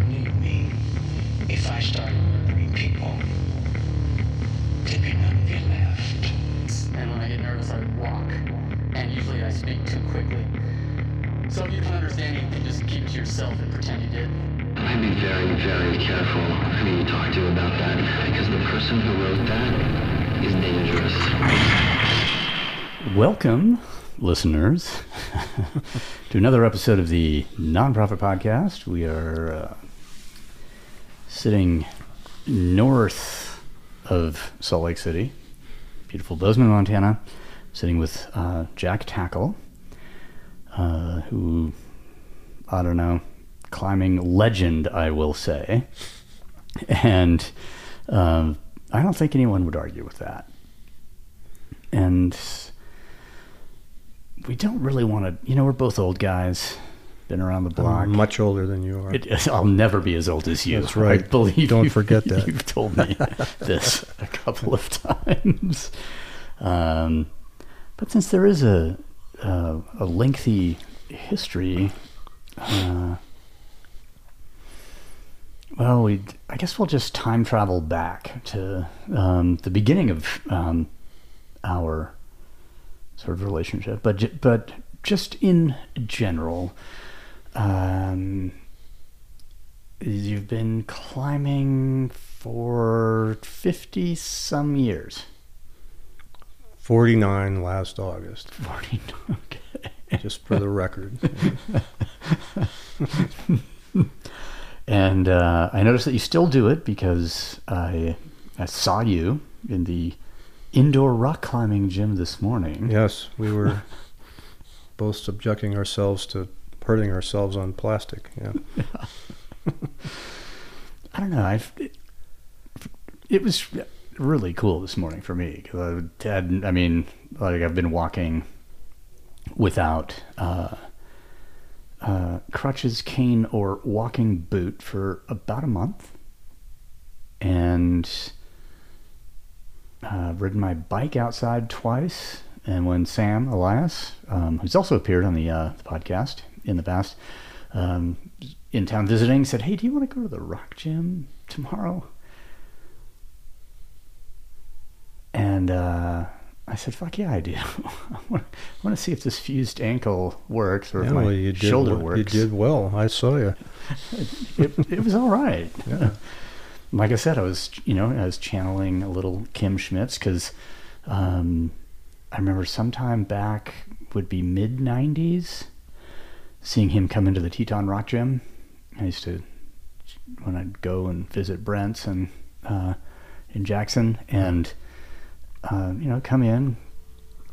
knew me if I started murdering people. There'd be none of you left. And when I get nervous, I walk. And usually I speak too quickly. So if you don't understand anything, just keep it to yourself and pretend you did. I'd be very, very careful who you talk to about that, because the person who wrote that is dangerous. Welcome, listeners, to another episode of the Nonprofit Podcast. We are uh, sitting north of Salt Lake City, beautiful Bozeman, Montana, sitting with uh, Jack Tackle, uh, who, I don't know, climbing legend, I will say. And um, I don't think anyone would argue with that. And we don't really want to, you know, we're both old guys, been around the block. I'm much older than you are. It, I'll never be as old as you. That's right. I believe Don't you- forget that. You've told me this a couple of times. Um, but since there is a a, a lengthy history, uh, well, we I guess we'll just time travel back to um, the beginning of um, our sort of relationship, but but just in general, um, you've been climbing for fifty some years. 49 last August, Forty. Okay. just for the record. And uh, I noticed that you still do it because I I saw you in the indoor rock climbing gym this morning. yes, we were both subjecting ourselves to hurting ourselves on plastic. Yeah. I don't know. I've, it, it was really cool this morning for me because I I mean, like I've been walking without uh, uh, crutches, cane, or walking boot for about a month, and uh, ridden my bike outside twice. And when Sam Elias, um, who's also appeared on the, uh, the podcast in the past, um, in town visiting, said, "Hey, do you want to go to the rock gym tomorrow?" And uh, I said, "Fuck yeah, I do. I want to see if this fused ankle works or if my well, you shoulder works." You did well. I saw you. it, it was all right. Yeah. Like I said, I was, you know, I was channeling a little Kim Schmitz because um, I remember sometime back would be mid '90s, seeing him come into the Teton Rock Gym. I used to when I'd go and visit Brent's and uh, in Jackson, and uh, you know, come in.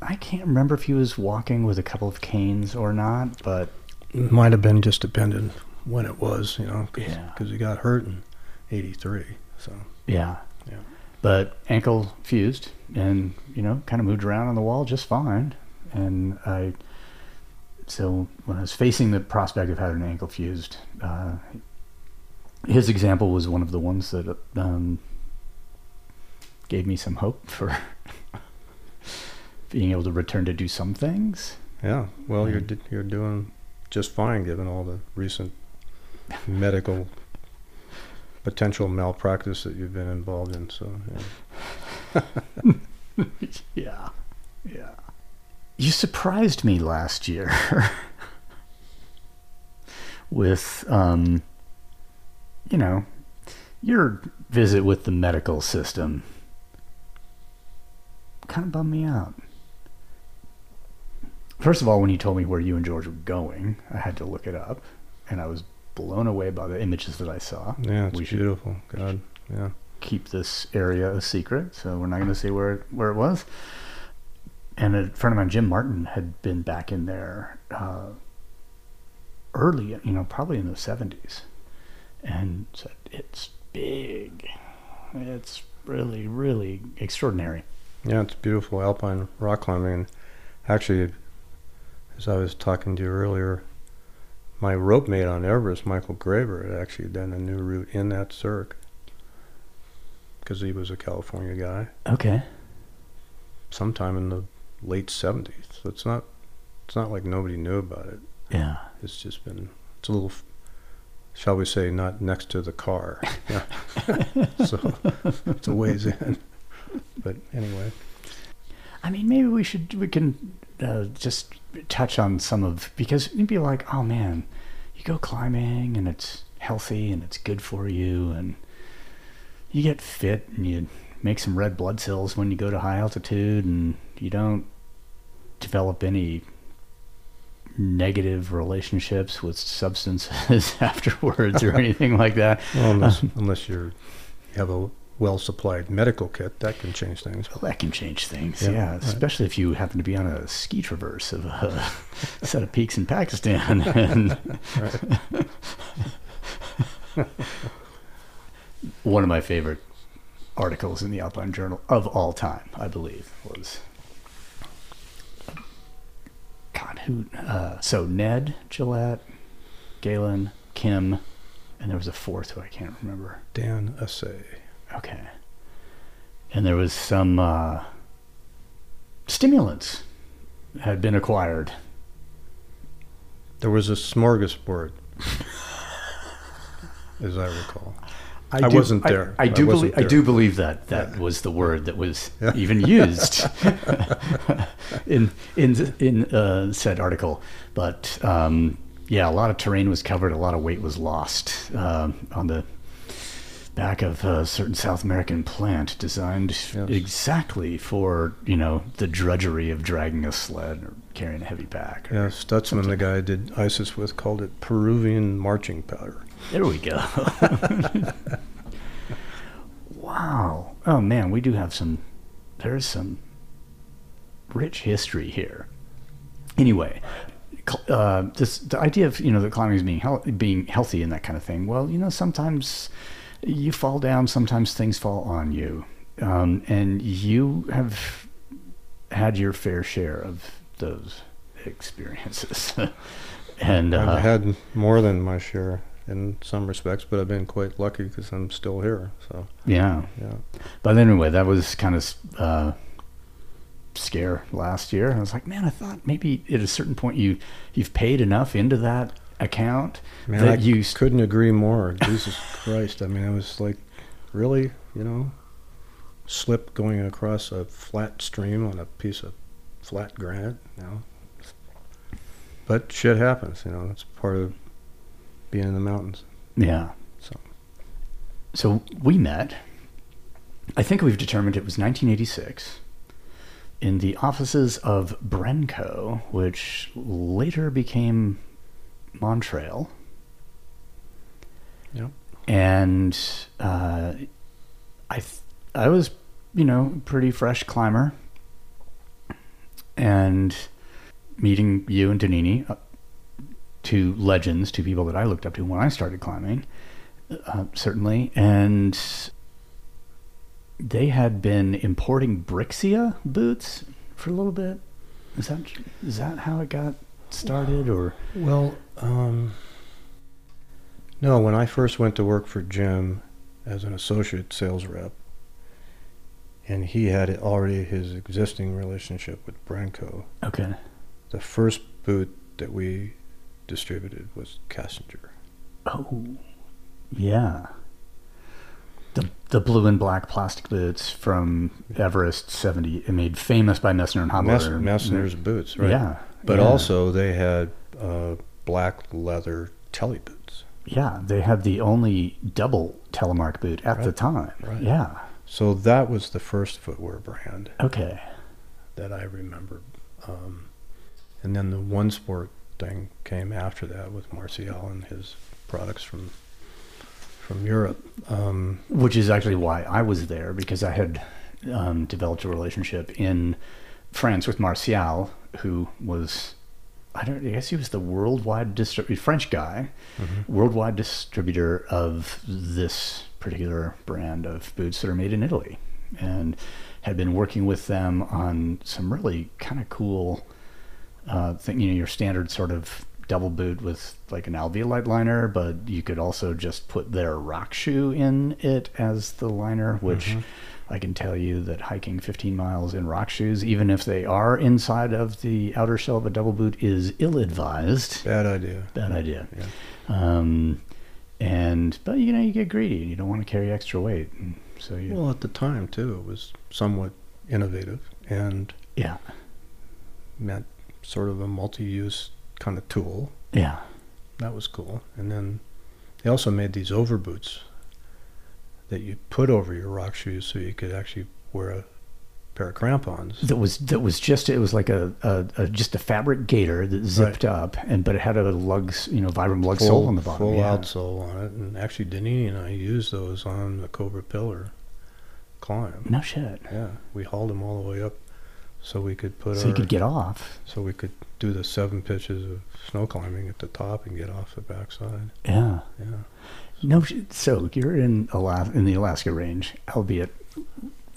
I can't remember if he was walking with a couple of canes or not, but It might have been just dependent when it was, you know, because Yeah. he got hurt in 83. So, Yeah. Yeah. But ankle fused and, you know, kind of moved around on the wall just fine. And I, so when I was facing the prospect of having an ankle fused, uh, his example was one of the ones that um, gave me some hope for being able to return to do some things. yeah, well, you're, you're doing just fine given all the recent medical potential malpractice that you've been involved in. So, yeah. yeah. Yeah. You surprised me last year with, um, you know, your visit with the medical system kind of bummed me out. First of all, when you told me where you and George were going, I had to look it up, and I was blown away by the images that I saw. Yeah, it's We should- beautiful. God, yeah. keep this area a secret, so we're not going to say where it, where it was. And a friend of mine, Jim Martin, had been back in there uh, early, you know, probably in the seventies, and said it's big. It's really, really extraordinary. Yeah, it's beautiful alpine rock climbing. Actually, as I was talking to you earlier, my rope mate on Everest, Michael Graber, had actually done a new route in that cirque because he was a California guy Okay. sometime in the late 70s. So it's not it's not like nobody knew about it. Yeah. It's just been it's a little shall we say, not next to the car. Yeah. so it's a ways in. But anyway, I mean, maybe we should we can uh, just touch on some of because you'd be like, oh man, you go climbing and it's healthy and it's good for you and you get fit and you make some red blood cells when you go to high altitude and you don't develop any negative relationships with substances afterwards or anything like that. well, unless, um, unless you're you have a well supplied medical kit, that can change things. Well, that can change things, Yeah, yeah. right. Especially if you happen to be on a ski traverse of a set of peaks in Pakistan. And one of my favorite articles in the Alpine Journal of all time, I believe, was God who. Uh, so Ned Gillette, Galen, Kim, and there was a fourth who I can't remember. Dan Asay. Okay. And there was some uh, stimulants had been acquired. There was a smorgasbord, as I recall. I do- wasn't there. I, I do believe. I do believe that that Yeah. was the word that was Yeah. even used in in in uh, said article. But um, yeah, a lot of terrain was covered. A lot of weight was lost um, on the back of a certain South American plant designed Yes. exactly for you know the drudgery of dragging a sled or carrying a heavy pack. Stutzman, the guy I did ISIS with, called it Peruvian marching powder. There we go. wow. Oh man, we do have some. There's some rich history here. Anyway, uh, this the idea of you know the climbing is being health, being healthy and that kind of thing. Well, you know sometimes you fall down, sometimes things fall on you, um, and you have had your fair share of those experiences. and uh, I've had more than my share in some respects, but I've been quite lucky because I'm still here. So yeah. yeah, But anyway, that was kind of uh, scare last year. I was like, man, I thought maybe at a certain point you you've paid enough into that account man, that I you couldn't agree more. Jesus Christ! I mean, I was like, really, you know, slip going across a flat stream on a piece of flat granite. You know, but shit happens. You know, it's part of being in the mountains. yeah. So So we met. I think we've determined it was 1986 in the offices of Brenco, which later became Montrail. Yep. And uh, I, th- I was, you know, pretty fresh climber, and meeting you and Donini, two legends, to people that I looked up to when I started climbing, uh, certainly, and they had been importing Brixia boots for a little bit. Is that is that how it got started, or Well, um, no, when I first went to work for Jim as an associate sales rep, and he had already his existing relationship with Branco, okay? the first boot that we distributed was Kastinger. Oh, yeah. The the blue and black plastic boots from Everest seventy, made famous by Messner and Mess, Habeler. Messner's boots, right? Yeah, But yeah. also they had uh, black leather telly boots. yeah, they had the only double telemark boot at the time. right. Yeah. So that was the first footwear brand. Okay. that I remember. Um, and then the one sport thing came after that with Martial and his products from from Europe. Um, Which is actually why I was there because I had um, developed a relationship in France with Martial, who was, I don't, I guess he was the worldwide distributor, French guy, worldwide distributor of this particular brand of boots that are made in Italy, and had been working with them on some really kind of cool uh, thing. You know, your standard sort of double boot with like an alveolite liner, but you could also just put their rock shoe in it as the liner, which I can tell you that hiking 15 miles in rock shoes, even if they are inside of the outer shell of a double boot, is ill advised. bad idea. Bad idea. Yeah. Um, and but you know you get greedy and you don't want to carry extra weight, so you Well, at the time too, it was somewhat innovative and yeah meant sort of a multi-use kind of tool. yeah That was cool. And then they also made these overboots that you put over your rock shoes so you could actually wear a pair of crampons. that was that was just it was like a, a, a just a fabric gaiter that zipped up and but it had a lugs you know Vibram lug sole on the bottom Full yeah. outsole on it. And actually, Donini and I used those on the Cobra Pillar climb. no shit Yeah, we hauled them all the way up so we could put so our, you could get off so we could do the seven pitches of snow climbing at the top and get off the backside. yeah Yeah. no so you're in Alaska in the Alaska range albeit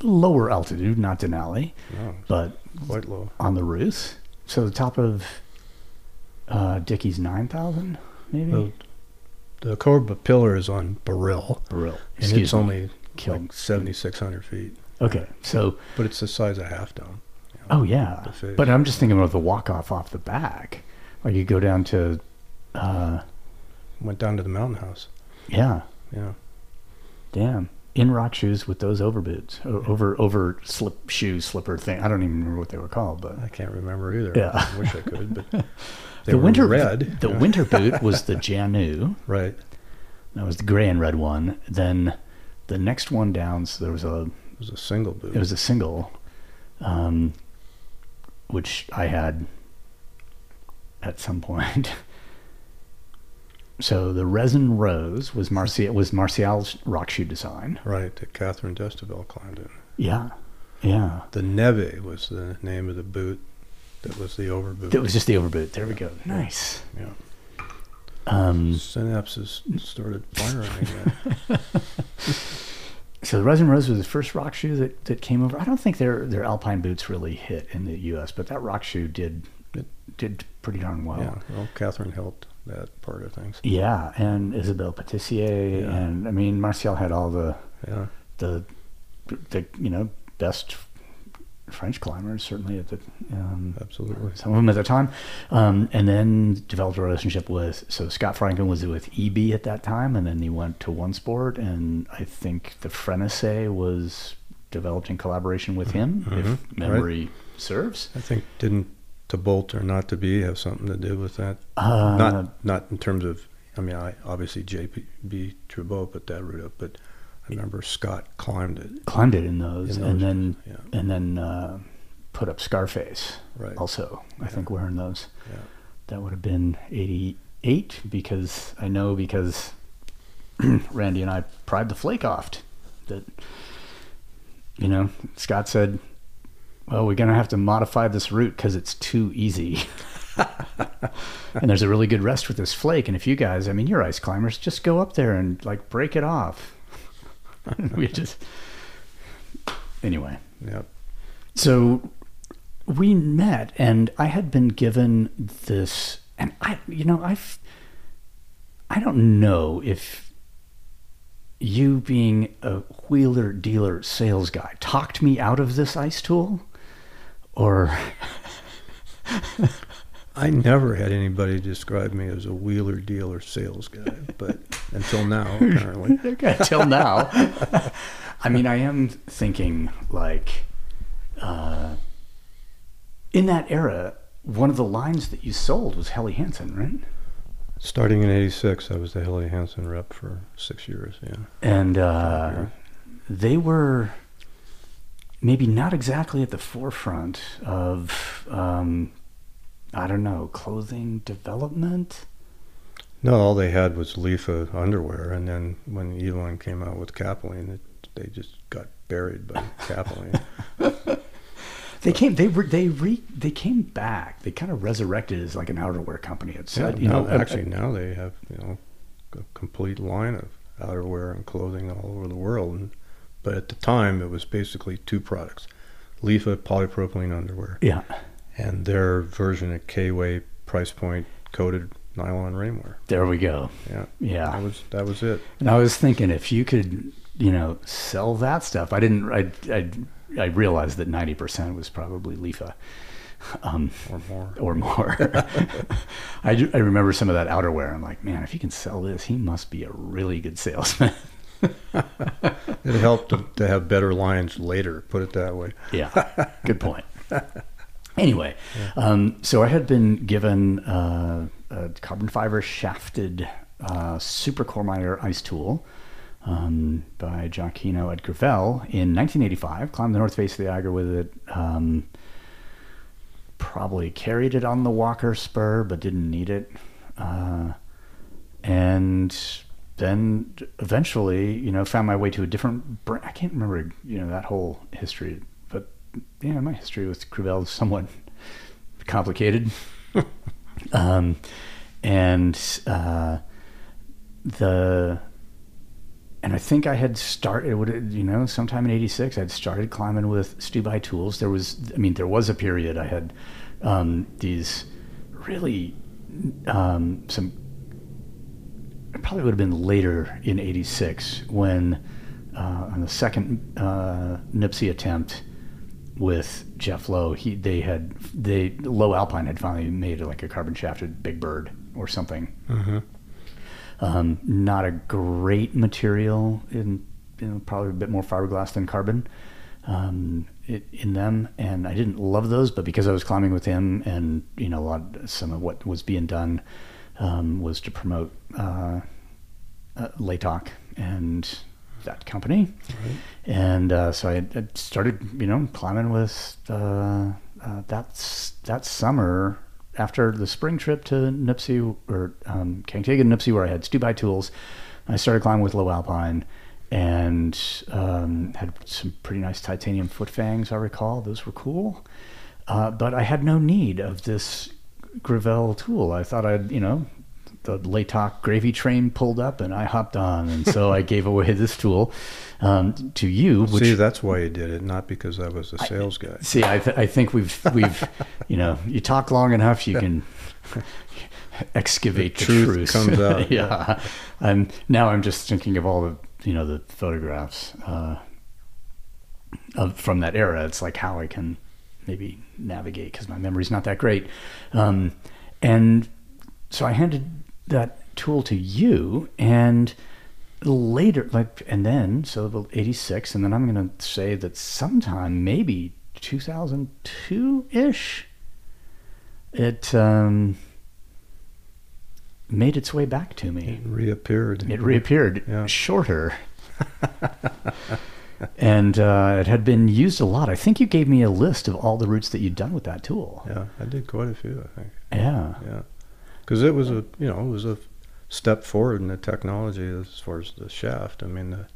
lower altitude not Denali No, but quite low. on the roof so the top of uh Dickey's 9000 maybe The, the Cobra Pillar is on Barrille, Brill. and Excuse it's me. only like 7,600 feet, okay so but it's the size of Half Dome. Oh yeah, but I'm just thinking about the walk off off the back. Like you go down to, uh, Went down to the mountain house. yeah, Yeah. damn, in rock shoes with those over boots, o- over over slip shoe slipper thing. I don't even remember what they were called, but I can't remember either. Yeah. I wish I could, but they the were winter red. The, yeah. winter boot was the Janu. Right. That was the gray and red one. Then the next one down, so there was a It was a single boot. it was a single, um, which I had at some point. so the resin rose was Marcia was Martial's rock shoe design. right that Catherine Destivelle climbed in. Yeah, yeah. The Neve was the name of the boot. That was the overboot. It was just the overboot. There we go. Nice. Yeah. Um, Synapses started firing again. So the resin rose was the first rock shoe that, that came over. I don't think their their alpine boots really hit in the U.S., but that rock shoe did It- did pretty darn well. yeah. Well, Catherine helped that part of things. Yeah, and Isabelle Patissier, Yeah. and I mean Martial had all the Yeah. the the you know best French climbers certainly at the um, Absolutely. some of them at the time, um, and then developed a relationship with so Scott Franklin was with EB at that time, and then he went to One Sport, and I think the Frenessay was developed in collaboration with him, Mhm, if memory serves. I think didn't to bolt or not to be have something to do with that. Uh, not not in terms of. I mean, I obviously JB Tribout put that route up, but I remember Scott climbed it. climbed it in those, In and then yeah. and then uh, put up Scarface. Right. Also, I Yeah. think wearing those. Yeah. That would have been '88 because I know because Randy and I pried the flake off that. You know, Scott said, "Well, we're gonna have to modify this route because it's too easy." and there's a really good rest with this flake. And if you guys, I mean, you're ice climbers, just go up there and like break it off. we just anyway. Yep. So we met, and I had been given this, and I, you know, I've, I don't know if you being a wheeler dealer sales guy talked me out of this ice tool, or I never had anybody describe me as a wheeler dealer sales guy, but until now, apparently. until now. I mean, I am thinking like, uh, in that era, one of the lines that you sold was Helly Hansen, right? Starting in '86, I was the Helly Hansen rep for six years. Yeah. and uh, years. they were maybe not exactly at the forefront of um, I don't know clothing development. No, all they had was Lifa underwear, and then when Yvon came out with Capilene, it, they just got buried by Capilene. They came they were they re they came back. They kind of resurrected as like an outerwear company. It yeah, said you now, know actually now they have you know a complete line of outerwear and clothing all over the world. And, but at the time, it was basically two products: Lifa polypropylene underwear yeah and their version of K-Way price point coated nylon rainwear. there we go Yeah, yeah. that was that was it. And I was thinking if you could, you know, sell that stuff. I didn't. I I, I realized that ninety percent was probably Lifa. um, or more. or more. I, I remember some of that outerwear. I'm like, man, if he can sell this, he must be a really good salesman. It helped to, to have better lines later. Put it that way. yeah, good point. Anyway, um, so I had been given uh, a carbon fiber shafted uh, Super Courmayeur ice tool um, by Gioachino at Grivel in 1985. Climbed the north face of the Eiger with it. Um, probably carried it on the Walker spur, but didn't need it. Uh, and then eventually, you know, found my way to a different brand. I can't remember, you know, that whole history, yeah, my history with Grivel is somewhat complicated. um, and uh, the and I think I had started, would you know, sometime in '86, I'd started climbing with Stubai tools. There was, I mean, there was a period I had um, these really um, some. It probably would have been later in '86 when uh, on the second uh, Nuptse attempt with Jeff Lowe, he they had they Lowe Alpine had finally made like a carbon shafted Big Bird or something. Um, not a great material in, you know, probably a bit more fiberglass than carbon um, it, in them, and I didn't love those, but because I was climbing with him, and you know, a lot some of what was being done um, was to promote uh, uh, Laytalk and that company, and uh, so I, I started, you know, climbing with uh, uh, that's that summer after the spring trip to Nuptse or um, Kangtega, Nuptse, where I had Stu Stubai tools. I started climbing with Lowe Alpine and um, had some pretty nice titanium foot fangs. I recall those were cool, uh, but I had no need of this Grivel tool. I thought I'd, you know, the Laytalk gravy train pulled up and I hopped on, and so I gave away this tool um, to you. Which, See, that's why you did it, not because I was a sales guy. See, I, th- I think we've we've you know you talk long enough, you can excavate the, The truth truth. comes out. yeah, and now I'm just thinking of all the you know the photographs uh, of from that era. It's like how I can maybe navigate because my memory's not that great. Um, and so I handed that tool to you, and later, like, and then so the '86, and then I'm going to say that sometime maybe 2002 ish, it um, made its way back to me. It reappeared. It reappeared Yeah. shorter. and uh, it had been used a lot. I think you gave me a list of all the routes that you'd done with that tool. Yeah, I did quite a few, I think. Yeah. Yeah, because it was a you know it was a step forward in the technology as far as the shaft. I mean the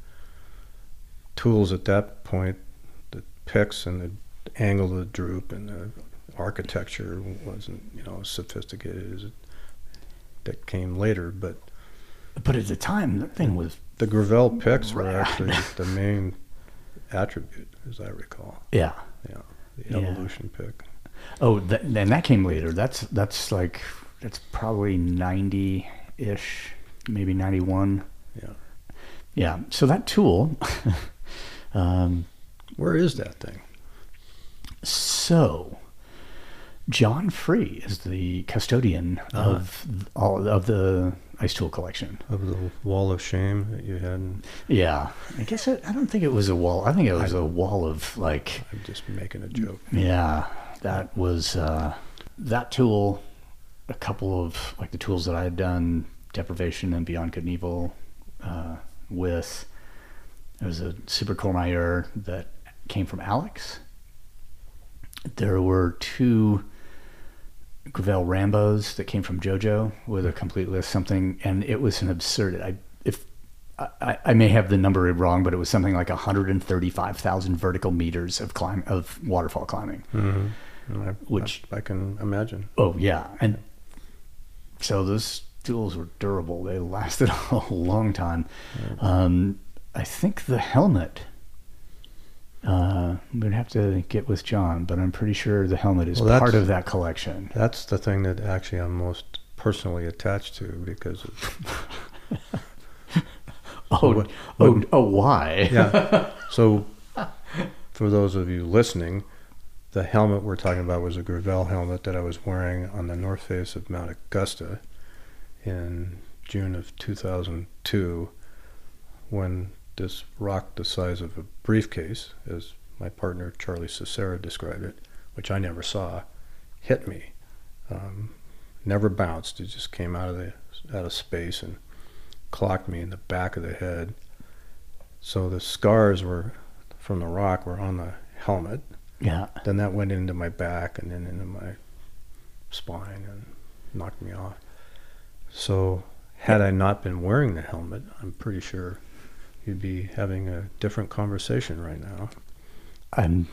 tools at that point, the picks and the angle of the droop and the architecture wasn't you know as sophisticated as it that came later. But But at the time, that thing was, the Grivel picks were actually the main attribute, as I recall. yeah. Yeah, the Yeah. evolution pick. Oh, that, and that came later. That's that's like that's probably ninety ish, maybe ninety one. Yeah. Yeah. So that tool. um, Where is that thing? so, John Free is the custodian Uh-huh. of all of the ice tool collection. Of the wall of shame that you had. Yeah, I guess it, I don't think it was a wall. I think it was a wall of like I'm just making a joke. Yeah, that was uh, that tool. A couple of like the tools that I had done deprivation and Beyond Good and Evil uh, with. There was a Super Courmayeur that came from Alex. There were two Grivel Rambos that came from JoJo with a complete list something, and it was an absurd. I if I, I may have the number wrong, but it was something like 135,000 vertical meters of climb of waterfall climbing. Mm-hmm. I, Which- I, I can imagine. Oh yeah, and so those tools were durable. They lasted a long time. Um, I think the helmet. Uh, we'd have to get with John, but I'm pretty sure the helmet is Well, part of that collection. That's the thing that actually I'm most personally attached to because of, Oh, What- oh, oh, why? yeah. so for those of you listening, the helmet we're talking about was a Grivel helmet that I was wearing on the north face of Mount Augusta in June of 2002 when this rock the size of a briefcase, as my partner Charlie Sassara described it, which I never saw, hit me. Um, never bounced. It just came out of the out of space and clocked me in the back of the head. So the scars were from the rock were on the helmet. Yeah. Then that went into my back and then into my spine and knocked me off. So had I not been wearing the helmet, I'm pretty sure you'd be having a different conversation right now. I'm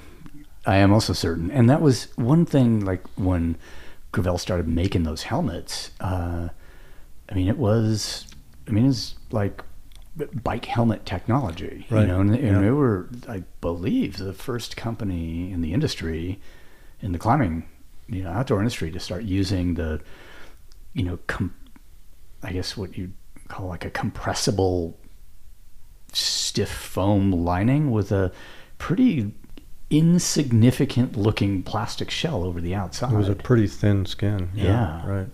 I am also certain. And that was one thing like when Grivel started making those helmets, uh, I mean it was I mean it's like bike helmet technology. You know, and, and Yeah. they were I believe the first company in the industry in the climbing, you know, outdoor industry to start using the you know, com- I guess what you call like a compressible stiff foam lining with a pretty insignificant looking plastic shell over the outside. It was a pretty thin skin. Yeah. Right.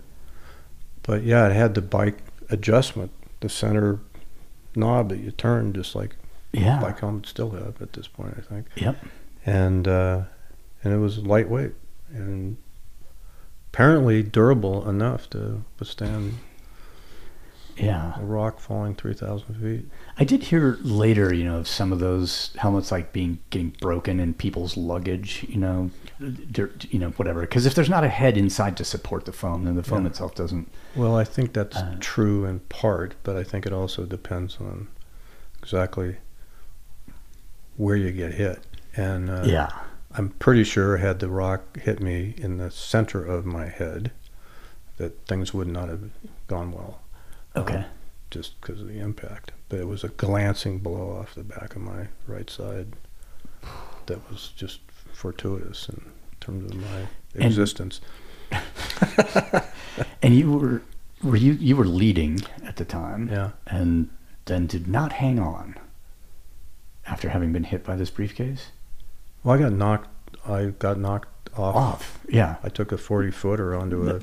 But yeah, it had the bike adjustment, the center knob that you turn, just like yeah. bike helmets still have at this point, I think. Yep. And uh, and it was lightweight and apparently durable enough to withstand Yeah. a rock falling three thousand feet. I did hear later, you know, of some of those helmets like being getting broken in people's luggage, you know, dirt, you know, whatever. Because if there's not a head inside to support the foam, then the foam Yeah. itself doesn't. Well, I think that's Uh, true in part, but I think it also depends on exactly where you get hit. And uh, yeah. I'm pretty sure had the rock hit me in the center of my head, that things would not have gone well. Okay. um, just because of the impact. But it was a glancing blow off the back of my right side that was just fortuitous in terms of my And- existence. and you were were you you were leading at the time, Yeah. and then did not hang on after having been hit by this briefcase. Well, I got knocked. I got knocked off. Off. Yeah. I took a forty footer onto a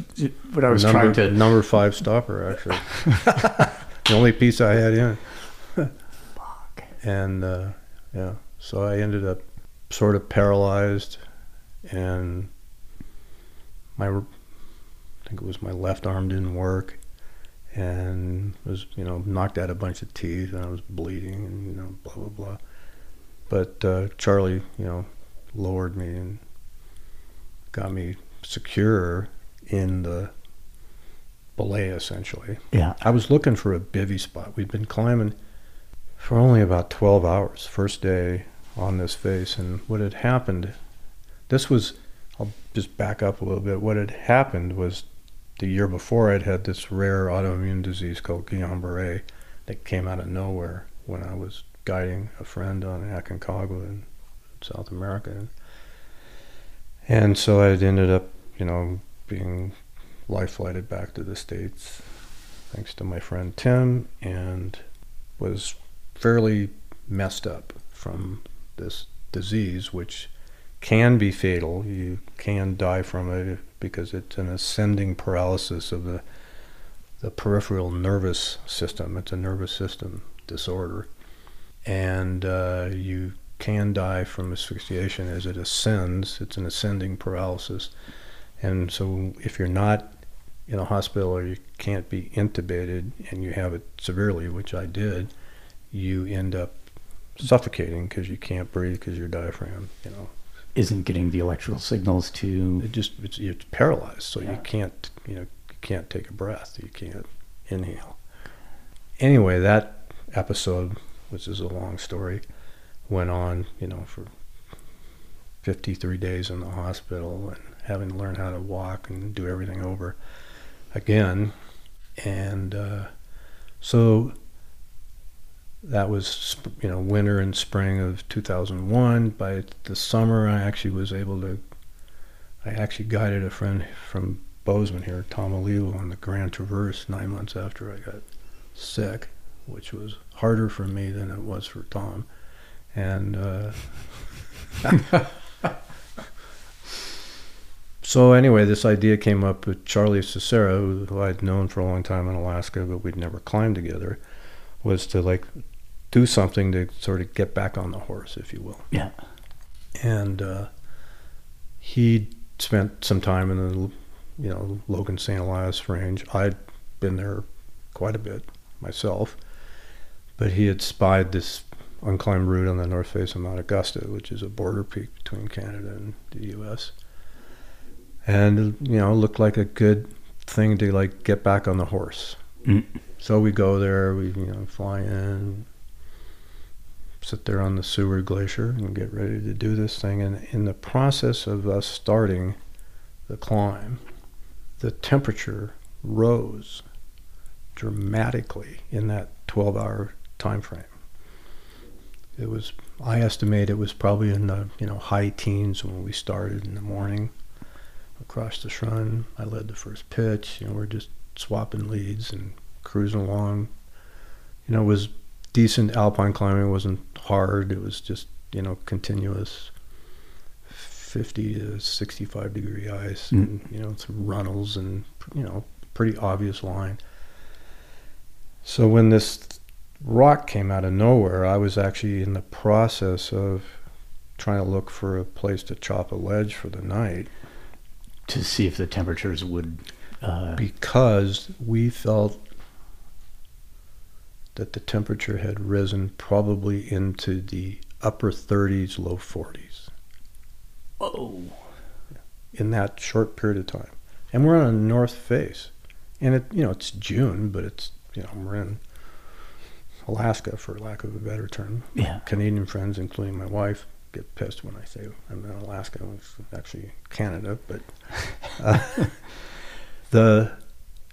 But I was number, trying to. number five stopper actually. the only piece I had in. Fuck. and uh, yeah, so I ended up sort of paralyzed, and my I think it was my left arm didn't work, and was you know knocked out a bunch of teeth, and I was bleeding, and you know blah blah blah. But uh, Charlie, you know, lowered me and got me secure in the belay essentially. Yeah. I was looking for a bivy spot. We'd been climbing for only about 12 hours, first day on this face. And what had happened, this was, I'll just back up a little bit. What had happened was the year before I'd had this rare autoimmune disease called Guillain-Barré that came out of nowhere when I was guiding a friend on Aconcagua in South America. And so I'd ended up, you know, being life flighted back to the States thanks to my friend Tim, and was fairly messed up from this disease, which can be fatal. You can die from it because it's an ascending paralysis of the the peripheral nervous system. It's a nervous system disorder, and uh, you can die from asphyxiation as it ascends. It's an ascending paralysis, and so if you're not in a hospital or you can't be intubated and you have it severely, which I did, you end up suffocating because you can't breathe because your diaphragm, you know, Isn't getting the electrical signals to. it just it's, it's paralyzed, so Yeah. you can't, you know, you can't take a breath, you can't inhale. Anyway, that episode, which is a long story, went on, you know, for 53 days in the hospital and having to learn how to walk and do everything over again. And uh, so that was, you know, winter and spring of 2001. By the summer, I actually was able to, I actually guided a friend from Bozeman here, Tom Aliu, on the Grand Traverse nine months after I got sick, which was harder for me than it was for Tom. And uh, so anyway, this idea came up with Charlie Sassara, who, I'd known for a long time in Alaska, but we'd never climbed together, was to like do something to sort of get back on the horse, if you will. Yeah. And uh, he spent some time in the, you know, Logan St. Elias range. I'd been there quite a bit myself, but he had spied this unclimbed route on the north face of Mount Augusta, which is a border peak between Canada and the U.S. And you know, looked like a good thing to like get back on the horse. Mm. So we go there, we you know fly in, sit there on the Seward Glacier, and get ready to do this thing. And in the process of us starting the climb, the temperature rose dramatically in that 12-hour time frame. It was, I estimate, it was probably in the you know high teens when we started in the morning. Across the schrund, I led the first pitch. You know, we're just swapping leads and cruising along. You know, it was decent alpine climbing. It wasn't hard. It was just you know continuous, fifty to sixty-five degree ice, Mm. and you know some runnels and you know pretty obvious line. So when this rock came out of nowhere, I was actually in the process of trying to look for a place to chop a ledge for the night To see if the temperatures would. Uh, because we felt that the temperature had risen probably into the upper 30s, low 40s oh. in that short period of time. And we're on a north face. And it, you know, it's June, but it's, you know, we're in Alaska for lack of a better term. Yeah. Canadian friends, including my wife, get pissed when I say I'm in Alaska. It's actually Canada, but uh, the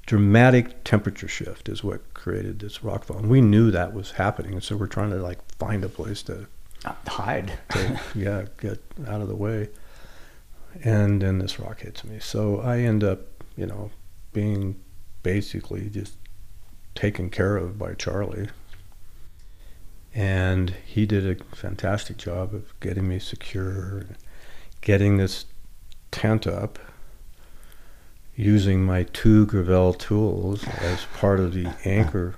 dramatic temperature shift is what created this rockfall, and we knew that was happening, and so we're trying to like find a place to, Hide. to yeah get out of the way. And then this rock hits me, so I end up, you know, being basically just taken care of by Charlie. And he did a fantastic job of getting me secure, getting this tent up, using my two Grivel tools as part of the anchor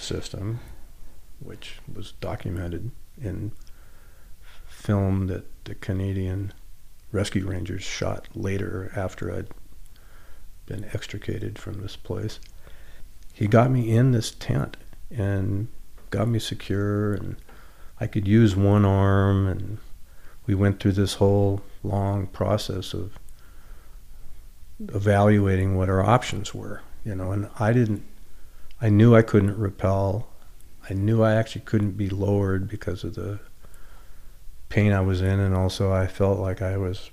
system, which was documented in film that the Canadian Rescue Rangers shot later after I'd been extricated from this place. He got me in this tent and got me secure, and I could use one arm, and we went through this whole long process of evaluating what our options were, you know, and I didn't, I knew I couldn't rappel. I knew I actually couldn't be lowered because of the pain I was in, and also I felt like I was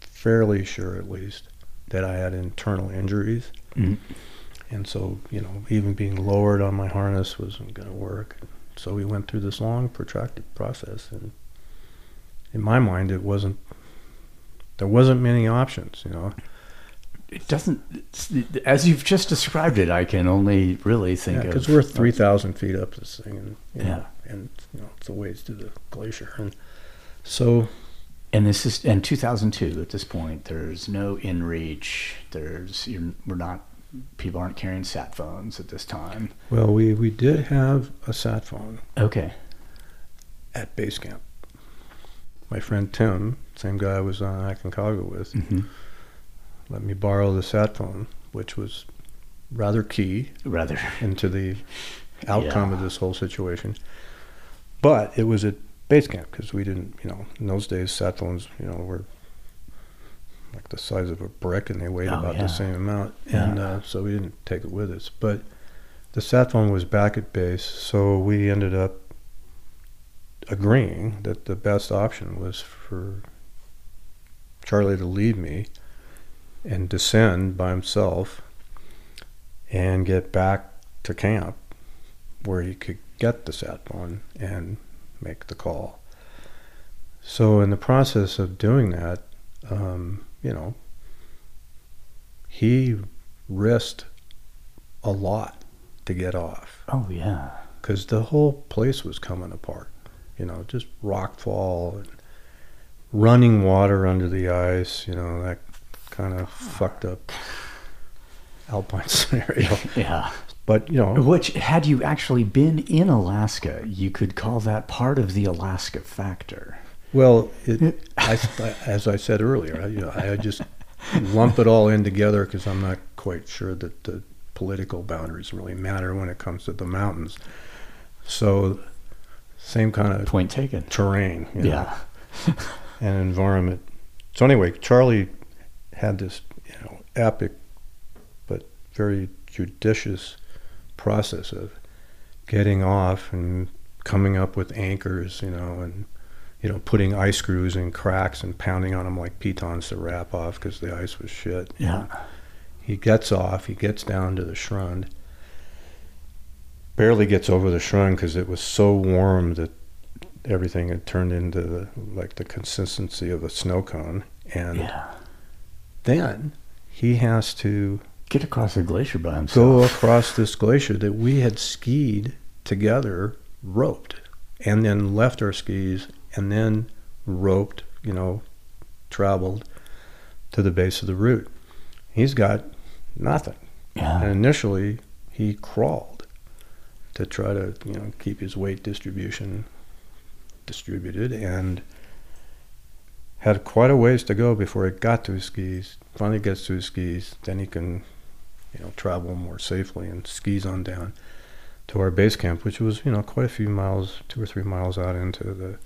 fairly sure, at least, that I had internal injuries. Mm. And so, you know, even being lowered on my harness wasn't going to work. So we went through this long, protracted process, and in my mind, it wasn't. There wasn't many options, you know. It doesn't. As you've just described it, I can only really think of. because we're three thousand feet up this thing, and you know, Yeah. and you know, it's a ways to the glacier, and so And this is in 2002 at this point. There's no InReach. There's you're, we're not. People aren't carrying sat phones at this time. well, we we did have a sat phone Okay. at base camp. My friend Tim, same guy I was on Aconcagua with, hmm let me borrow the sat phone, which was rather key Rather. into the outcome Yeah. of this whole situation. But it was at base camp because we didn't, you know, in those days, sat phones, you know, were like the size of a brick and they weighed Oh, about yeah. the same amount. Yeah. And uh, so we didn't take it with us. But the sat phone was back at base, so we ended up agreeing that the best option was for Charlie to leave me and descend by himself and get back to camp where he could get the sat phone and make the call. So in the process of doing that, um, you know, he risked a lot to get off Oh yeah. because the whole place was coming apart. You know, just rockfall and running water under the ice. You know that kind of fucked up alpine scenario. Yeah. But you know, Which, had you actually been in Alaska, you could call that part of the Alaska factor. Well, it, I, as I said earlier, I, you know, I just lump it all in together because I'm not quite sure that the political boundaries really matter when it comes to the mountains. So, same kind of Point taken. terrain, you know, Yeah. and environment. So anyway, Charlie had this, you know, epic but very judicious process of getting off and coming up with anchors, you know, and you know, putting ice screws in cracks and pounding on them like pitons to wrap off because the ice was shit. Yeah. He gets off. He gets down to the Schrund. Barely gets over the Schrund because it was so warm that everything had turned into the, like the consistency of a snow cone. And Yeah. then he has to Get across a glacier by himself. go across this glacier that we had skied together, roped, and then left our skis, and then roped, you know, traveled to the base of the route. He's got nothing. Yeah. And initially, he crawled to try to, you know, keep his weight distribution distributed and had quite a ways to go before he got to his skis. Finally gets to his skis, then he can, you know, travel more safely and skis on down to our base camp, which was, you know, quite a few miles, two or three miles out into the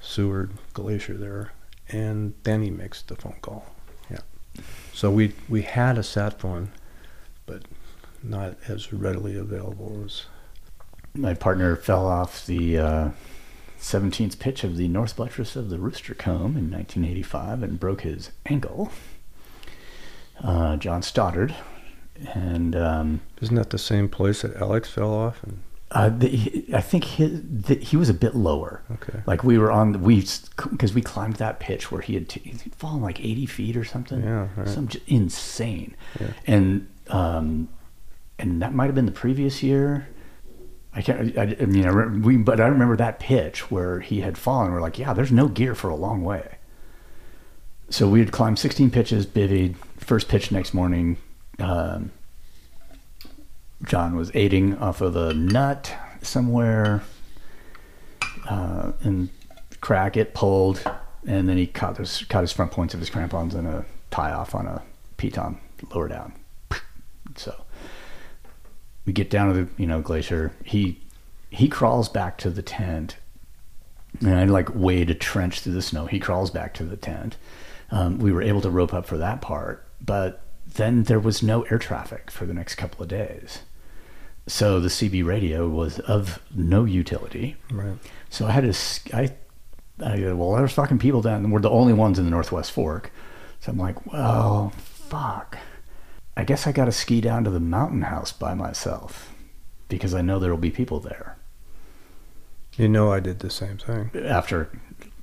Seward Glacier there. And then he makes the phone call. Yeah. So we we had a sat phone, but not as readily available as My partner fell off the uh, 17th pitch of the North Buttress of the Rooster Comb in 1985 and broke his ankle. Uh, John Stoddard. And um, Isn't that the same place that Alex fell off? And uh, the, I think his, the, he was a bit lower. okay, Like we were on, we because we climbed that pitch where he had t- he'd fallen like 80 feet or something. yeah, right. some insane Yeah. and um and that might have been the previous year i can't i, I mean I, re- we but i remember that pitch where he had fallen we're like yeah there's no gear for a long way so we had climbed 16 pitches bivvied first pitch next morning um, john was aiding off of the nut somewhere uh, and crack it pulled and then he caught his caught his front points of his crampons in a tie off on a piton lower down. So we get down to the you know glacier. He he crawls back to the tent, and I like wade a trench through the snow. He crawls back to the tent. Um, we were able to rope up for that part, but then there was no air traffic for the next couple of days. So the CB radio was of no utility. right. So I had to, I, go, well, there's fucking people down. and We're the only ones in the Northwest Fork. So I'm like, well, fuck. I guess I got to ski down to the mountain house by myself because I know there will be people there You know, I did the same thing after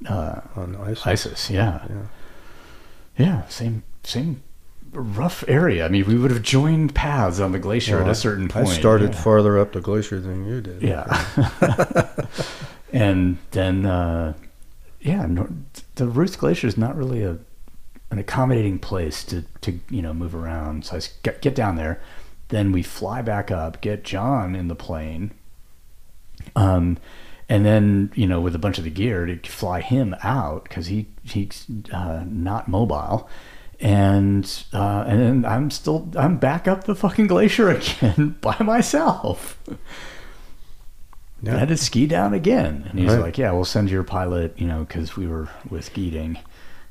uh, on ISIS. ISIS. Yeah. Yeah. Yeah. Same, same rough area. I mean, we would have joined paths on the glacier Well, at a certain point. I started yeah. farther up the glacier than you did. Yeah. and then, uh, yeah, the Ruth Glacier is not really a an accommodating place to, to you know move around. So I get, get down there, then we fly back up, get John in the plane, um, and then you know with a bunch of the gear to fly him out because he he's uh, not mobile. And uh, and I'm still I'm back up the fucking glacier again by myself. I had to ski down again. And he's Right. like, yeah, we'll send your pilot, you know, because we were with Geeting.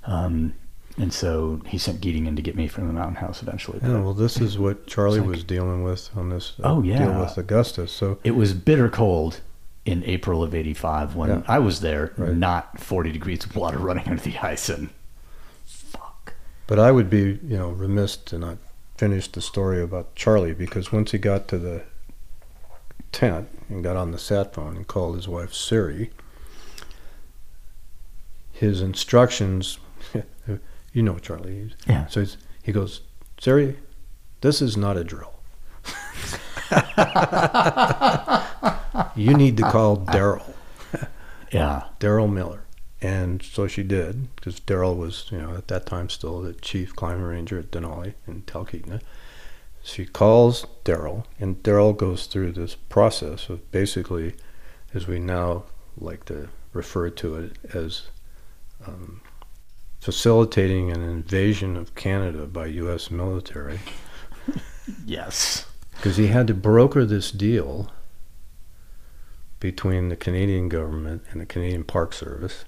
Um, and so he sent Geeting in to get me from the mountain house eventually. Yeah, well, this is what Charlie like- was dealing with on this uh, Oh, yeah. deal with Augusta. So it was bitter cold in April of 85 when Yeah. I was there, Right. not 40 degrees of water running under the ice. And. But I would be, you know, remiss to not finish the story about Charlie because once he got to the tent and got on the sat phone and called his wife Siri, his instructions, you know Charlie. Yeah. So he's, he goes, Siri, this is not a drill. you need to call Daryl, Yeah. Daryl Miller. And so she did, because Daryl was, you know, at that time still the chief climber ranger at Denali in Talkeetna. She calls Daryl, and Daryl goes through this process of basically, as we now like to refer to it as um, facilitating an invasion of Canada by U.S. military Yes. because he had to broker this deal between the Canadian government and the Canadian Park Service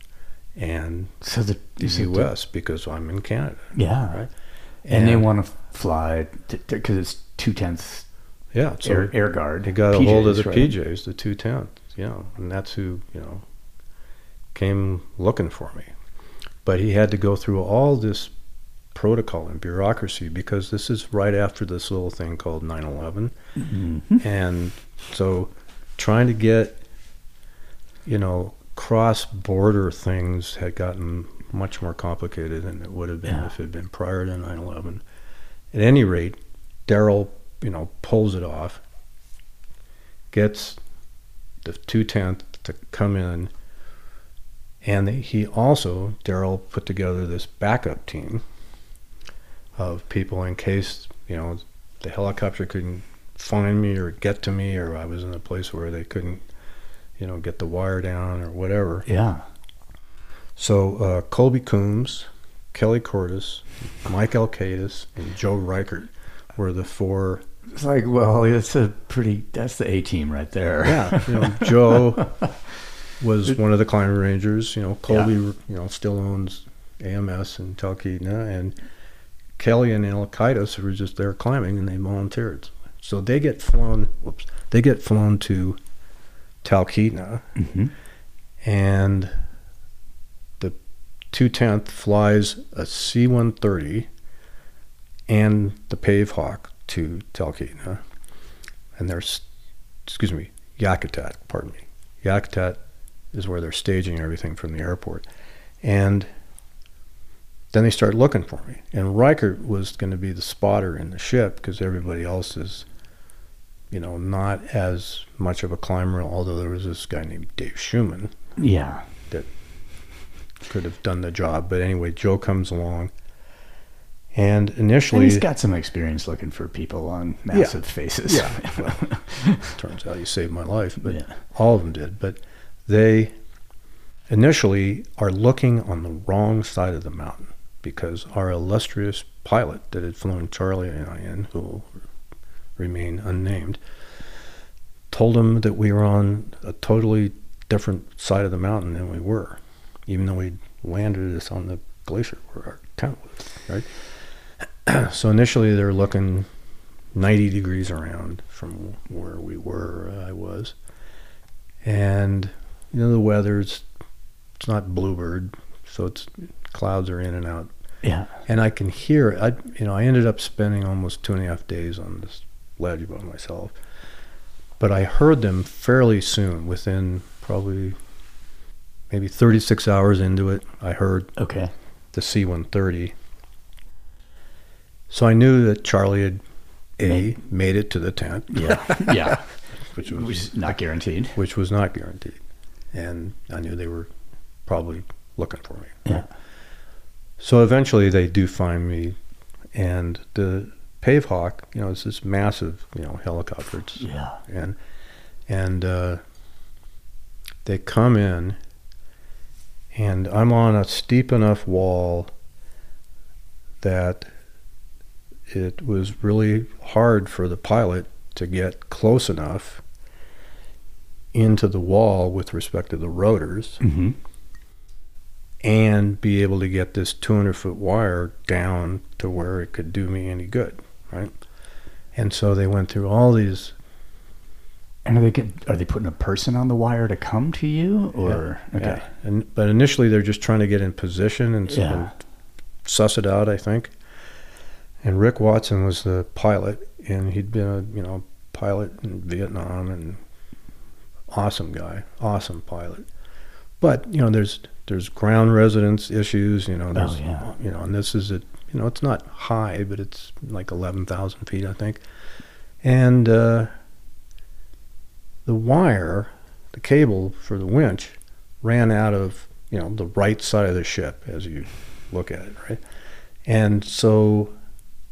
and So the, the so the- U.S. because I'm in Canada. Yeah. Right. And, they want to fly because it's two tenths yeah, so air, air guard. he got a hold of the right? PJs, the two tenths, know, and that's who you know came looking for me. But he had to go through all this protocol and bureaucracy because this is right after this little thing called 9/11. Mhm. and so trying to get you know cross border things had gotten much more complicated than it would have been Yeah. if it had been prior to 9-11 at any rate daryl you know pulls it off gets the 210th to come in and he also daryl put together this backup team of people in case you know the helicopter couldn't find me or get to me or I was in a place where they couldn't you know get the wire down or whatever. Yeah. So uh, Colby Coombs, Kelly Cordes, Mike Alcadis, and Joe Reichert were the four. It's like, well, it's a pretty. That's the A team right there. Yeah, you know Joe was one of the climbing rangers. You know Colby, you know still owns AMS in Talkeetna, and Kelly and Alcaitis were just there climbing, and they volunteered. So they get flown. Whoops, they get flown to Talkeetna, hmm and the 210th flies a C-130 and the Pave Hawk to Talkeetna, and there's, excuse me, Yakutat, pardon me. Yakutat is where they're staging everything from the airport, and then they start looking for me. And Reichert was going to be the spotter in the ship because everybody else is, you know, not as much of a climber. Although there was this guy named Dave Schumann Yeah. That could have done the job. But anyway, Joe comes along, and And initially, he's got some experience looking for people on massive faces. Yeah. turns out you saved my life, but yeah. all of them did. But they initially are looking on the wrong side of the mountain because our illustrious pilot that had flown Charlie and I in, who remain unnamed, told them that we were on a totally different side of the mountain than we were, even though we landed us on the glacier where our tent was, right? so initially they're looking 90 degrees around from where we were, I was. And, you know, the weather's, it's not bluebird, so it's, clouds are in and out. Yeah. And I can hear, I, you know, I ended up spending almost two and a half days on this ledge by myself. But I heard them fairly soon, within probably maybe 36 hours into it, I heard Okay. the C-130. So I knew that Charlie had a Made- made it to the tent, Yeah. yeah. which Which was not guaranteed. which was not guaranteed, and I knew they were probably looking for me. Yeah. So eventually they do find me, and the Pave Hawk, you know, it's this massive, you know, helicopter, it's, Yeah. and and uh, they come in, and I'm on a steep enough wall that it was really hard for the pilot to get close enough into the wall with respect to the rotors hmm and be able to get this 200 foot wire down to where it could do me any good, right? And so they went through all these. And are they get, are they putting a person on the wire to come to you, or yeah, okay? Yeah. And but initially they're just trying to get in position and, so- Yeah. and suss it out, I think. And Rick Watson was the pilot, and he'd been a you know pilot in Vietnam and awesome guy, awesome pilot. But you know, there's there's ground residence issues. You know, oh, there's Oh, yeah. you know, and this is it. You know, it's not high, but it's like eleven thousand feet, I think. And uh, the wire, the cable for the winch, ran out of you know, the right side of the ship as you look at it, right? And so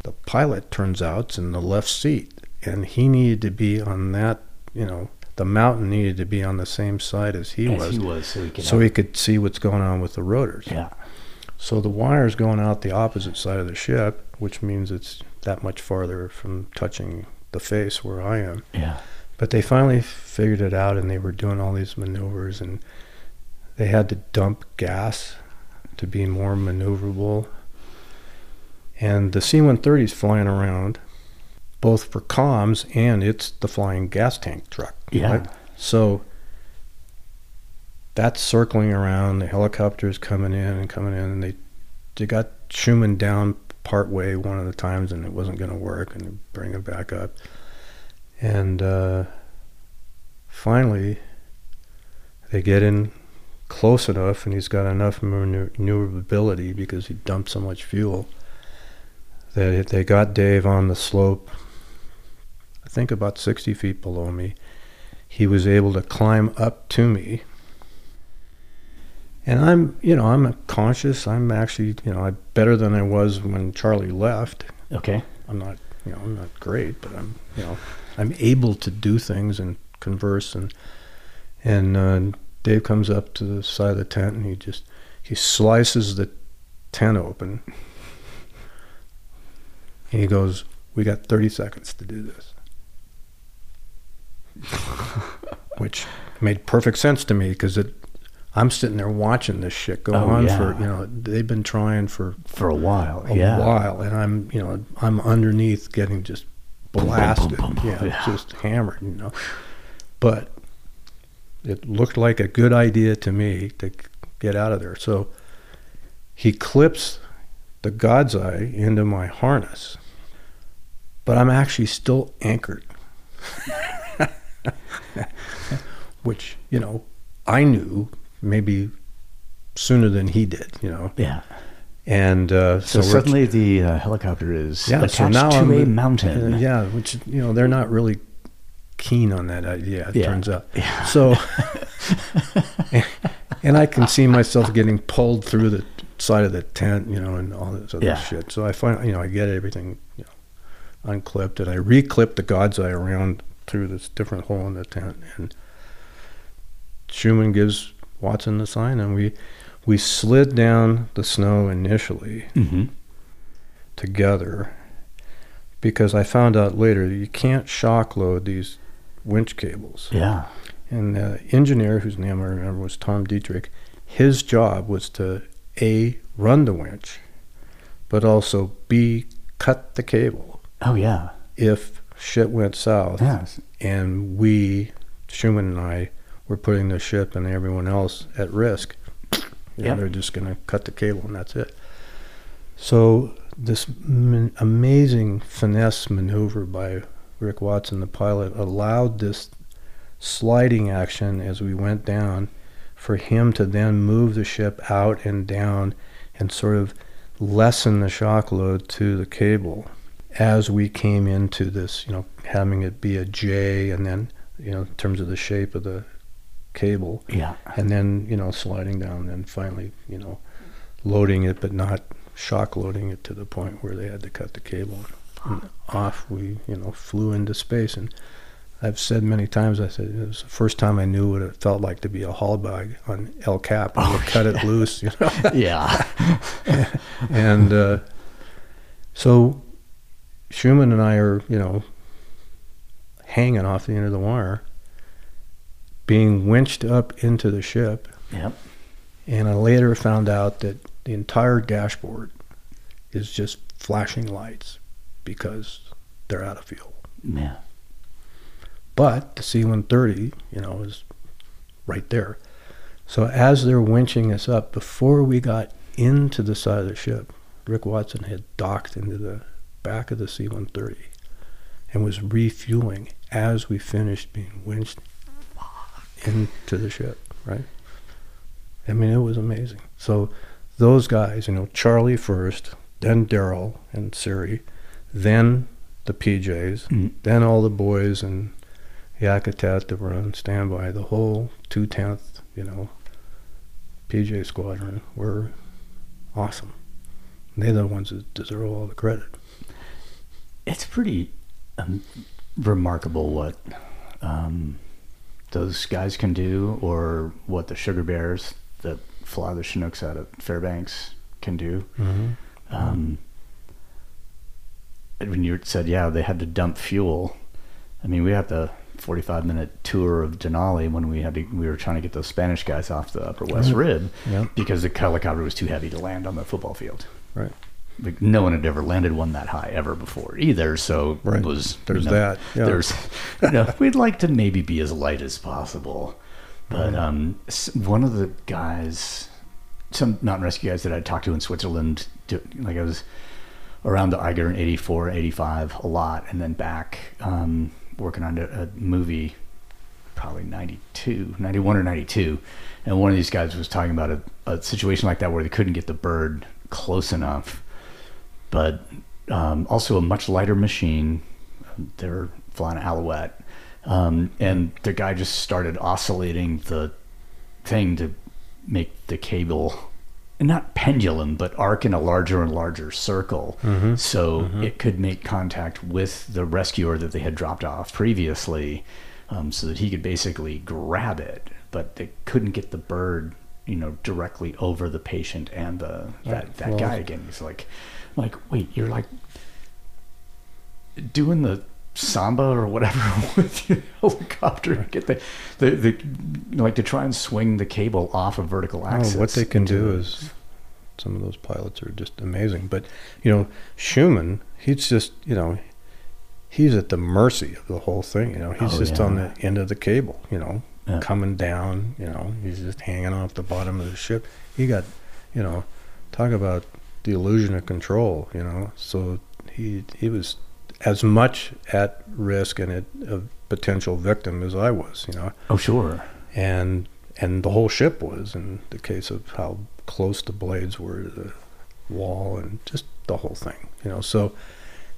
the pilot turns out is in the left seat, and he needed to be on that, you know, the mountain needed to be on the same side as he As was, he was, so he could. so he could see what's going on with the rotors. yeah. So the wire's going out the opposite side of the ship, which means it's that much farther from touching the face where I am. Yeah. But they finally figured it out and they were doing all these maneuvers and they had to dump gas to be more maneuverable. And the C 130 is flying around both for comms and it's the flying gas tank truck. Yeah. right? So that's circling around. The helicopters coming in and coming in, and they they got Schumann down part way one of the times, and it wasn't going to work, and they bring him back up, and uh, finally they get in close enough, and he's got enough maneuverability because he dumped so much fuel that if they got Dave on the slope. I think about 60 feet below me. He was able to climb up to me and I'm, you know, I'm conscious. I'm actually, you know, I'm better than I was when Charlie left. Okay. I'm not, you know, I'm not great, but I'm, you know, I'm able to do things and converse. And and uh, Dave comes up to the side of the tent and he just he slices the tent open. And he goes, "We got 30 seconds to do this," which made perfect sense to me because it I'm sitting there watching this shit go Oh, on yeah. for you know they've been trying for For a while. a yeah. while, and I'm you know I'm underneath getting just boom, blasted, boom, boom. yeah, Yeah. just hammered, you know. But it looked like a good idea to me to get out of there. So he clips the God's Eye into my harness, but I'm actually still anchored, which you know I knew maybe sooner than he did, you know. Yeah. And uh, So, we're- suddenly the uh, helicopter is yeah, attached so now to I'm, a mountain. uh, yeah, which you know they're not really keen on that idea. It Yeah. turns out. Yeah. So, and I can see myself getting pulled through the side of the tent, you know, and all this other Yeah. shit. So I find, you know, I get everything, you know, unclipped, and I reclip the God's Eye around through this different hole in the tent, and Schumann gives Watson the sign, and we we slid down the snow initially hmm together because I found out later that you can't shock load these winch cables. Yeah. And the engineer, whose name I remember was Tom Dietrich, his job was to A, run the winch, but also B, cut the cable Oh, yeah. if shit went south Yes. and we, Schumann and I, were putting the ship and everyone else at risk. Yep. They're just going to cut the cable and that's it. So this man- amazing finesse maneuver by Rick Watson, the pilot, allowed this sliding action as we went down for him to then move the ship out and down and sort of lessen the shock load to the cable as we came into this, you know, having it be a J and then, you know, in terms of the shape of the cable Yeah. and then, you know, sliding down and finally, you know, loading it but not shock loading it to the point where they had to cut the cable and off we, you know, flew into space and I've said many times, I said it was the first time I knew what it felt like to be a haul bag on El Cap when you cut it loose, you know. Yeah. and uh, so Schumann and I are, you know, hanging off the end of the wire, being winched up into the ship. yep. And I later found out that the entire dashboard is just flashing lights because they're out of fuel. Yeah. But the C 130, you know, is right there. So as they're winching us up, before we got into the side of the ship, Rick Watson had docked into the back of the C 130 and was refueling as we finished being winched into the ship, right? I mean, it was amazing. So those guys, you know, Charlie first, then Daryl and Siri, then the PJs, Mm. then all the boys and Yakutat that were on standby, the whole two tenth, you know, PJ Squadron were awesome. They're the ones that deserve all the credit. It's pretty um, remarkable what um, those guys can do, or what the sugar bears that fly the Chinooks out of Fairbanks can do. Mm-hmm. Um, when you said, yeah, they had to dump fuel. I mean, we had the 45 minute tour of Denali when we had to, we were trying to get those Spanish guys off the Upper West Right. Rib Yeah. because the helicopter was too heavy to land on the football field. Right. Like no one had ever landed one that high ever before either. So Right. it was There's you know, that, yeah. There's you know we'd like to maybe be as light as possible, but um, one of the guys, some mountain rescue guys that I talked to in Switzerland, like I was around the Eiger in 84, 85 a lot, and then back um, working on a, a movie, probably 92, 91 or 92. And one of these guys was talking about a, a situation like that where they couldn't get the bird close enough, but um, also a much lighter machine. They're flying an Alouette. Um, and the guy just started oscillating the thing to make the cable not pendulum, but arc in a larger and larger circle, so it could make contact with the rescuer that they had dropped off previously, um, so that he could basically grab it, but they couldn't get the bird, you know, directly over the patient and the that that well- guy again. He's like, like, wait, you're like doing the samba or whatever with your helicopter to get the, the, the like to try and swing the cable off a vertical axis. Oh, what they can do is some of those pilots are just amazing. But you know, Schumann, he's just you know, he's at the mercy of the whole thing. You know, he's Oh, just yeah. on the end of the cable. You know, Yeah. coming down. You know, he's just hanging off the bottom of the ship. He got, you know, talk about the illusion of control. You know, so he he was as much at risk and at a potential victim as I was. You know Oh, sure. and and the whole ship was in the case of how close the blades were to the wall and just the whole thing you know so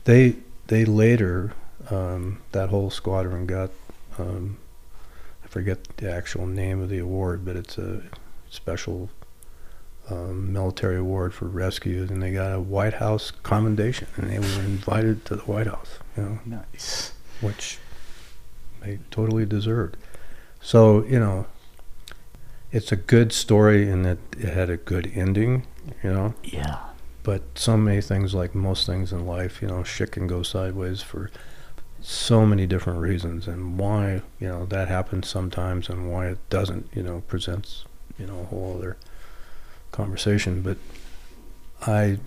they they later um, that whole squadron got um, I forget the actual name of the award but it's a special um, military award for rescues and they got a White House commendation and they were invited to the White House you know Nice. which they totally deserved. So, you know, it's a good story in that it had a good ending, you know, Yeah. but so many things, like most things in life, you know, shit can go sideways for so many different reasons. And why, you know, that happens sometimes and why it doesn't, you know, presents, you know, a whole other conversation. But I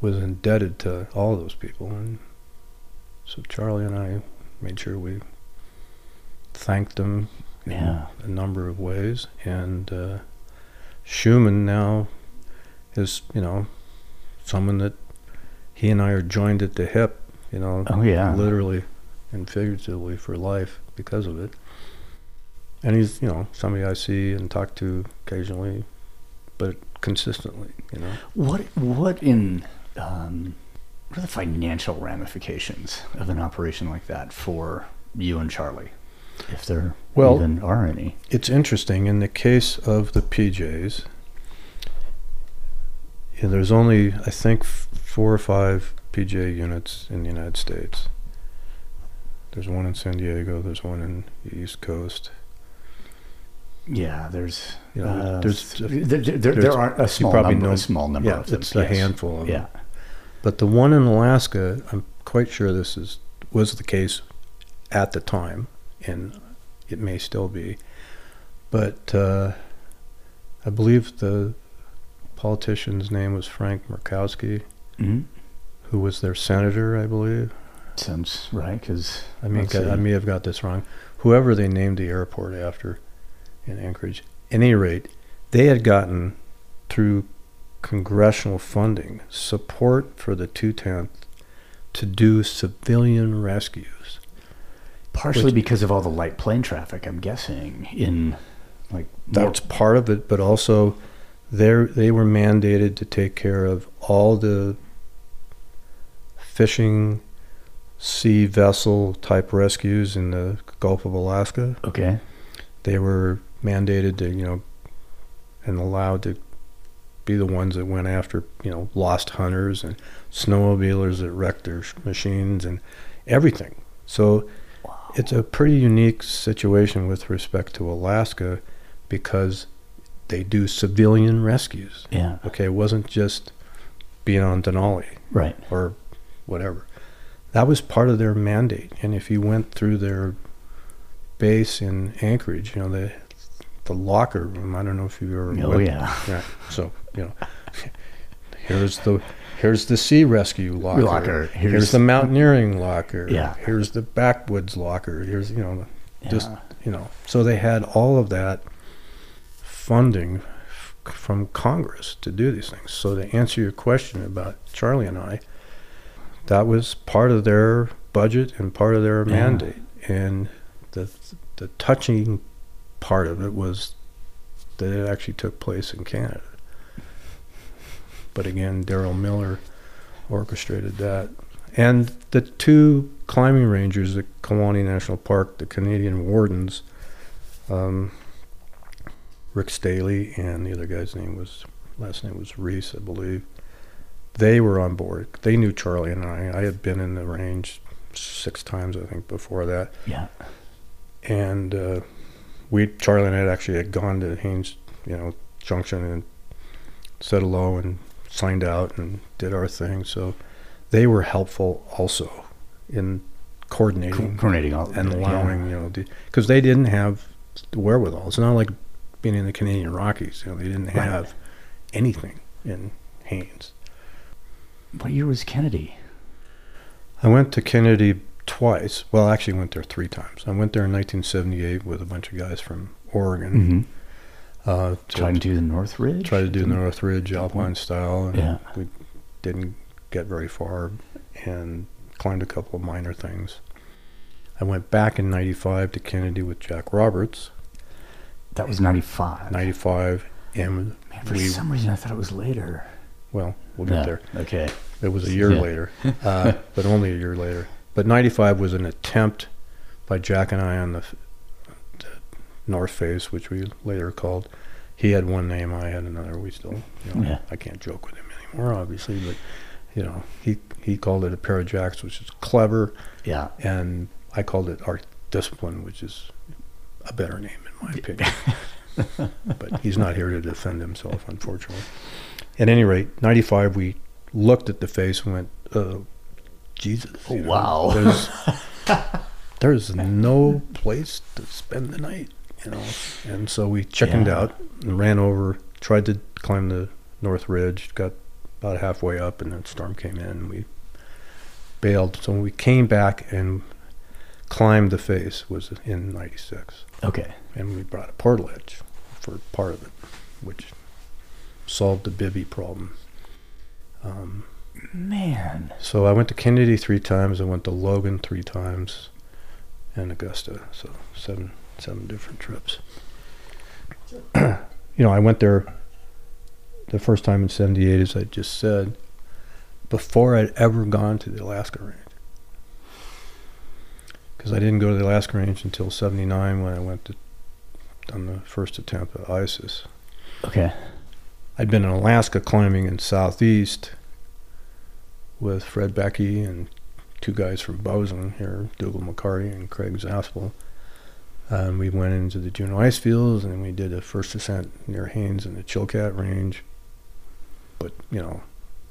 was indebted to all those people. And so Charlie and I made sure we thanked them in Yeah. a number of ways. And uh, Schumann now is, you know, someone that he and I are joined at the hip, you know, Oh, yeah. literally and figuratively for life because of it. And he's, you know, somebody I see and talk to occasionally, but consistently, you know. What what in um, what are the financial ramifications of an operation like that for you and Charlie, if there Well- even are any? It's interesting in the case of the PJs. yeah, there's only I think four or five PJ units in the United States. There's one in San Diego. There's one in the East Coast. Yeah, there's You know, uh, there's- there, there, there, there's- there are a small probably number, know- a small number yeah, of them. it's a handful of them. Yeah, But the one in Alaska, I'm quite sure this is was the case at the time, and it may still be. But uh, I believe the politician's name was Frank Murkowski, hmm who was their senator, I believe. sounds right. Because I mean, I may have got this wrong. Whoever they named the airport after in Anchorage. At any rate, they had gotten through congressional funding support for the 210th to do civilian rescues. partially Which- because of all the light plane traffic, I'm guessing in like more- That's part of it, but also they they were mandated to take care of all the fishing sea vessel type rescues in the Gulf of Alaska. okay. they were mandated to, you know, and allowed to be the ones that went after, you know, lost hunters and snowmobilers that wrecked their sh- machines and everything. So it's a pretty unique situation with respect to Alaska because they do civilian rescues. Yeah. Okay, it wasn't just being on Denali Right. or whatever. That was part of their mandate. And if you went through their base in Anchorage, you know, the the locker room, I don't know if you've ever Oh went- yeah. Right. So, you know, here's the here's the sea rescue locker. Locker. Here's, Here's- the mountaineering locker. Yeah. Here's the backwoods locker. Here's you know, just Yeah. you know. So they had all of that funding f- from Congress to do these things. So to answer your question about Charlie and I, that was part of their budget and part of their Yeah. mandate. And the the touching part of it was that it actually took place in Canada. But again, Daryl Miller orchestrated that. And the two climbing rangers at Kluane National Park, the Canadian Wardens, um, Rick Staley and the other guy's name was last name was Reese, I believe. They were on board. They knew Charlie and I. I had been in the range six times, I think, before that Yeah. and uh, we Charlie and I had actually had gone to Haines, you know, Junction and said hello and signed out and did our thing. So they were helpful also in Co- coordinating coordinating all and yeah. allowing, you know, because they didn't have the wherewithal. It's not like being in the Canadian Rockies. You know, they didn't Right. have anything in Haines. What year was Kennedy? I went to Kennedy twice. Well, I actually went there three times. I went there in 1978 with a bunch of guys from Oregon. Mm-hmm. Uh, to Trying to do the North Ridge. try to do the Didn't- North Ridge Alpine style, and Yeah. we didn't get very far, and climbed a couple of minor things. I went back in '95 to Kennedy with Jack Roberts, That was ninety five. '95, and Man, for we some reason I thought it was later. well, we'll get Yeah, there. Okay. It was a year Yeah. later, uh, but only a year later. But '95 was an attempt by Jack and I on the, the North Face, which we later called. He had one name, I had another. We still, you know, Yeah. I can't joke with him anymore, obviously, but you know, he he called it a pair of jacks, which is clever, Yeah. and I called it Arctic Discipline, which is a better name in my opinion. but he's not here to defend himself, unfortunately. At any rate, '95, we looked at the face and went, uh, "Jesus, Oh, wow. There's, there's no place to spend the night, you know." And so we chickened Yeah. out and ran over, tried to climb the North Ridge, got about halfway up, and then storm came in, and we bailed. So we came back and climbed the face was in '96 Okay. and we brought a portaledge for part of it, which solved the bivy problem. Um, Man. so I went to Kennedy three times. I went to Logan three times, and Augusta. So seven seven different trips. you know, I went there the first time in '78, as I just said, before I'd ever gone to the Alaska Range. Because I didn't go to the Alaska Range until '79 when I went to on the first attempt at ISIS. Okay. I'd been in Alaska climbing in Southeast with Fred Beckey and two guys from Bozeman here, Dougal McCarty and Craig Zaspel. And we went into the Juneau ice fields and we did a first ascent near Haines in the Chilkat Range. But, you know,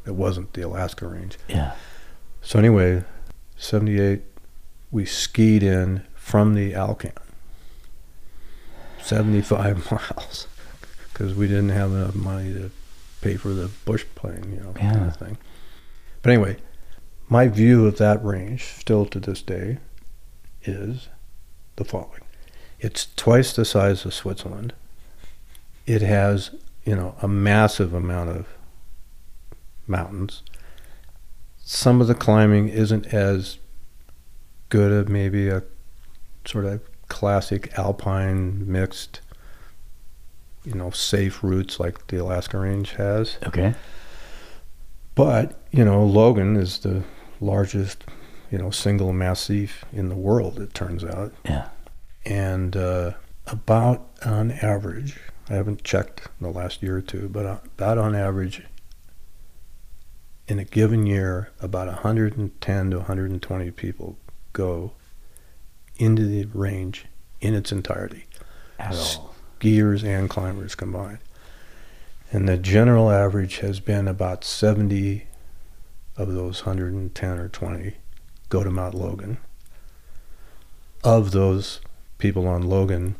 it wasn't the Alaska Range. Yeah. So anyway, 78, we skied in from the Alcan. 75 miles because we didn't have enough money to pay for the bush plane, you know, kind of thing. But anyway, my view of that range, still to this day, is the following. It's twice the size of Switzerland. It has, you know, a massive amount of mountains. Some of the climbing isn't as good as maybe a sort of classic alpine mixed, you know, safe routes like the Alaska Range has. Okay. But, you know, Logan is the largest, you know, single massif in the world, it turns out. Yeah. And uh, about on average, I haven't checked in the last year or two, but uh, about on average, in a given year, about 110 to 120 people go into the range in its entirety, At all. skiers and climbers combined. And the general average has been about 70 of those 110 or 20 go to Mount Logan. Of those people on Logan,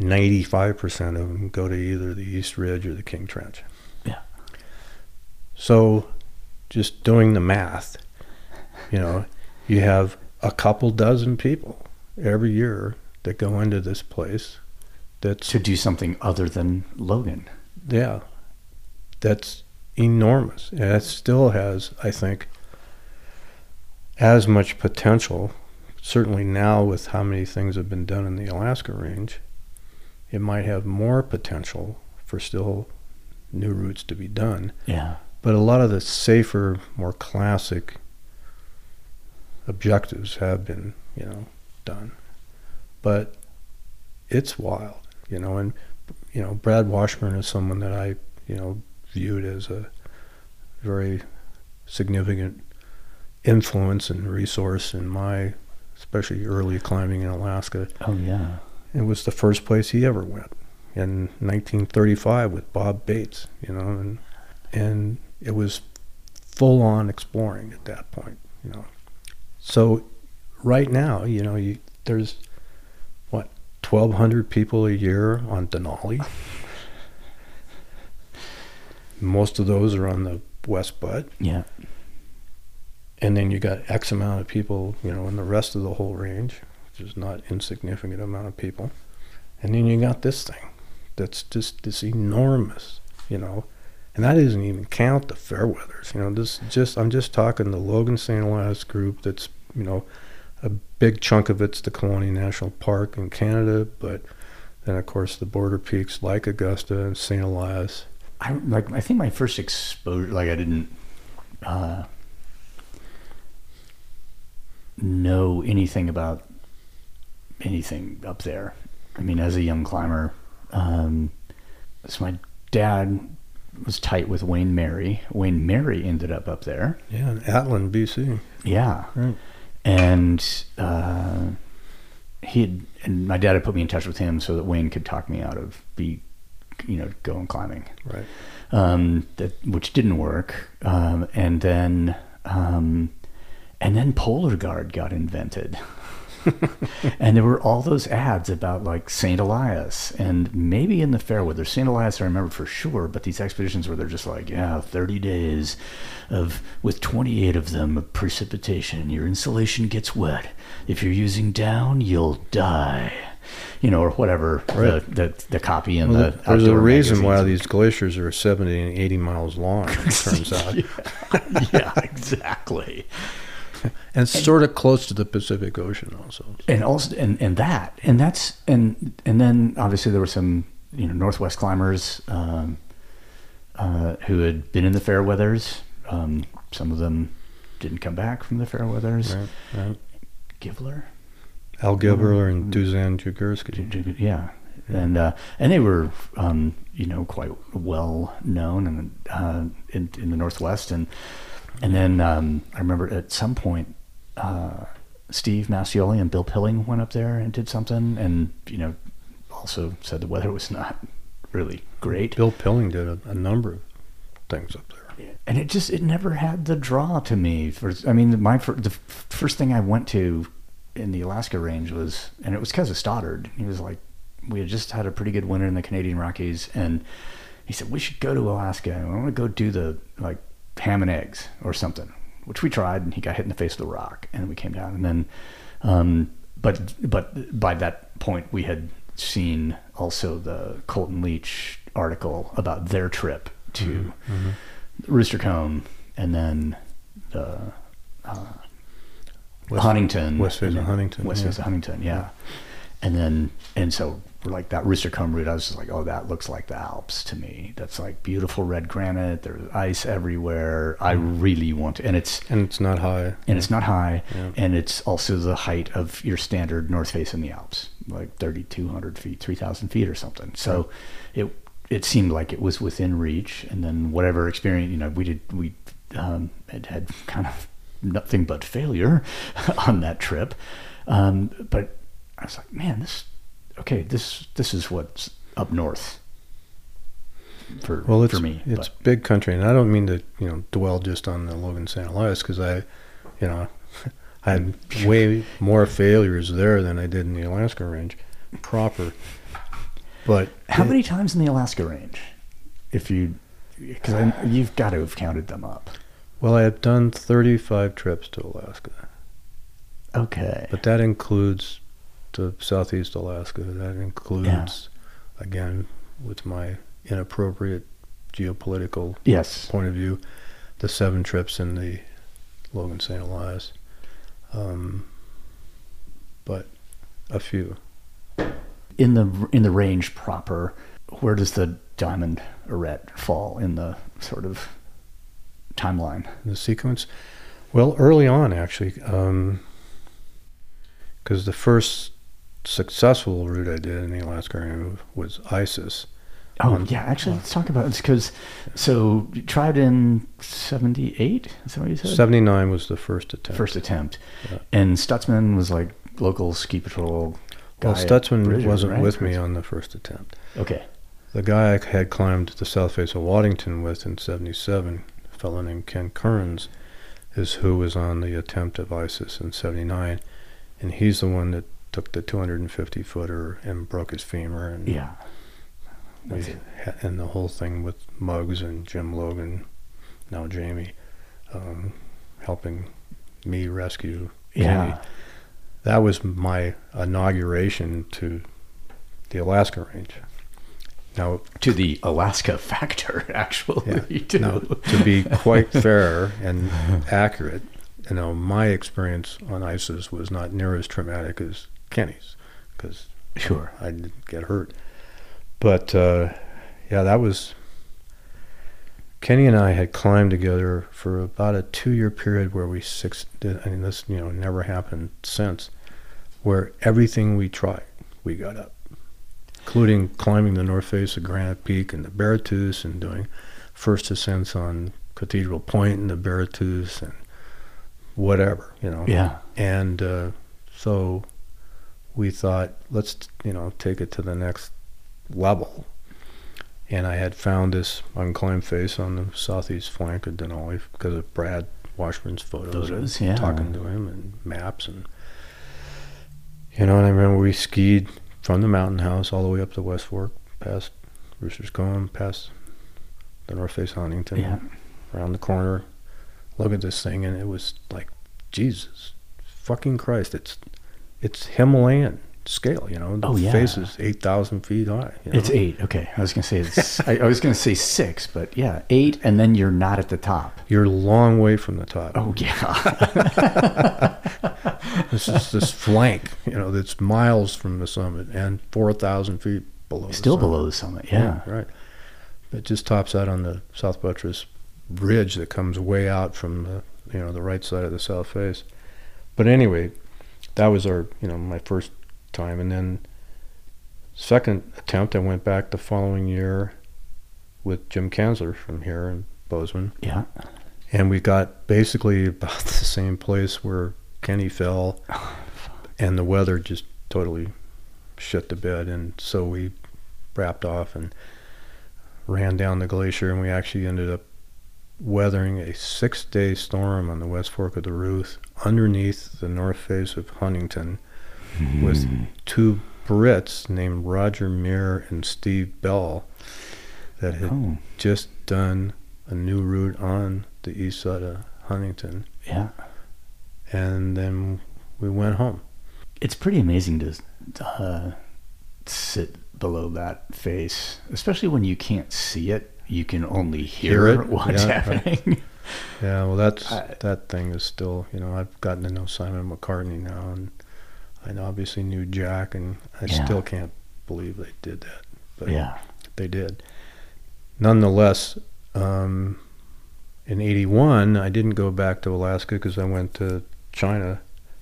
95% of them go to either the East Ridge or the King Trench. Yeah. So just doing the math, you know, you have a couple dozen people every year that go into this place that's To do something other than Logan. yeah, that's enormous. And it still has, I think, as much potential. Certainly now, with how many things have been done in the Alaska range, it might have more potential for still new routes to be done. Yeah. But a lot of the safer, more classic objectives have been, you know, done. But it's wild, you know, and you know, Brad Washburn is someone that I, you know, viewed as a very significant influence and resource in my especially early climbing in Alaska. Oh yeah. It was the first place he ever went in 1935 with Bob Bates, you know, and and it was full on exploring at that point, you know. So right now, you know, you, there's what 1,200 people a year on Denali. Most of those are on the West Butt, Yeah. and then you got X amount of people, you know, in the rest of the whole range, which is not insignificant amount of people, and then you got this thing, that's just this enormous, you know, and that doesn't even count the Fairweathers. You know, this just I'm just talking the Logan St. Elias group. That's you know, a big chunk of it's the Kluane National Park in Canada, but then of course the border peaks like Augusta and St. Elias. I like. I think my first exposure, like I didn't uh, know anything about anything up there. I mean, as a young climber, um, so my dad was tight with Wayne Merry. Wayne Merry ended up up there. Yeah, in Atlin, BC. Yeah, Right. and uh, he had, and my dad had put me in touch with him so that Wayne could talk me out of be, you know, going climbing Right. um, that which didn't work. Um, and then um, and then Polar Guard got invented. and there were all those ads about like St. Elias and maybe in the Fairweather. St. Elias I remember for sure, but these expeditions where they're just like, yeah, 30 days of with 28 of them of precipitation. Your insulation gets wet. If you're using down, you'll die. You know, or whatever Right. the, the the copy and Well, the there's a reason why these glaciers are 70 and 80 miles long. It turns out, yeah, exactly. and sort of close to the Pacific Ocean also. And also, and, and that, and that's, and and then obviously there were some, you know, Northwest climbers um, uh, who had been in the Fairweathers. Um, some of them didn't come back from the Fairweathers. Right. Right. Givler, Al Givler and Mm. Dusan Jagersky. J- j- yeah, and uh, and they were, um, you know, quite well known and uh, in in the Northwest, and and then um, I remember at some point. Uh, Steve Mascioli and Bill Pilling went up there and did something, and you know, also said the weather was not really great. Bill Pilling did a, a number of things up there. and it just it never had the draw to me. For I mean, my the f- first thing I went to in the Alaska range was, and it was because of Stoddard. He was like, we had just had a pretty good winter in the Canadian Rockies, and he said we should go to Alaska. I want to go do the like ham and eggs or something, which we tried, and he got hit in the face with a rock, and we came down, and then, um, but but by that point we had seen also the Colton Leach article about their trip to Rooster Comb, and then the uh, West- Huntington, West Face of Huntington, West yeah. Face of Huntington, yeah. and then and so like that Rooster Comb route, I was just like, oh, that looks like the Alps to me. That's like beautiful red granite. There's ice everywhere. I really want to, and it's And it's not high. and it's not high, Yeah. and it's also the height of your standard north face in the Alps, like 3,200 feet, 3,000 feet or something. So it it seemed like it was within reach, and then whatever experience, you know, we did we um, had had kind of nothing but failure on that trip, um, but I was like, man, this okay, this this is what's up north for Well, it's for me. it's but- big country, and I don't mean to you know dwell just on the Logan St. Elias because I, you know, I had way more failures there than I did in the Alaska Range proper. But How many times in the Alaska range? If you, because you've got to have counted them up. Well, I have done 35 trips to Alaska, Okay. but that includes to Southeast Alaska. That includes, again, with my inappropriate geopolitical yes. point of view, the seven trips in the Logan St. Elias. Um, but a few. In the in the range proper, where does the diamond arete fall in the sort of timeline? The sequence? Well, early on, actually, because the first successful route I did in the Alaska was ISIS. Oh Um, yeah, actually, let's talk about it because so you tried in '78. Is that what you said? 79 was the first attempt. First attempt, Yeah. and Stutzman was like local ski patrol. well, Stutzman Bridger, wasn't right? with me on the first attempt. Okay. The guy I had climbed the south face of Waddington with in 77, a fellow named Ken Kearns, is who was on the attempt of ISIS in 79. And he's the one that took the 250 footer and broke his femur. And, Yeah. we, That's it. ha- and the whole thing with Mugs and Jim Logan, now Jamie, um, helping me rescue. Yeah. That was my inauguration to the Alaska Range. Now, To the Alaska factor, actually. Yeah. too. Now, to be quite fair and accurate, you know, my experience on ISIS was not near as traumatic as Kenny's, because Sure. I didn't get hurt. But uh, yeah, that was. Kenny and I had climbed together for about a two-year period where we six. I mean, this you know never happened since, where everything we tried, we got up, including climbing the north face of Granite Peak and the Beartooth, and doing first ascents on Cathedral Point and the Beartooth, and whatever you know. Yeah. And uh, so we thought, let's, you know, take it to the next level. And I had found this unclimbed face on the southeast flank of Denali because of Brad Washburn's photos. Photos, yeah. Talking to him and maps. And, you know, and I remember we skied from the mountain house all the way up to West Fork, past Rooster's Comb, past the North Face Huntington Yeah. around the corner. Look at this thing, and it was like, Jesus, fucking Christ! It's it's Himalayan scale, you know. The Oh, yeah. face is eight thousand feet high. you It's eight. Okay. I was gonna say it's, I, I was gonna say six, but yeah, eight, and then you're not at the top. You're a long way from the top. Oh yeah. This is this flank, you know, that's miles from the summit and four thousand feet below. Still summit. below the summit. Yeah. right. It just tops out on the South Buttress ridge that comes way out from the you know the right side of the south face. But anyway, that was our you know my first time, and then second attempt I went back the following year with Jim Kanzler from here in Bozeman, Yeah. and we got basically about the same place where Kenny fell, and the weather just totally shit the bed, and so we wrapped off and ran down the glacier, and we actually ended up weathering a six-day storm on the west fork of the Ruth underneath the north face of Huntington with two Brits named Roger Muir and Steve Bell that had Oh. just done a new route on the east side of Huntington, Yeah. and then we went home. It's pretty amazing to uh, sit below that face, especially when you can't see it. You can only hear, Hear it? what's Yeah, right. happening. Yeah, well, that's I- that thing is still, you know, I've gotten to know Simon McCartney now, and I obviously knew Jack, and I Yeah. still can't believe they did that. But yeah. they did. Nonetheless, um, in '81, I didn't go back to Alaska because I went to China,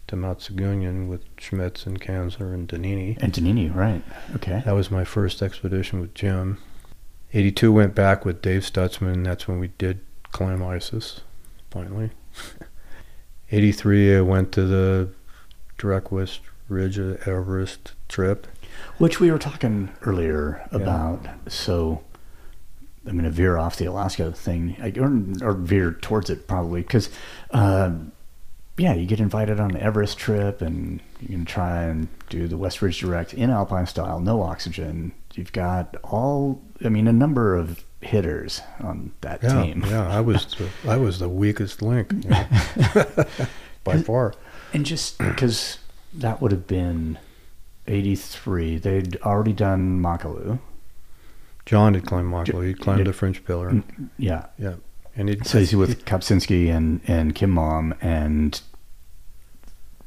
to Mount Siguniang with Schmitz and Kanzler and Donini. And Donini, right? Okay. That was my first expedition with Jim. 82 went back with Dave Stutzman. That's when we did climb ISIS, finally. 83, I went to the Direct West Ridge of Everest trip. Which we were talking earlier Yeah. about. So I'm going to veer off the Alaska thing, or, or veer towards it probably, because, um, yeah, you get invited on the Everest trip, and you can try and do the West Ridge Direct in alpine style, no oxygen. You've got all, I mean, a number of hitters on that Yeah, team. yeah, I was the, I was the weakest link you know, by far. And just because that would have been 83, they'd already done Makalu. John had climbed Makalu. He climbed the French Pillar. Yeah. Yeah, and he So he's with Kapczynski and, and Kim Momb and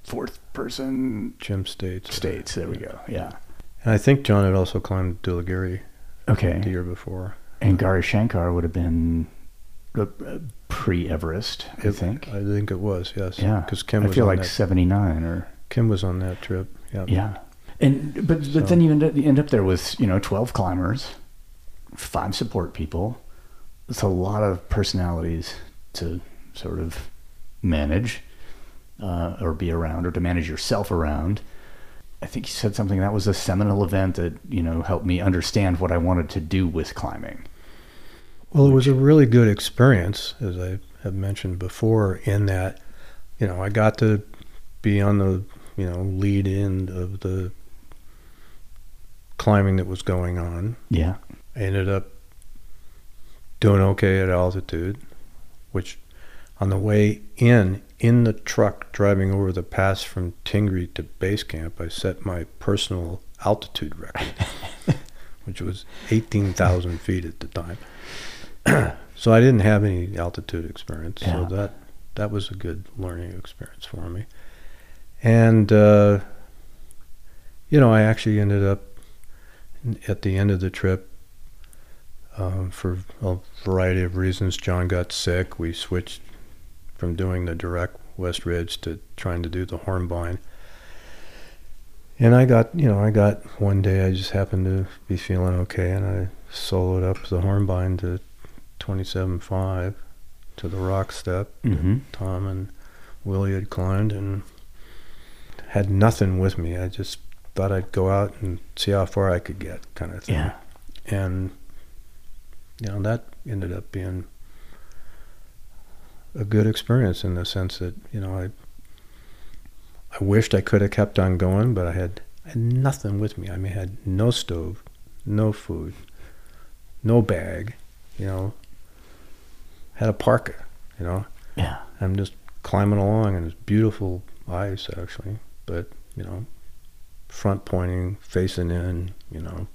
fourth person Jim States. states. There we go. Yeah. And I think John had also climbed Dhaulagiri the year before. And Gary Shankar would have been uh, uh, uh, uh, pre Everest, I It- think. I think it was, yes. yeah. Because Kim I was feel like that, 79 or. Kim was on that trip. Yeah. Yeah. And but So- but then you end up, you end up there with you know twelve climbers, five support people. It's a lot of personalities to sort of manage, uh, or be around, or to manage yourself around. I think you said something that was a seminal event that you know helped me understand what I wanted to do with climbing. Well, it was a really good experience, as I have mentioned before, in that, you know, I got to be on the, you know, lead end of the climbing that was going on. Yeah. I ended up doing okay at altitude, which on the way in, in the truck driving over the pass from Tingri to base camp, I set my personal altitude record, which was 18,000 feet at the time. so I didn't have any altitude experience, Yeah. so that that was a good learning experience for me. And uh, you know, I actually ended up at the end of the trip um, for a variety of reasons. John got sick. We switched from doing the direct West Ridge to trying to do the Hornbein. And I got, you know, I got one day I just happened to be feeling okay, and I soloed up the Hornbein to 27.5 to the rock step. Mm-hmm. Tom and Willie had climbed and had nothing with me. I just thought I'd go out and see how far I could get, kind of thing. Yeah. And you know that ended up being a good experience in the sense that you know I I wished I could have kept on going, but I had I had nothing with me. I mean, I had no stove, no food, no bag. You know, had a parka. You know, Yeah. I'm just climbing along, and it's beautiful ice actually, but you know, front pointing, facing in. You know,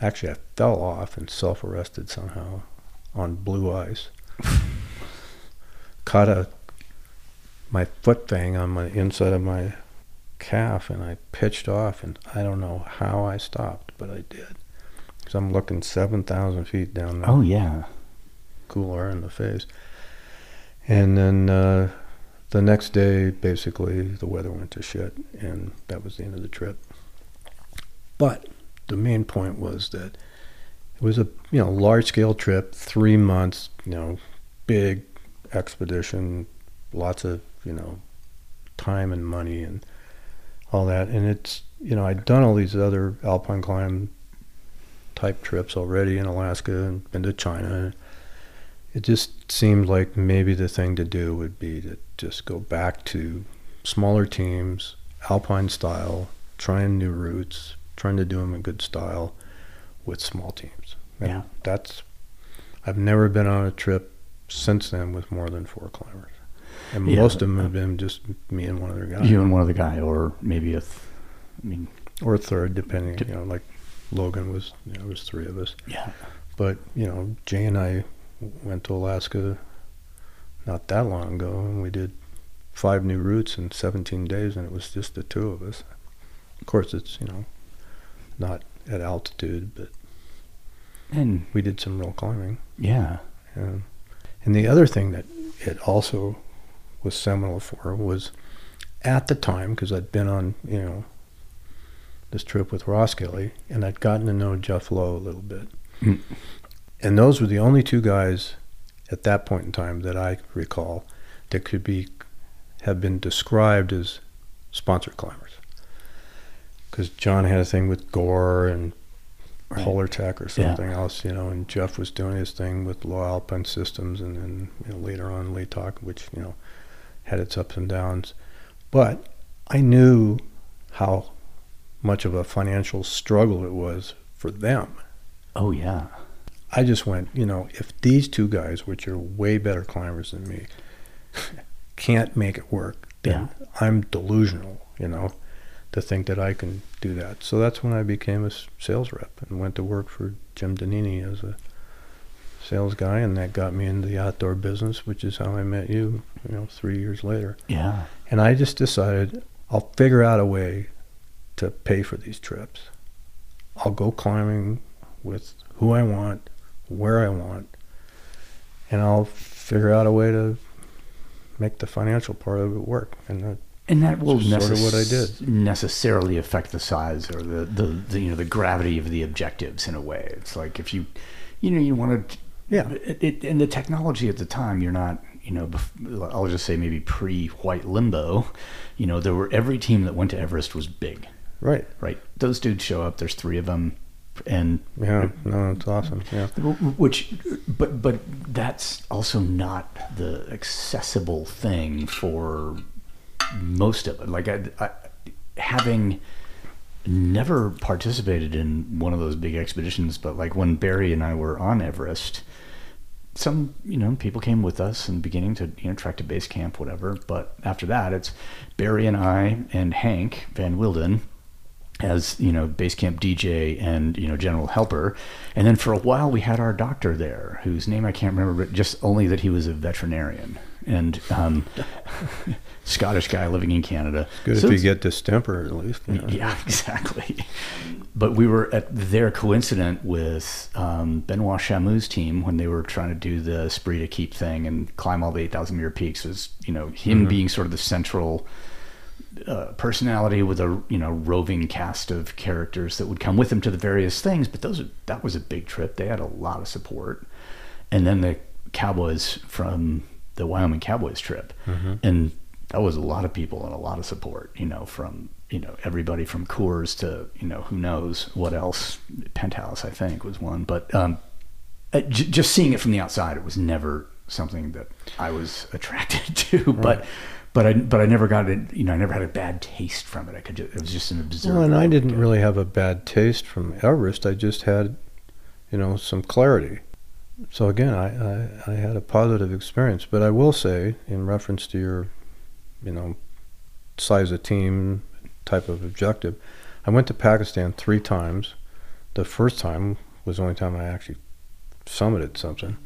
actually, I fell off and self-arrested somehow on blue ice. Caught a my foot thing on my inside of my calf, and I pitched off, and I don't know how I stopped, but I did. Because I'm looking seven thousand feet down there Oh yeah. Cool air in the face. And then uh, the next day, basically, the weather went to shit, and that was the end of the trip. But the main point was that it was a you know large scale trip, three months, you know, big expedition, lots of you know time and money and all that. And it's you know I'd done all these other alpine climb type trips already in Alaska and been to China it just seemed like maybe the thing to do would be to just go back to smaller teams, alpine style, trying new routes, trying to do them in good style with small teams. And Yeah. that's I've never been on a trip since then with more than four climbers, and Yeah. most of them have been just me and one other guy, You and one other guy, or maybe a. Th- I mean, or a third, depending. Dep- You know, like Logan was, you know, it was three of us. yeah. But you know, Jay and I went to Alaska not that long ago, and we did five new routes in 17 days, and it was just the two of us. Of course, it's you know not at altitude, but And we did some real climbing. yeah, And, and the other thing that it also was seminal for was at the time, because I'd been on, you know, this trip with Roskelley, and I'd gotten to know Jeff Lowe a little bit. Mm. And those were the only two guys at that point in time that I recall that could be have been described as sponsored climbers. Because John had a thing with Gore and Right. Polartec or Yeah. something else, you know, and Jeff was doing his thing with Lowe Alpine Systems, and then you know, later on Lee which you know had its ups and downs. But I knew how much of a financial struggle it was for them. oh yeah, I just went, you know, if these two guys, which are way better climbers than me, can't make it work, then I'm delusional, you know, to think that I can do that. So that's when I became a sales rep and went to work for Jim Donini as a sales guy, and that got me into the outdoor business, which is how I met you, you know, three years later. yeah, And I just decided I'll figure out a way to pay for these trips. I'll go climbing with who I want, where I want, and I'll figure out a way to make the financial part of it work. And that, and that will Sort of what I necess- did. necessarily affect the size or the, the the you know the gravity of the objectives in a way. It's like if you you know you want to yeah, it, it, and the technology at the time you're not you know I'll just say maybe pre white limbo you know there were every team that went to Everest was big right. right those dudes show up there's three of them and Yeah, no, it's awesome. Yeah, which but but that's also not the accessible thing for most of it like I, I having never participated in one of those big expeditions but like when barry and i were on everest some you know people came with us and beginning to you know track to base camp whatever but after that it's barry and i and hank van wilden as you know base camp dj and you know general helper and then for a while we had our doctor there whose name i can't remember but just only that he was a veterinarian and um, scottish guy living in canada good So if you get distemper at least. You know. yeah, exactly. But we were at there coincident with um, Benoit Chamoux' team when they were trying to do the Spree to Keep thing and climb all the 8,000 meter peaks. Was you know him being sort of the central uh, personality with a you know roving cast of characters that would come with him to the various things. But those that was a big trip. They had a lot of support, and then the Cowboys from the Wyoming Cowboys trip, and that was a lot of people and a lot of support. You know, from you know everybody from Coors to you know who knows what else. Penthouse, I think, was one, but um, uh, j- just seeing it from the outside, it was never something that I was attracted to. But but I but I never got it. You know, I never had a bad taste from it. I could. Just, it was just an observer. Well, and I didn't really have a bad taste from Everest. I just had, you know, some clarity. So again, I, I, I had a positive experience. But I will say, in reference to your, you know, size of team type of objective, I went to Pakistan three times. The first time was the only time I actually summited something.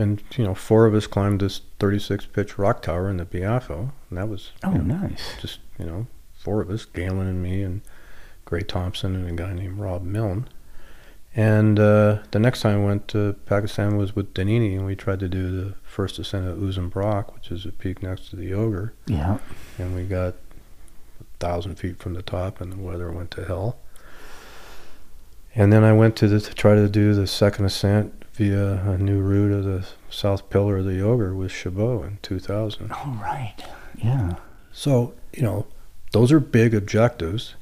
And, you know, four of us climbed this 36 pitch rock tower in the Biafo. And that was, Oh, know, nice. just you know four of us galen and me and gray thompson and a guy named rob milne and uh, the next time i went to pakistan was with donini and we tried to do the first ascent of uzun which is a peak next to the ogre Yeah. and we got a thousand feet from the top and the weather went to hell and then i went to, the, to try to do the second ascent via a new route of the south pillar of the ogre with chabot in 2000 All right. Yeah. so, you know, those are big objectives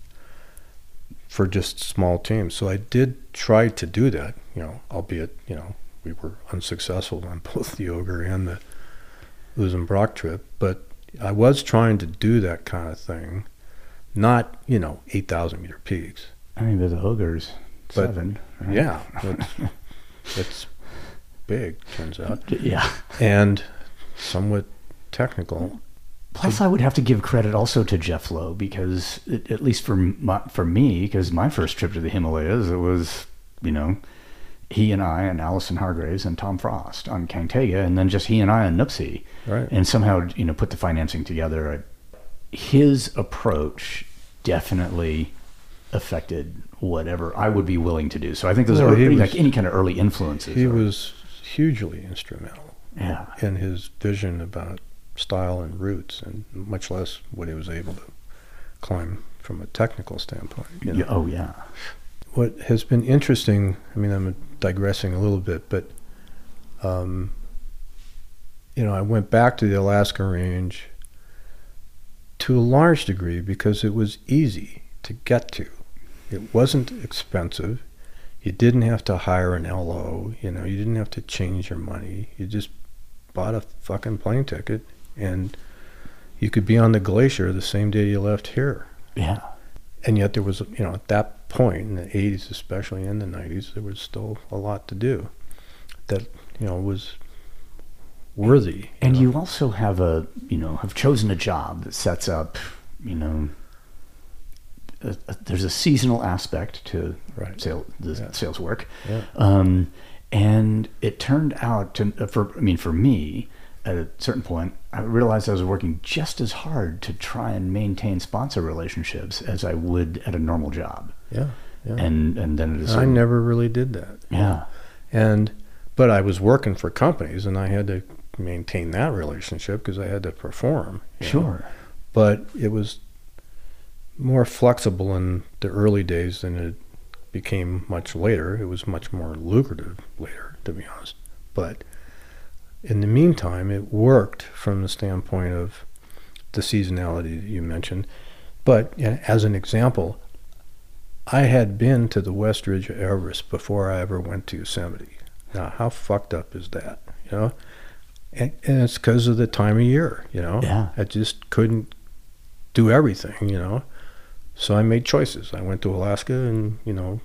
for just small teams. So I did try to do that, you know, albeit, you know, we were unsuccessful on both the Ogre and the Uzam Braak trip. But I was trying to do that kind of thing, not, you know, 8,000 meter peaks. I mean, the ogres But- seven. right? Yeah, that's, that's big, turns out, uh, Yeah. and somewhat technical. Plus, I would have to give credit also to Jeff Lowe because, it, at least for my, for me, because my first trip to the Himalayas, it was, you know, he and I and Alison Hargreaves and Tom Frost on Kangtega, and then just he and I on Nuptse, Right. and somehow you know put the financing together. His approach definitely affected whatever I would be willing to do. So I think those Well, are he like any kind of early influences. He are- was hugely instrumental yeah, in his vision about style and roots, and much less what he was able to climb from a technical standpoint. you know. oh yeah, what has been interesting, I mean, I'm digressing a little bit, but, um, you know, I went back to the Alaska Range to a large degree because it was easy to get to. It wasn't expensive. You didn't have to hire an LO, you know, you didn't have to change your money. You just bought a fucking plane ticket and you could be on the glacier the same day you left here yeah, and yet there was you know at that point in the 80s especially in the 90s there was still a lot to do that you know was worthy and know. you also have a you know have chosen a job that sets up you know. A, a, there's a seasonal aspect to Right. sale, the Yeah. sales work, yeah Um, and it turned out to, uh, for, I mean, for me, at a certain point, I realized I was working just as hard to try and maintain sponsor relationships as I would at a normal job. yeah yeah And, and then it is, i never really did that yeah, and but i was working for companies and i had to maintain that relationship because i had to perform you know. sure. but it was more flexible in the early days than it became much later. It was much more lucrative later, to be honest. But in the meantime, it worked from the standpoint of the seasonality that you mentioned. But as an example, I had been to the West Ridge of Everest before I ever went to Yosemite. Now, how fucked up is that? You know, and, and it's because of the time of year. You know, Yeah. I just couldn't do everything. You know, so I made choices. I went to Alaska in you know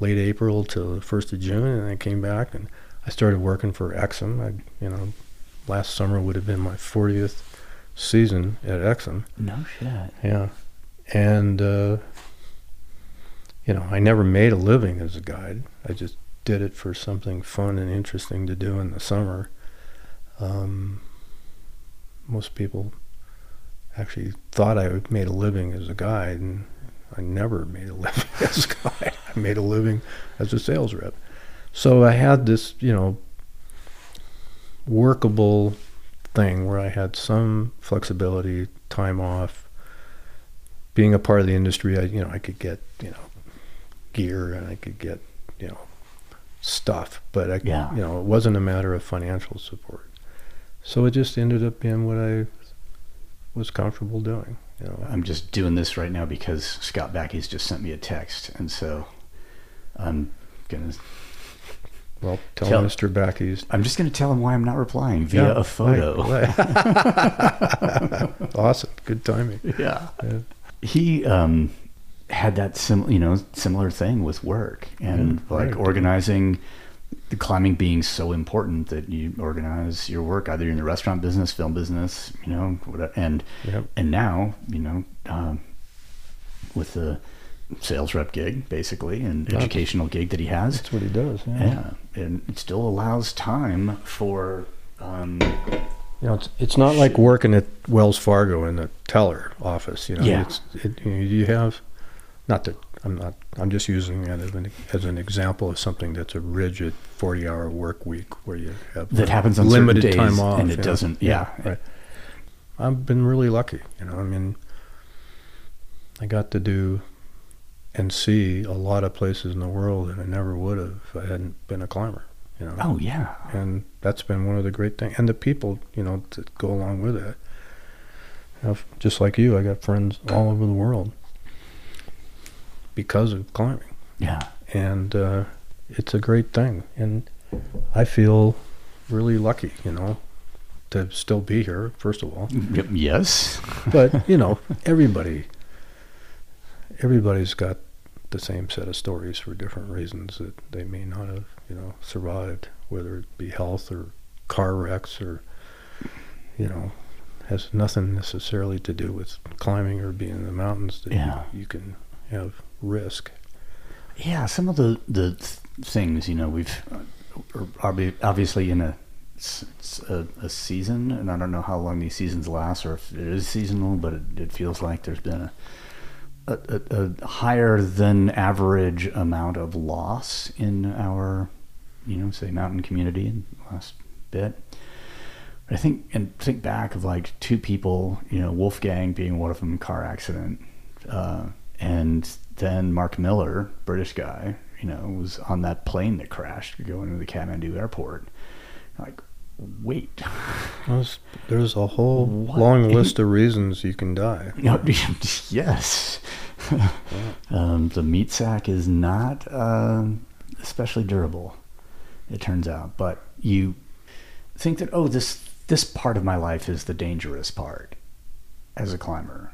late April till the first of June, and I came back and I started working for Exum. I you know last summer would have been my 40th season at Exum. No shit. Yeah. And, uh, you know, I never made a living as a guide. I just did it for something fun and interesting to do in the summer. Um, most people actually thought I made a living as a guide, and I never made a living as a guide. I made a living as a sales rep. So I had this, you know, workable thing where I had some flexibility, time off. Being a part of the industry, I you know I could get you know gear and I could get you know stuff, but I Yeah. you know it wasn't a matter of financial support. So it just ended up being what I was comfortable doing. You know, I'm just doing this right now because Scott Backes just sent me a text, and so I'm gonna. well, tell, Tell- Mr. Backes I'm just gonna tell him why I'm not replying via Yeah, a photo. right, awesome, good timing. yeah. Yeah. He um, had that sim- you know similar thing with work and Yeah, like right. organizing climbing being so important that you organize your work either in the restaurant business, film business, you know, whatever. And Yep. and now you know um, with the sales rep gig basically and Yeah. educational gig that he has, That's what he does. Yeah. yeah, and it still allows time for. Um, You know, it's, it's not like working at Wells Fargo in the teller office. You know, Yeah. it's, it, you, know, you have not that I'm not. I'm just using that as an, as an example of something that's a rigid 40-hour work week where you have that happens on limited days time off, and it know. doesn't. Yeah, right. I've been really lucky. You know, I mean, I got to do and see a lot of places in the world that I never would have if I hadn't been a climber. You know, Oh yeah. and that's been one of the great things. And the people, you know, that go along with it. You know, just like you, I got friends all over the world because of climbing, Yeah. and uh, it's a great thing. And I feel really lucky, you know, to still be here. First of all, Yes. but you know, everybody, everybody's got the same set of stories for different reasons that they may not have, you know, survived, whether it be health or car wrecks or, you know, has nothing necessarily to do with climbing or being in the mountains. That Yeah. you, you can have risk. Yeah. Some of the the things. You know, we've uh, obviously in a, a a season, and I don't know how long these seasons last, or if it is seasonal, but it, it feels like there's been a a, a, a higher than average amount of loss in our, you know, say mountain community in the last bit. I think and think back of like two people, you know, Wolfgang being one of them, car accident, uh, and then Mark Miller, British guy, you know, was on that plane that crashed going to the Kathmandu airport. Like, wait, There's, there's a whole What? long list of reasons you can die. Yes. um, the meat sack is not um especially durable, it turns out. But you think that oh, this this part of my life is the dangerous part as a climber,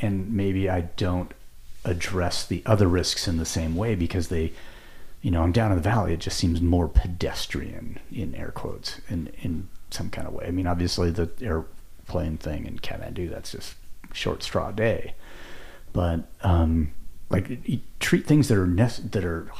and maybe I don't address the other risks in the same way because they, you know, I'm down in the valley. It just seems more pedestrian in air quotes in in some kind of way. I mean, obviously the airplane thing in Kathmandu that's just short straw day, but um, like you treat things that are nec- that are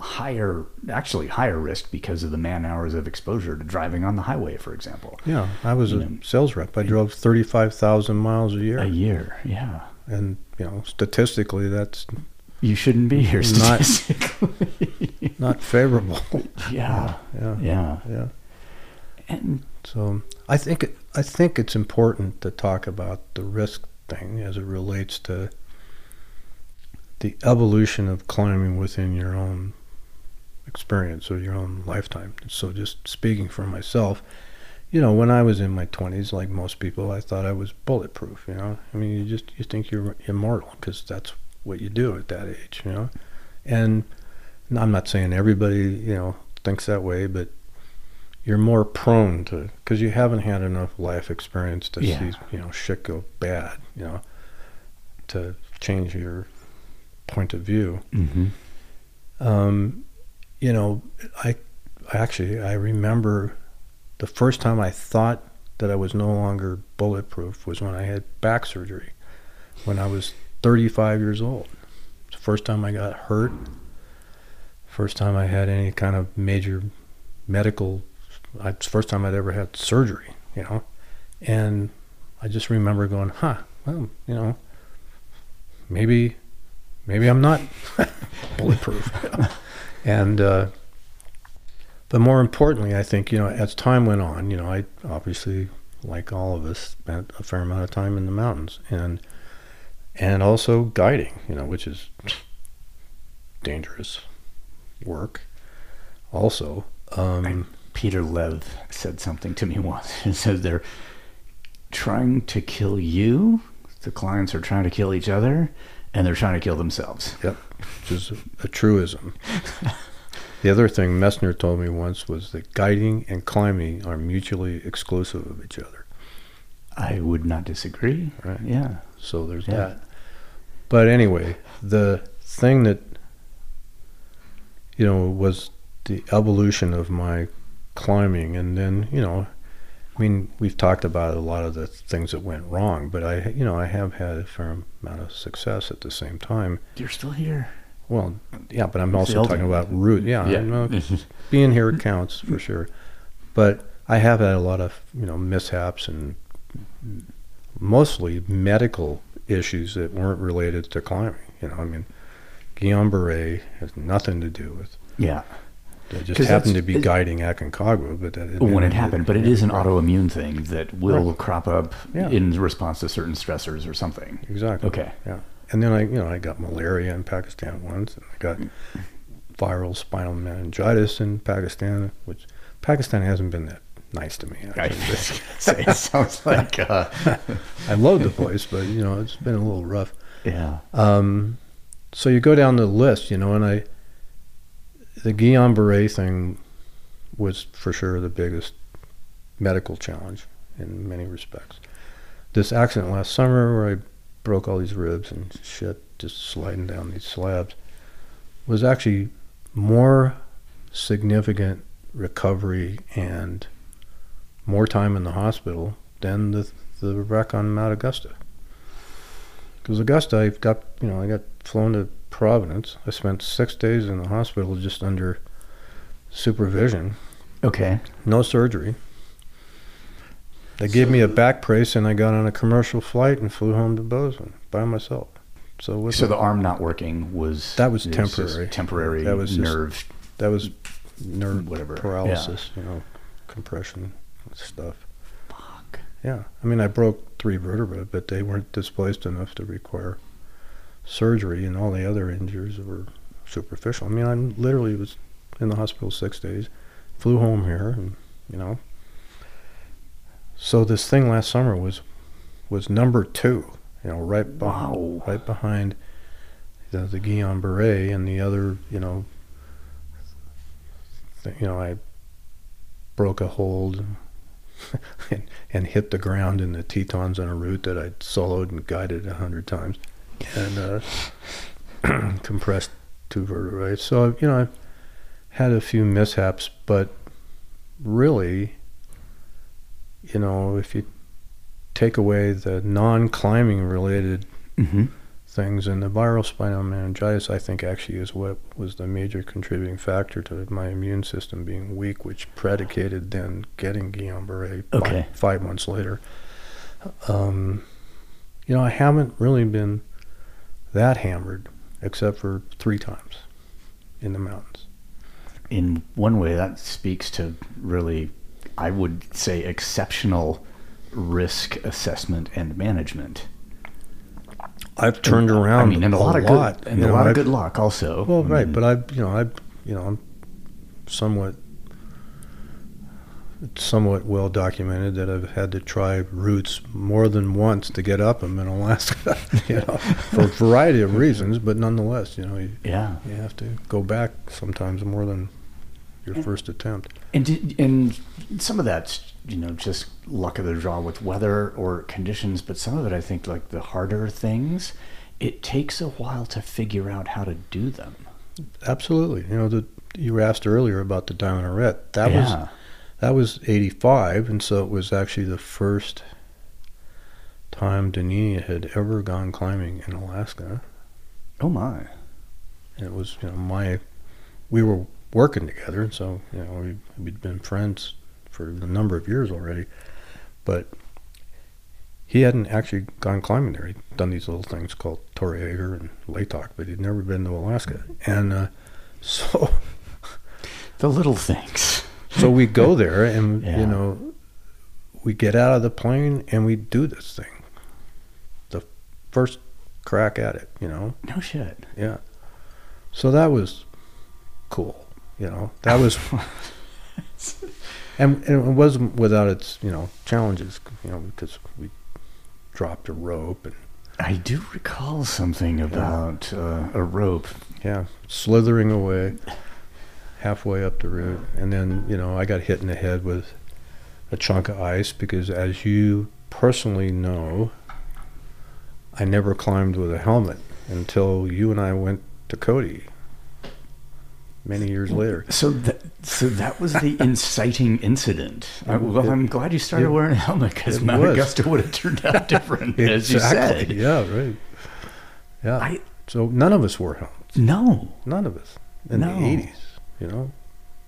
higher, actually higher risk because of the man hours of exposure to driving on the highway, for example. Yeah, I was You a know. sales rep. I drove 35,000 miles a year. A year, yeah. and, you know, statistically, that's You shouldn't be here Not- statistically. not favorable. yeah, yeah, yeah. yeah. And So I think I think it's important to talk about the risk thing as it relates to the evolution of climbing within your own experience or your own lifetime. So just speaking for myself, you know, when I was in my 20s, like most people, I thought I was bulletproof, you know. I mean, you just you think you're immortal because that's what you do at that age, you know. And I'm not saying everybody, you know, thinks that way, but you're more prone to because you haven't had enough life experience to Yeah. see you know shit go bad you know to change your point of view mhm. um, you know I actually I remember the first time I thought that I was no longer bulletproof was when I had back surgery when I was 35 years old. It's the first time I got hurt first time I had any kind of major medical it's the first time I'd ever had surgery, you know, and I just remember going, huh, well, you know, maybe, maybe I'm not bulletproof, and uh, but more importantly, I think you know, as time went on, you know, I obviously, like all of us, spent a fair amount of time in the mountains, and and also guiding, you know, which is dangerous work, also. Um, Peter Lev said something to me once. He said they're trying to kill you. The clients are trying to kill each other, and they're trying to kill themselves. Yep, which is a truism. the other thing Messner told me once was that guiding and climbing are mutually exclusive of each other. I would not disagree. Right. Yeah. So there's Yeah. that. But anyway, the thing that you know was the evolution of my climbing, and then you know, I mean, we've talked about a lot of the things that went wrong, but I, you know, I have had a fair amount of success at the same time. You're still here. Well, yeah, but I'm also talking about root. Yeah, I know uh, being here counts for sure. But I have had a lot of you know mishaps and mostly medical issues that weren't related to climbing. You know, I mean, Guillain Barre has nothing to do with. yeah. It just 'Cause happened to be it- guiding Aconcagua, but that when it happened, but it is an autoimmune thing that will Right. crop up Yeah. in response to certain stressors or something. Exactly. Okay. Yeah. And then I, you know, I got malaria in Pakistan once, and I got viral spinal meningitis in Pakistan, which Pakistan hasn't been that nice to me. I gonna say, it sounds like, uh, I love the place, but you know, it's been a little rough. yeah. Um, so you go down the list, you know, and I, the Guillain Barre thing was for sure the biggest medical challenge in many respects. This accident last summer where I broke all these ribs and shit, just sliding down these slabs, was actually more significant recovery and more time in the hospital than the the wreck on Mount Augusta. Because Augusta, I got you know I got flown to Providence. I spent six days in the hospital just under supervision, Okay. no surgery. They gave me a back brace, and I got on a commercial flight and flew home to Bozeman by myself. So So the arm not working was That was it just temporary. temporary That was just- nerve. that was nerve Whatever. paralysis, you know, compression stuff. Fuck. Yeah, I mean, I broke three vertebrae, but they weren't displaced enough to require surgery, and all the other injuries were superficial. I mean, I literally was in the hospital six days, flew home here, and you know. So this thing last summer was was number two, you know, right be- Wow. right behind the, the Guillain Barre and the other, you know. Th- you know, I broke a hold and, and hit the ground in the Tetons on a route that I'd soloed and guided a hundred times, and uh, compressed two vertebrae. So you know, I've had a few mishaps, but really, you know, if you take away the non-climbing related Mm-hmm. things, and the viral spinal meningitis, I think actually is what was the major contributing factor to my immune system being weak, which predicated then getting Guillain-Barré Okay. five months later. Um, you know, I haven't really been that hammered, except for three times in the mountains. In one way, that speaks to really, I would say, exceptional risk assessment and management. I've turned around I mean, and a, lot of lot, good and a know, lot of I've- good luck also. Well, I right, mean, but I, you know, I, you know, I'm somewhat, it's somewhat well documented that I've had to try routes more than once to get up them in Alaska, you know, for a variety of reasons. But nonetheless, you know, you, yeah. you have to go back sometimes more than your first attempt. And did, and some of that's you know just luck of the draw with weather or conditions, but some of it I think like the harder things, it takes a while to figure out how to do them. Absolutely, you know, the you were asked earlier about the Diamond Arête. That was yeah. That was 85, and so it was actually the first time Donini had ever gone climbing in Alaska. oh my. And it was, you know, my, we were working together, so, you know, we, we'd been friends for a number of years already. But he hadn't actually gone climbing there. He'd done these little things called Torre Egger and Latok, but he'd never been to Alaska. And uh, so The little things. so we go there and Yeah. you know we get out of the plane and we do this thing the first crack at it you know No shit. yeah so that was cool you know that was and, and it wasn't without its you know challenges you know because we dropped a rope and I do recall something about uh, a rope. yeah slithering away halfway up the route. And then you know i got hit in the head with a chunk of ice because as you personally know i never climbed with a helmet until you and i went to cody many years later So that so that was the inciting incident. I, well, It- I'm glad you started it- wearing a helmet because Mount was. Augusta would have turned out different, as you said. yeah right yeah I so none of us wore helmets no, none of us in No. the 80s you know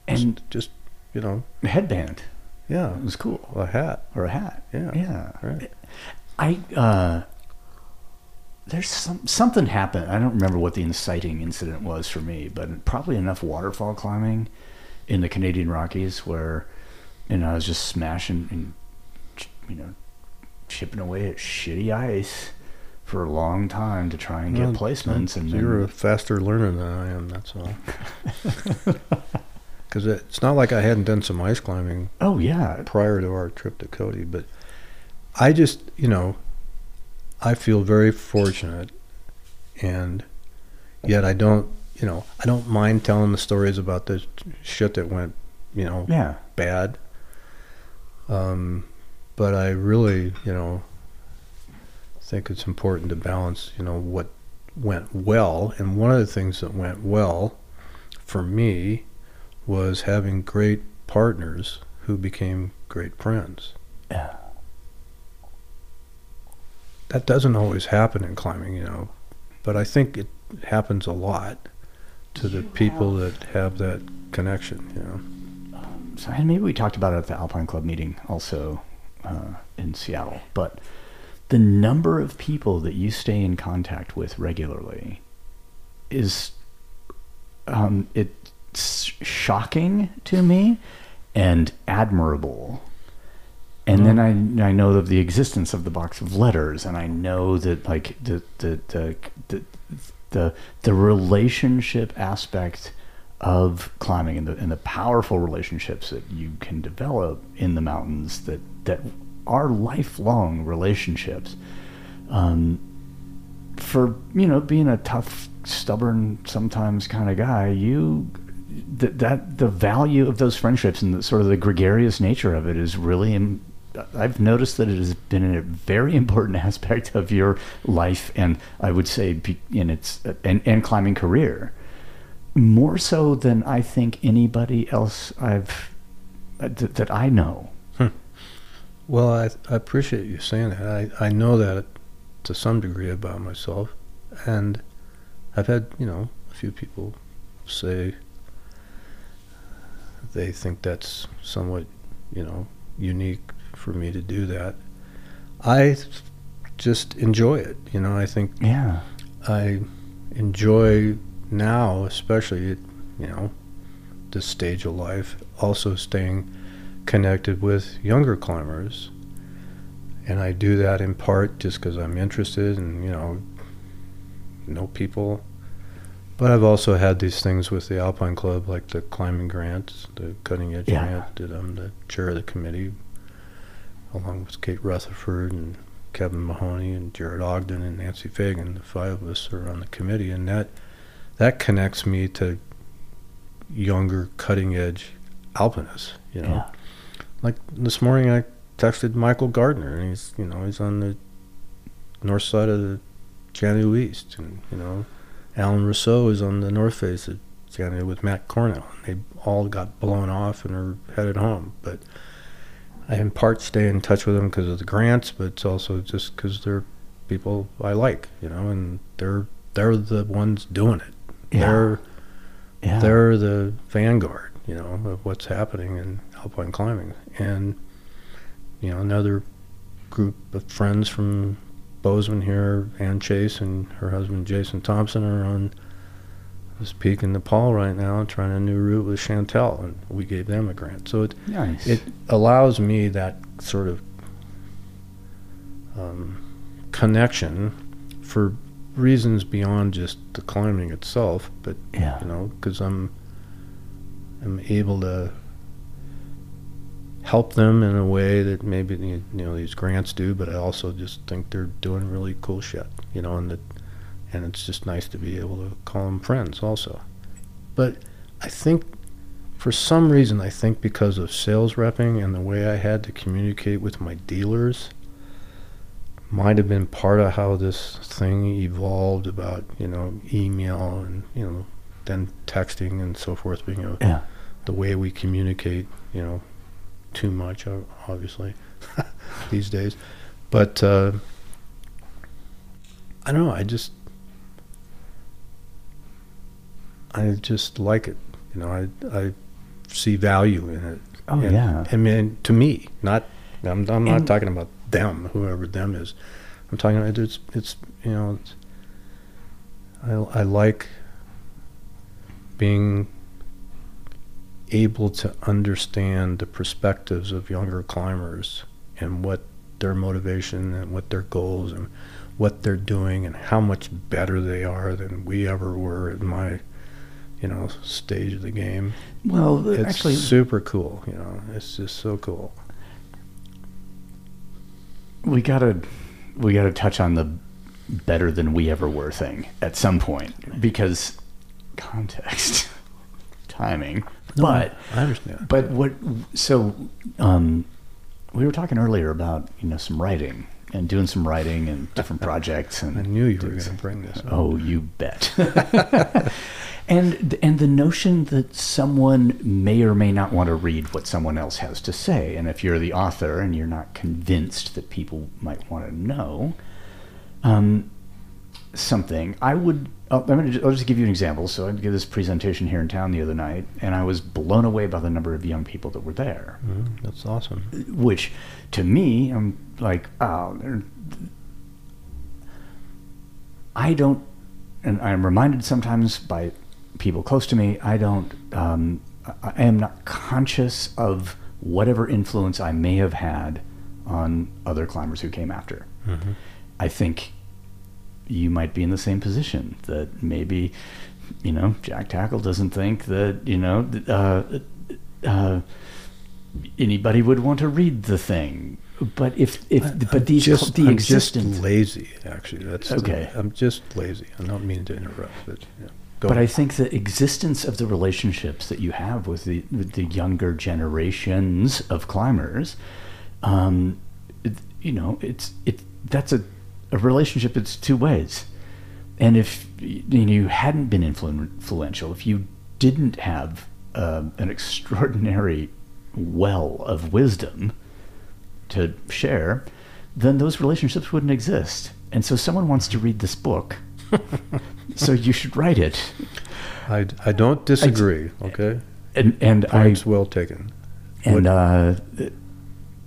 and just, just you know headband yeah it was cool, a hat or a hat. Yeah, yeah. right. I uh, there's some something happened. I don't remember what the inciting incident was for me, but probably enough waterfall climbing in the Canadian Rockies where you know I was just smashing and you know chipping away at shitty ice for a long time to try and get Well, placements. And you're a faster learner than I am. That's all. Because it's not like I hadn't done some ice climbing oh yeah, prior to our trip to Cody, but I just, you know, I feel very fortunate, and yet I don't, you know, I don't mind telling the stories about the shit that went, you know, yeah. bad. Um, but I really, you know, think it's important to balance, you know, what went well. And one of the things that went well for me was having great partners who became great friends. Yeah. That doesn't always happen in climbing, you know, but I think it happens a lot to the people that have that connection. You know. So, and maybe we talked about it at the Alpine Club meeting also uh, in Seattle, but the number of people that you stay in contact with regularly is um, it's shocking to me and admirable. And then I, I know of the existence of the box of letters, and I know that like the the the the the, the relationship aspect of climbing and the and the powerful relationships that you can develop in the mountains that that are lifelong relationships. Um, for you know being a tough, stubborn, sometimes kind of guy, you that that the value of those friendships and the sort of the gregarious nature of it is really. Im- I've noticed that it has been a very important aspect of your life, and I would say in its and, and climbing career, more so than I think anybody else I've uh, th- that I know. Well, I, I appreciate you saying that. I, I know that to some degree about myself. And I've had, you know, a few people say they think that's somewhat, you know, unique for me to do that. I just enjoy it. You know, I think Yeah, I enjoy now, especially, you know, this stage of life, also staying connected with younger climbers. And I do that in part just because I'm interested and, you know, know people. But I've also had these things with the Alpine Club, like the climbing grants, the cutting edge Yeah. grant, that I'm um, the chair of the committee, along with Kate Rutherford and Kevin Mahoney and Jared Ogden and Nancy Fagan. The five of us are on the committee, and that that connects me to younger, cutting edge alpinists. You know, yeah, like this morning I texted Michael Gardner, and he's you know he's on the north side of the Jannu East, and you know Alan Rousseau is on the north face of Jannu with Matt Cornell. And they all got blown off and are headed home, but. I in part stay in touch with them because of the grants, but it's also just because they're people I like, you know, and they're they're the ones doing it. Yeah. They're yeah. they're the vanguard, you know, of what's happening in alpine climbing. And you know, another group of friends from Bozeman here, Ann Chase and her husband Jason Thompson are on this peak in Nepal right now, and trying a new route with Chantel, and we gave them a grant. So it nice. it allows me that sort of um, connection for reasons beyond just the climbing itself, but yeah, you know, because I'm I'm able to help them in a way that maybe you know these grants do, but I also just think they're doing really cool shit, you know, and that and it's just nice to be able to call them friends also. But I think for some reason, I think because of sales repping and the way I had to communicate with my dealers, might have been part of how this thing evolved about you know email and you know then texting and so forth being a, yeah, the way we communicate you know too much obviously these days but uh, I don't know I just I just like it you know I I see value in it oh and- yeah, I mean, to me, not. I'm, I'm not And- talking about them, whoever them is. I'm talking about it's. It's you know. It's, I I like being able to understand the perspectives of younger climbers and what their motivation and what their goals and what they're doing and how much better they are than we ever were in my you know stage of the game Well, it's actually, super cool. You know, it's just so cool. we gotta we gotta touch on the better than we ever were thing at some point because context, timing, but I understand. but what so um, we were talking earlier about you know some writing and doing some writing and different projects and I knew you were going to bring this. up. Oh, you bet. and and the notion that someone may or may not want to read what someone else has to say, and if you're the author and you're not convinced that people might want to know, um, something, I would. I'm gonna, I'll just give you an example. So I did this presentation here in town the other night, and I was blown away by the number of young people that were there. Mhm, That's awesome. Which, to me, I'm like, oh, I don't, and I'm reminded sometimes by people close to me. I don't. Um, I am not conscious of whatever influence I may have had on other climbers who came after. Mhm. I think you might be in the same position that maybe, you know, Jack Tackle doesn't think that, you know, uh, uh, anybody would want to read the thing. But if, if, but I'm these, just, the I'm existence. just lazy. Actually, that's the- Okay. I'm just lazy. I don't mean to interrupt, but yeah. Go But I think the existence of the relationships that you have with the with the younger generations of climbers, um, it, you know, it's it that's a a relationship. It's two ways, and if you, know, you hadn't been influ- influential, if you didn't have uh, an extraordinary well of wisdom to share, then those relationships wouldn't exist. And so, someone wants to read this book. so you should write it. I, I don't disagree. Okay, And and I points well taken. and uh,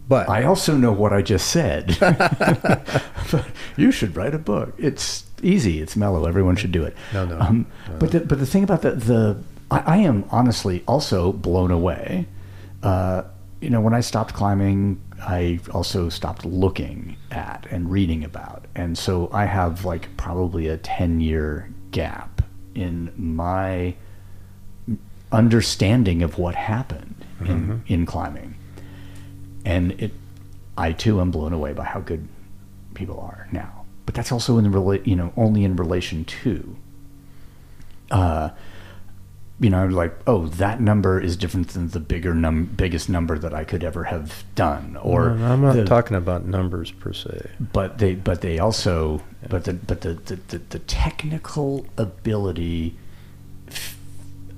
But I also know what I just said. But you should write a book. It's easy. It's mellow. Everyone should do it. No, no. Um, No, but the, but the thing about the the I, I am honestly also blown away. Uh, you know, when I stopped climbing, I also stopped looking at and reading about, and so I have like probably a ten year gap in my understanding of what happened in, in climbing. And it, I too am blown away by how good people are now. But that's also in the you know only in relation to. Uh, you know, like oh, that number is different than the bigger num biggest number that I could ever have done, or No, I'm not the- talking about numbers per se. but they but they also but the but the the, the, the technical ability f-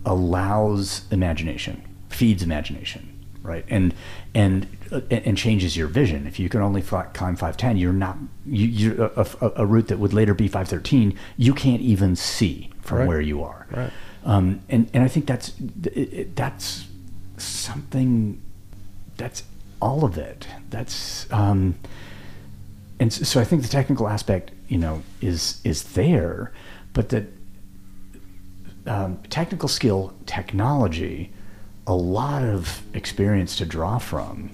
allows imagination feeds imagination right and and uh, and changes your vision if you can only fi- climb 510 you're not you you a, a, a route that would later be 513 you can't even see from Right. where you are Right. Um, and and I think that's that's something that's all of it. That's um, and so, I think the technical aspect, you know, is is there, but that um, technical skill, technology, a lot of experience to draw from.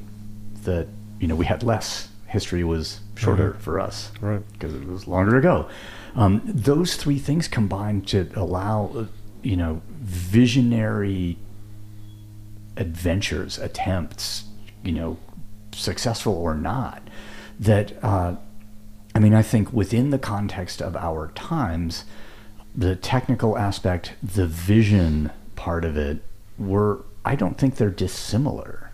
That you know we had less. History was shorter for us, Right. Because it was longer ago. Um, those three things combined to allow, uh, you know, visionary adventures, attempts, you know, successful or not, that, uh, I mean, I think within the context of our times, the technical aspect, the vision part of it, were, I don't think they're dissimilar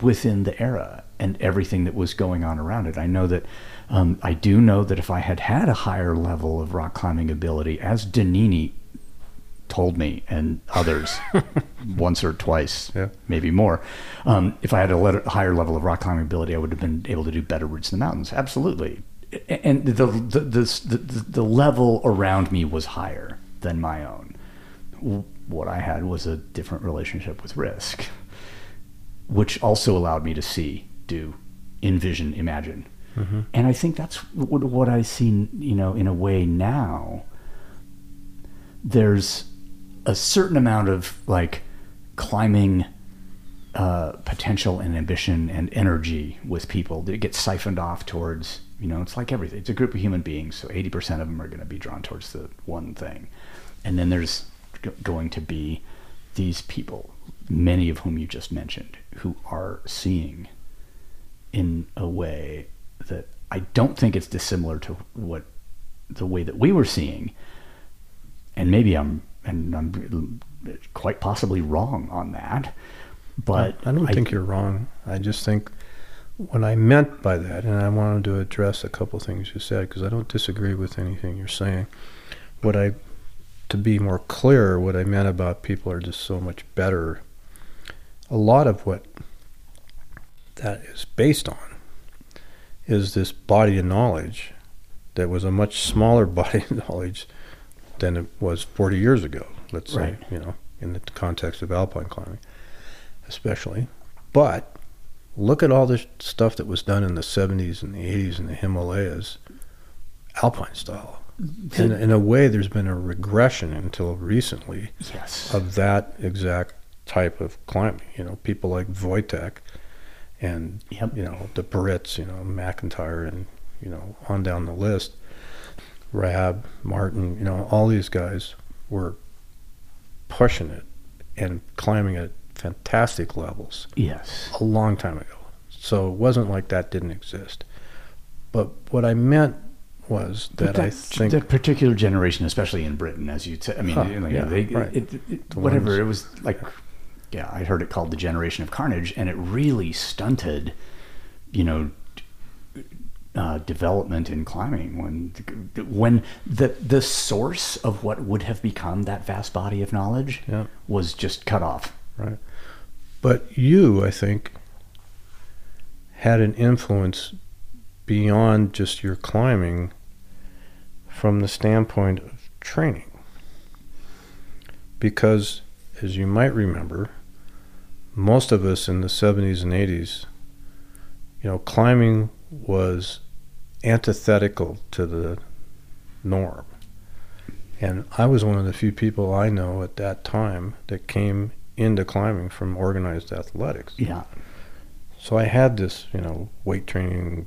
within the era and everything that was going on around it. I know that um, I do know that if I had had a higher level of rock climbing ability, as Donini told me and others once or twice, Yeah. maybe more, um, if I had a le- higher level of rock climbing ability, I would have been able to do better routes in the mountains. Absolutely. And the the, the, the, the, level around me was higher than my own. What I had was a different relationship with risk which also allowed me to see, do, envision, imagine. And I think that's what, what I see, you know, in a way now. There's a certain amount of like climbing uh, potential and ambition and energy with people that gets siphoned off towards, you know, it's like everything. It's a group of human beings, so 80% of them are going to be drawn towards the one thing. And then there's g- going to be these people, many of whom you just mentioned, who are seeing in a way that I don't think it's dissimilar to what the way that we were seeing. And maybe I'm and I'm quite possibly wrong on that. But I don't think you're wrong. I just think what I meant by that, and I wanted to address a couple things you said because I don't disagree with anything you're saying. What I, to be more clear, what I meant about people are just so much better. A lot of what that is based on is this body of knowledge that was a much smaller body of knowledge than it was 40 years ago, let's say, you know, in the context of alpine climbing, especially. But look at all this stuff that was done in the 70s and the 80s in the Himalayas, alpine style. Mm-hmm. In, in a way, there's been a regression until recently Yes. of that exact type of climbing. You know, people like Wojtek and Yep. you know the Brits, you know MacIntyre, and you know on down the list, Rab, Martin, you know all these guys were pushing it and climbing at fantastic levels Yes. a long time ago. So it wasn't like that didn't exist. But what I meant was that I think that particular generation, especially in Britain, as you said, I mean, Huh, know, yeah, they, right. it, it, The whatever ones- it was like, yeah, I heard it called the generation of carnage, and it really stunted, you know, uh, development in climbing when when the the source of what would have become that vast body of knowledge Yeah. was just cut off. Right. But you, I think, had an influence beyond just your climbing from the standpoint of training. Because, as you might remember, most of us in the 70s and 80s, you know, climbing was antithetical to the norm. And I was one of the few people I know at that time that came into climbing from organized athletics. Yeah. So I had this, you know, weight training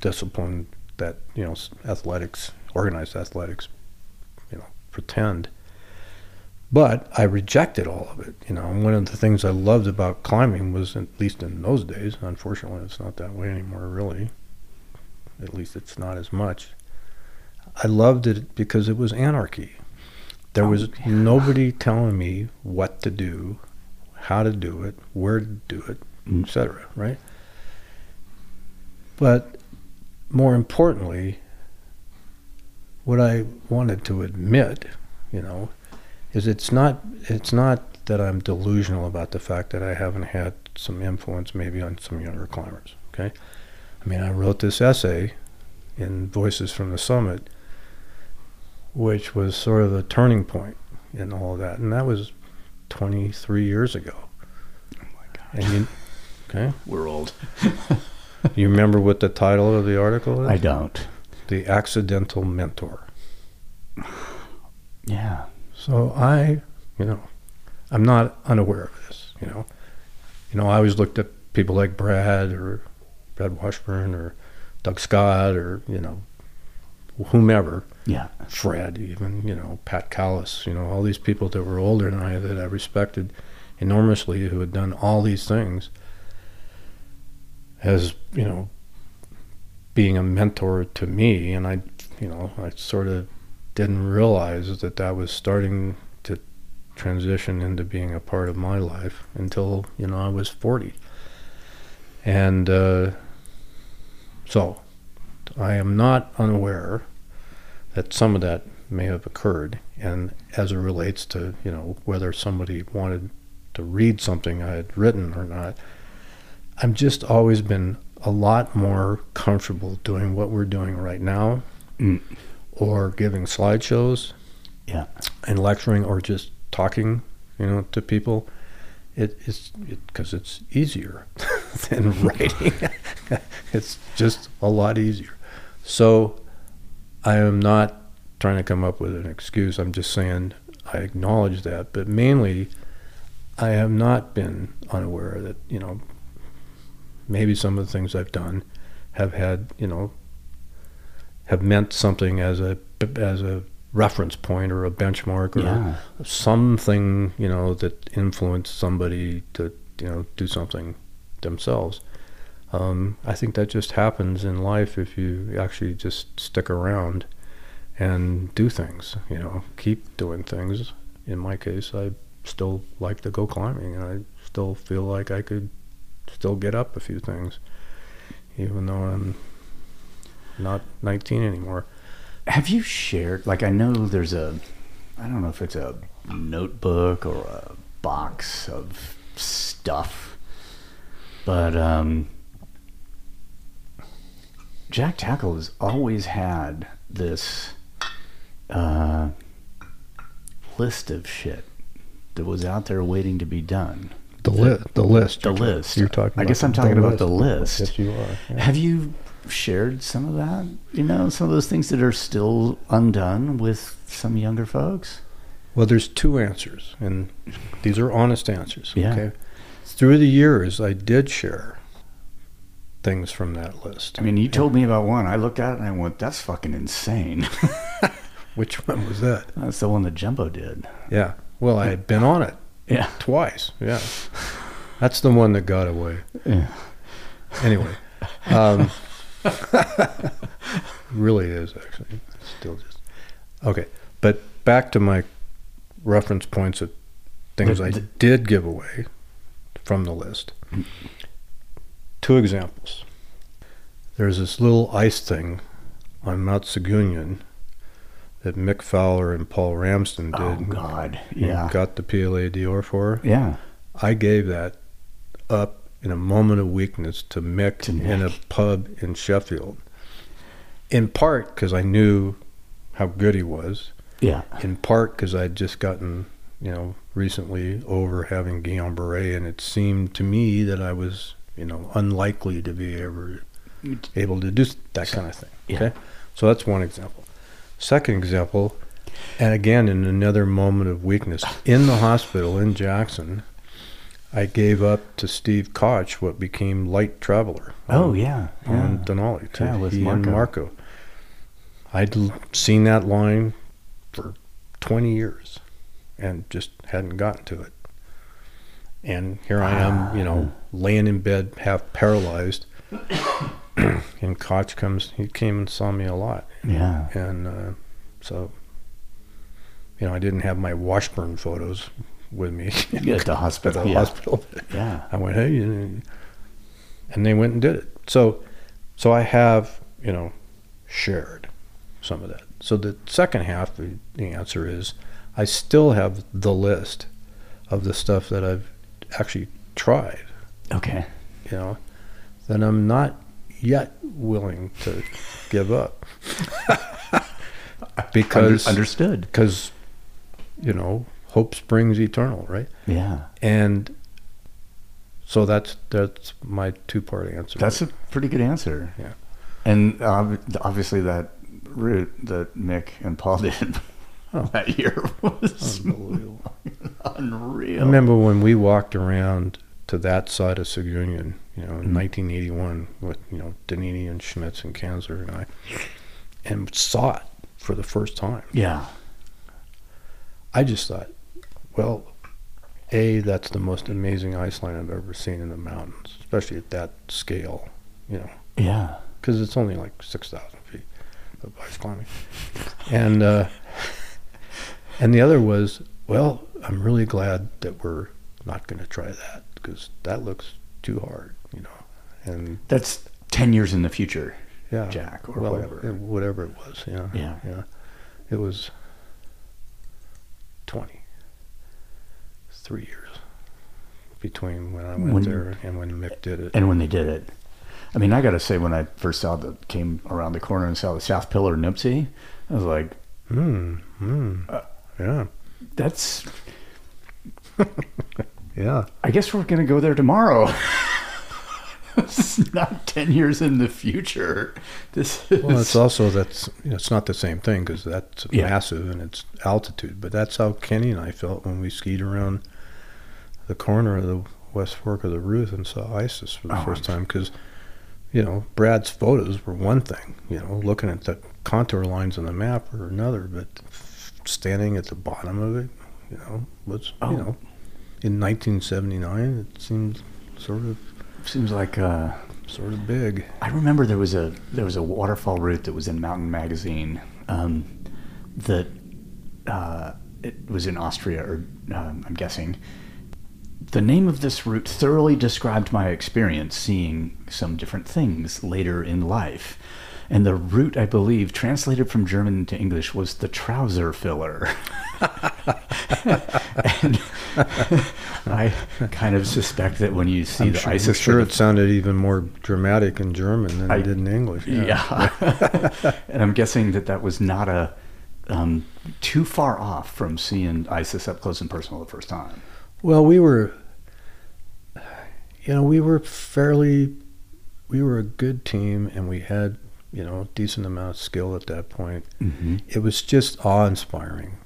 discipline that, you know, athletics, organized athletics, you know, pretend. But I rejected all of it, you know. And one of the things I loved about climbing was, at least in those days, unfortunately, it's not that way anymore, really. At least it's not as much. I loved it because it was anarchy. There was Oh, yeah. nobody telling me what to do, how to do it, where to do it, Mm. etc. Right? But more importantly, what I wanted to admit, you know, is it's not it's not that I'm delusional about the fact that I haven't had some influence maybe on some younger climbers. Okay, I mean I wrote this essay in Voices from the Summit, which was sort of a turning point in all of that, and that was 23 years ago. Oh my. And you, okay, We're old. you remember what the title of the article is? I don't. The Accidental Mentor. Yeah. So I, you know, I'm not unaware of this. You know, you know, I always looked at people like Brad or Brad Washburn or Doug Scott or you know, whomever, Yeah. Fred, even you know, Pat Callis. You know, all these people that were older than I that I respected enormously who had done all these things as you know being a mentor to me and i you know i sort of didn't realize that that was starting to transition into being a part of my life until you know i was 40 and uh, so i am not unaware that some of that may have occurred and as it relates to you know whether somebody wanted to read something i had written or not I've just always been a lot more comfortable doing what we're doing right now Mm. or giving slideshows Yeah. and lecturing or just talking, you know, to people. It, it's because it's easier than writing. it's just a lot easier. So I am not trying to come up with an excuse. I'm just saying I acknowledge that, but mainly I have not been unaware that you know maybe some of the things I've done have had you know have meant something as a as a reference point or a benchmark or Yeah. something you know that influenced somebody to you know do something themselves. Um, I think that just happens in life if you actually just stick around and do things. You know, keep doing things. In my case, I still like to go climbing, and I still feel like I could still get up a few things, even though I'm not 19 anymore. Have you shared? Like, I know there's a, I don't know if it's a notebook or a box of stuff, but um, Jack Tackle has always had this uh, list of shit that was out there waiting to be done. The list. The list. The list. You're talking. I guess I'm talking about the list. Yes, you are. yeah. Have you shared some of that? You know, some of those things that are still undone with some younger folks? Well, there's two answers, and these are honest answers. Yeah. Okay. Through the years, I did share things from that list. I mean, you told me about one. I looked at it and I went, that's fucking insane. Which one was that? that's the one that Jumbo did. Yeah. Well, I had been on it Yeah. twice. Yeah. That's the one that got away. Yeah. Anyway, um, really is actually still just okay. But back to my reference points of things The- I did give away from the list. Two examples. There's this little ice thing on Mount Siguniang that Mick Fowler and Paul Ramsden oh, did. Oh, God. and Yeah. Got the Piolet d'Or for. Yeah. I gave that up in a moment of weakness to Mick, To in a pub in Sheffield. In part because I knew how good he was. Yeah. In part because I'd just gotten, you know, recently over having Guillain-Barré, and it seemed to me that I was, you know, unlikely to be ever able to do that kind of thing. Yeah. Okay, so that's one example. Second example, and again in another moment of weakness in the hospital in Jackson, I gave up to Steve Koch what became Light Traveler. Oh, on- yeah. on yeah. Denali to Yeah, with he and Marko. Marko. I'd seen that line for 20 years and just hadn't gotten to it. And here I am, you know, laying in bed, half paralyzed. and Koch comes, he came and saw me a lot. Yeah. And uh, so, you know, I didn't have my Washburn photos with me At the at hospital. the yeah. hospital. Yeah. I went, hey, and they went and did it. So, so I have, you know, shared some of that. So the second half, the answer is, I still have the list of the stuff that I've actually tried. Okay. You know, then I'm not yet willing to give up because understood. because you know hope springs eternal, right? Yeah. And so that's that's my two part answer. That's a pretty good answer. Yeah. And ob- obviously that route that Mick and Paul did Oh. that year was unbelievable. unreal. I remember when we walked around to that side of Siguniang, you know, in Mhm. 1981 with you know Donini and Schmitz and Kanzler and I, and saw it for the first time. Yeah. I just thought, well, a that's the most amazing ice line I've ever seen in the mountains, especially at that scale, you know. Yeah. because it's only like six thousand feet of ice climbing, and uh, and the other was, well, I'm really glad that we're not going to try that because that looks too hard, you know, and That's 10 years in the future, yeah, Jack, or well, whatever. it- whatever it was, yeah, Yeah. yeah, it was twenty, three years between when I went When- there and when Mick did it. And when they did it, I mean, I got to say, when I first saw the came around the corner and saw the South Pillar Nuptse, I was like, Hmm. Hmm. Uh, yeah. that's. Yeah. I guess we're gonna go there tomorrow. this is not ten years in the future. This is. Well, it's also that's you know, it's not the same thing because that's Yeah. massive and it's altitude. But that's how Kenny and I felt when we skied around the corner of the West Fork of the Ruth and saw Isis for the Oh, first time. Because you know Brad's photos were one thing, you know, looking at the contour lines on the map were another, but standing at the bottom of it, you know, was Oh. you know, in 1979, it seemed sort of seems like. Uh, sort of big. I remember there was a there was a waterfall route that was in Mountain Magazine um, that uh, it was in Austria, or um, I'm guessing. The name of this route thoroughly described my experience seeing some different things later in life. And the root, I believe, translated from German to English was the trouser filler. and I kind of suspect that when you see I'm the sure, Isis I'm sure it sounded even more dramatic in German than I- it did in English. Yeah. and I'm guessing that that was not a um, too far off from seeing Isis up close and personal the first time. Well, we were, you know, we were fairly, we were a good team, and we had, you know, decent amount of skill at that point. Mm-hmm. It was just awe-inspiring,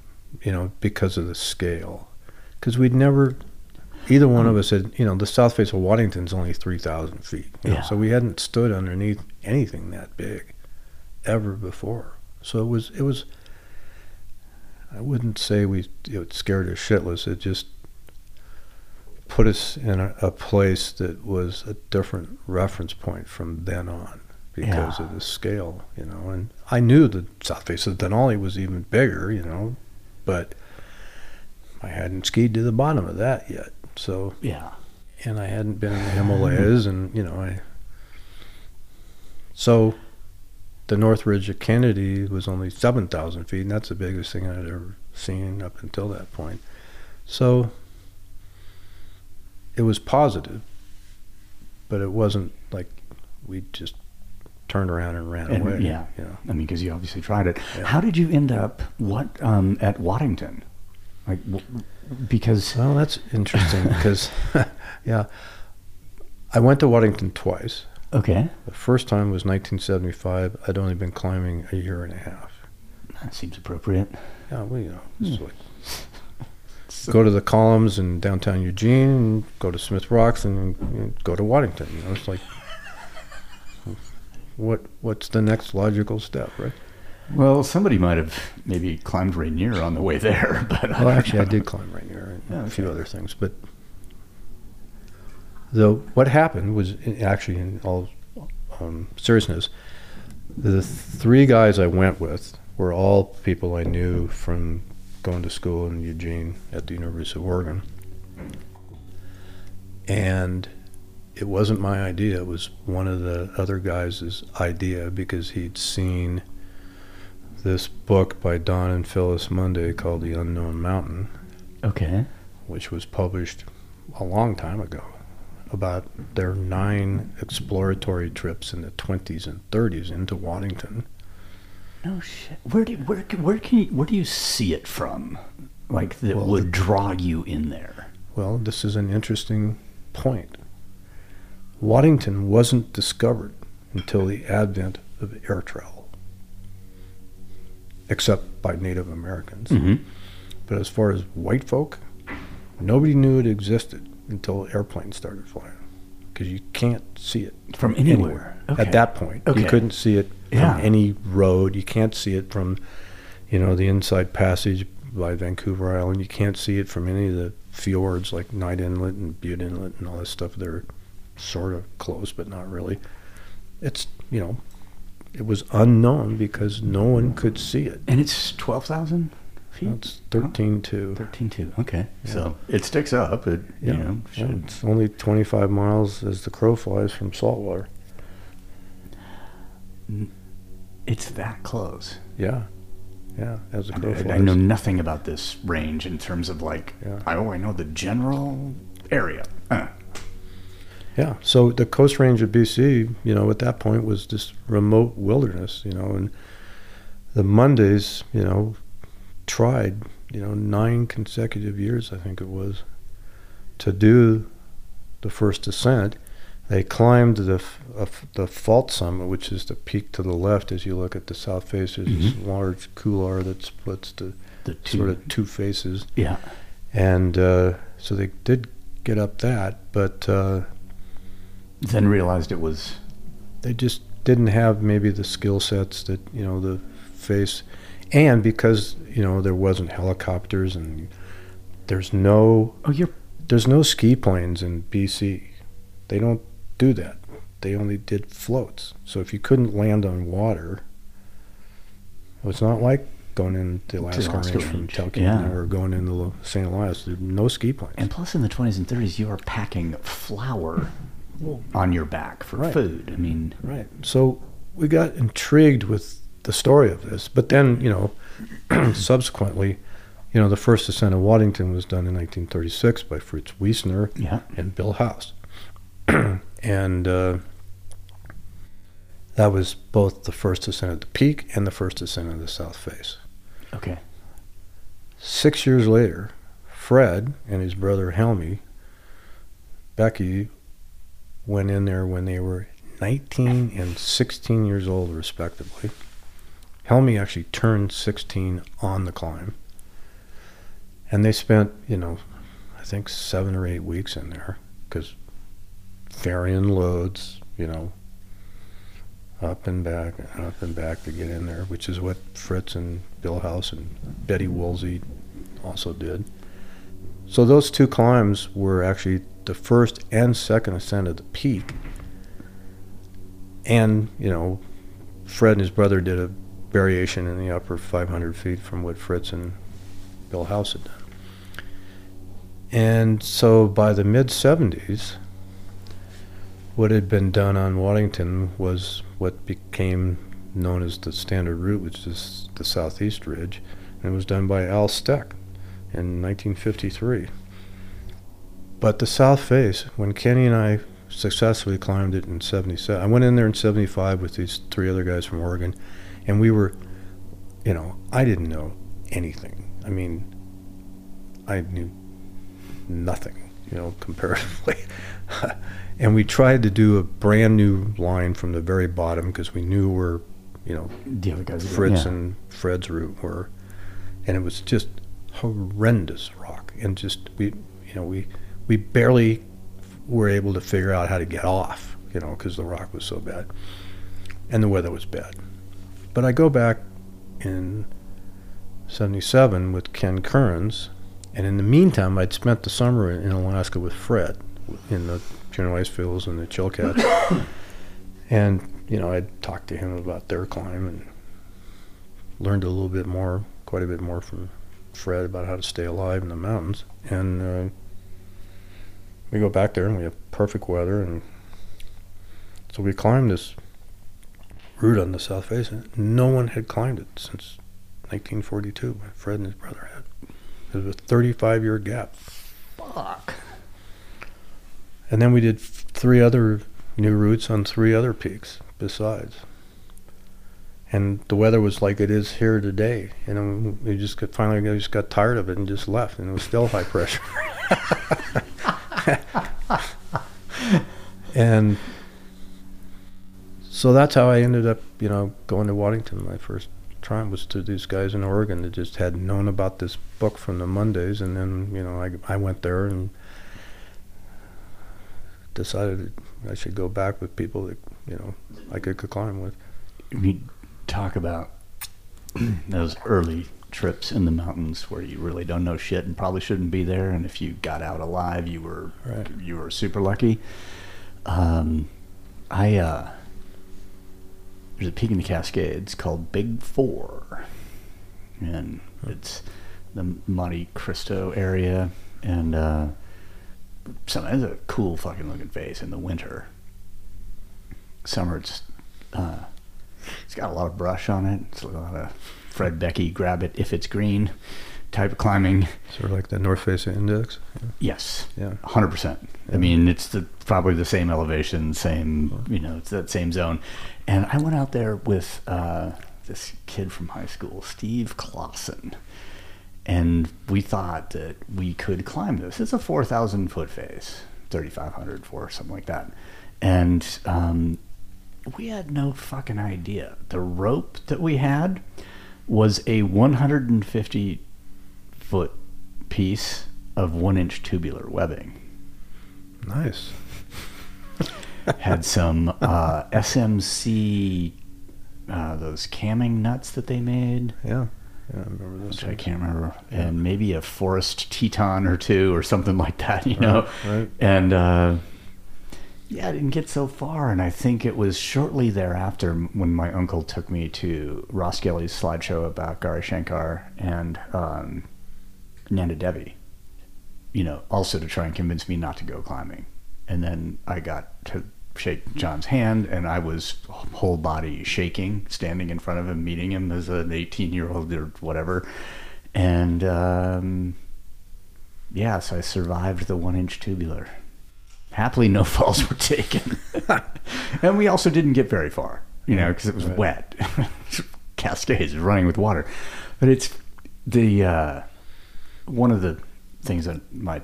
you know, because of the scale. Because we'd never, either one of us had, you know, the south face of Waddington's only three thousand feet, you know, Yeah. so we hadn't stood underneath anything that big ever before. So it was, it was. I wouldn't say we it scared us shitless. It just put us in a, a place that was a different reference point from then on because Yeah. of the scale, you know. And I knew the south face of Denali was even bigger, you know, but I hadn't skied to the bottom of that yet. So, Yeah. and I hadn't been in the Himalayas, and you know, I. So, the North Ridge of Kennedy was only seven thousand feet, and that's the biggest thing I'd ever seen up until that point. So, it was positive, but it wasn't like we just turned around and ran And- away. yeah. you know. I mean, because you obviously tried it. Yeah. How did you end up what um, at Waddington? Like, w- because Well, that's interesting because, yeah, I went to Waddington twice. okay, The first time was 1975. I'd only been climbing a year and a half. that seems appropriate. Yeah, well, you know, it's like go to the columns in downtown Eugene, and go to Smith Rocks, and you know, go to Waddington. You know, it's like, what what's the next logical step, right? Well, somebody might have maybe climbed Rainier on the way there, but Well, actually, I did climb Rainier and a few other things, but the what happened was actually, in all um, seriousness, the three guys I went with were all people I knew from going to school in Eugene at the University of Oregon, and it wasn't my idea. It was one of the other guys' idea because he'd seen this book by Don and Phyllis Munday called The Unknown Mountain, Okay. which was published a long time ago about their nine exploratory trips in the 20s and 30s into Waddington. No shit. Where do where where can you, where do you see it from? Like that Well, would draw you in there. Well, this is an interesting point. Waddington wasn't discovered until the advent of air travel, except by Native Americans. Mm-hmm. But as far as white folk, nobody knew it existed until airplanes started flying. Because you can't see it From anywhere. Okay. At that point, Okay. you couldn't see it from Yeah. any road. You can't see it from, you know, the Inside Passage by Vancouver Island. You can't see it from any of the fjords like Knight Inlet and Bute Inlet and all this stuff. They're sort of close, but not really. It's you know, it was unknown because no one could see it. And it's twelve thousand feet. It's thirteen two. Thirteen two. Okay. Yeah. So it sticks up. It you know Yeah, should. it's only 25 miles as the crow flies from saltwater. It's that close. Yeah, yeah, as the crow I, flies. I know nothing about this range in terms of like. Yeah. I, oh, I know the general area. Uh, Yeah, so the Coast Range of BC, you know, at that point was just remote wilderness, you know, and the Mundays, you know, tried, you know, nine consecutive years, I think it was, to do the first ascent. They climbed the f- of the fault summit, which is the peak to the left as you look at the south face. There's this large couloir that splits the the two. sort of two faces. Yeah. And uh, so they did get up that, but uh, Then realized it was. they just didn't have maybe the skill sets that you know the face and because you know there wasn't helicopters and there's no Oh, you're. there's no ski planes in BC they don't do that they only did floats so if you couldn't land on water it's not like going in the Alaska, Alaska Range from Talkeetna yeah. or going in the St. Elias there's no ski planes And plus, in the 20s and 30s, you are packing flour on your back for Right. food. I mean, Right. So we got intrigued with the story of this, but then you know, subsequently, you know, the first ascent of Waddington was done in 1936 by Fritz Wiessner Yeah. and Bill House. and uh, that was both the first ascent of the peak and the first ascent of the south face. Okay. Six years later, Fred and his brother Helmy, Beckey, went in there when they were 19 and 16 years old, respectively. Helmy actually turned 16 on the climb. And they spent, you know, I think seven or eight weeks in there because ferrying loads, you know, up and back, and up and back to get in there, which is what Fritz and Bill House and Betty Woolsey also did. So those two climbs were actually the first and second ascent of the peak. And, you know, Fred and his brother did a variation in the upper 500 feet from what Fritz and Bill House had done. And so by the mid 70s, what had been done on Waddington was what became known as the standard route, which is the southeast ridge, and it was done by Al Steck in 1953. But the south face, when Kenny and I successfully climbed it in 77, I went in there in 75 with these three other guys from Oregon, and we were, you know, I didn't know anything. I mean, I knew nothing, you know, comparatively. and we tried to do a brand new line from the very bottom because we knew where, you know, The other guys. Fritz yeah. and Fred's route were, and it was just horrendous rock, and just we, you know, we we barely were able to figure out how to get off, you know, because the rock was so bad, and the weather was bad. But I go back in '77 with Ken Kearns, and in the meantime, I'd spent the summer in Alaska with Fred in the General Ice Fields and the Chilkats. and, you know, I'd talked to him about their climb and learned a little bit more, quite a bit more from Fred about how to stay alive in the mountains. And uh, we go back there and we have perfect weather. And so we climbed this route on the south face. And no one had climbed it since 1942. Fred and his brother had. It was a 35 year gap. Fuck. And then we did f- three other new routes on three other peaks besides. And the weather was like it is here today. You know, we just got finally we just got tired of it and just left, and it was still high pressure. and so that's how I ended up, you know, going to Waddington. My first time was to these guys in Oregon that just had known about this book from the Mundays, and then you know I I went there and decided I should go back with people that you know I could, climb with. We talk about those early trips in the mountains where you really don't know shit and probably shouldn't be there. And if you got out alive, you were Right. you were super lucky. Um, I uh, there's a peak in the Cascades called Big Four, and it's the Monte Cristo area, and uh, so it's a cool fucking looking face in the winter. Summer, it's uh, it's got a lot of brush on it. It's a lot of Fred Beckey grab it if it's green type of climbing. Sort of like the North Face Index. Yes, Yeah. hundred percent. I mean, it's the probably the same elevation, same you know, it's that same zone. And I went out there with uh, this kid from high school, Steve Clausen, and we thought that we could climb this. It's a four thousand foot face, thirty five hundred for something like that, and um, we had no fucking idea. The rope that we had was a one hundred and fifty foot piece of one inch tubular webbing. Nice. Had some uh, SMC, uh, those camming nuts that they made, Yeah. Yeah, I remember this. which I can't remember, and maybe a Forrest Titon or two or something like that, you know. right. And uh, yeah, I didn't get so far, and I think it was shortly thereafter when my uncle took me to Roskelley's slideshow about Gary Shankar and um, Nanda Devi. You know, also to try and convince me not to go climbing, and then I got to shake John's hand, and I was whole body shaking, standing in front of him, meeting him as an 18 year old or whatever. and um, yeah, so I survived the one inch tubular. Happily, no falls were taken, and we also didn't get very far, you know, because it was Right. wet. Cascades running with water, but it's the uh, one of the things that my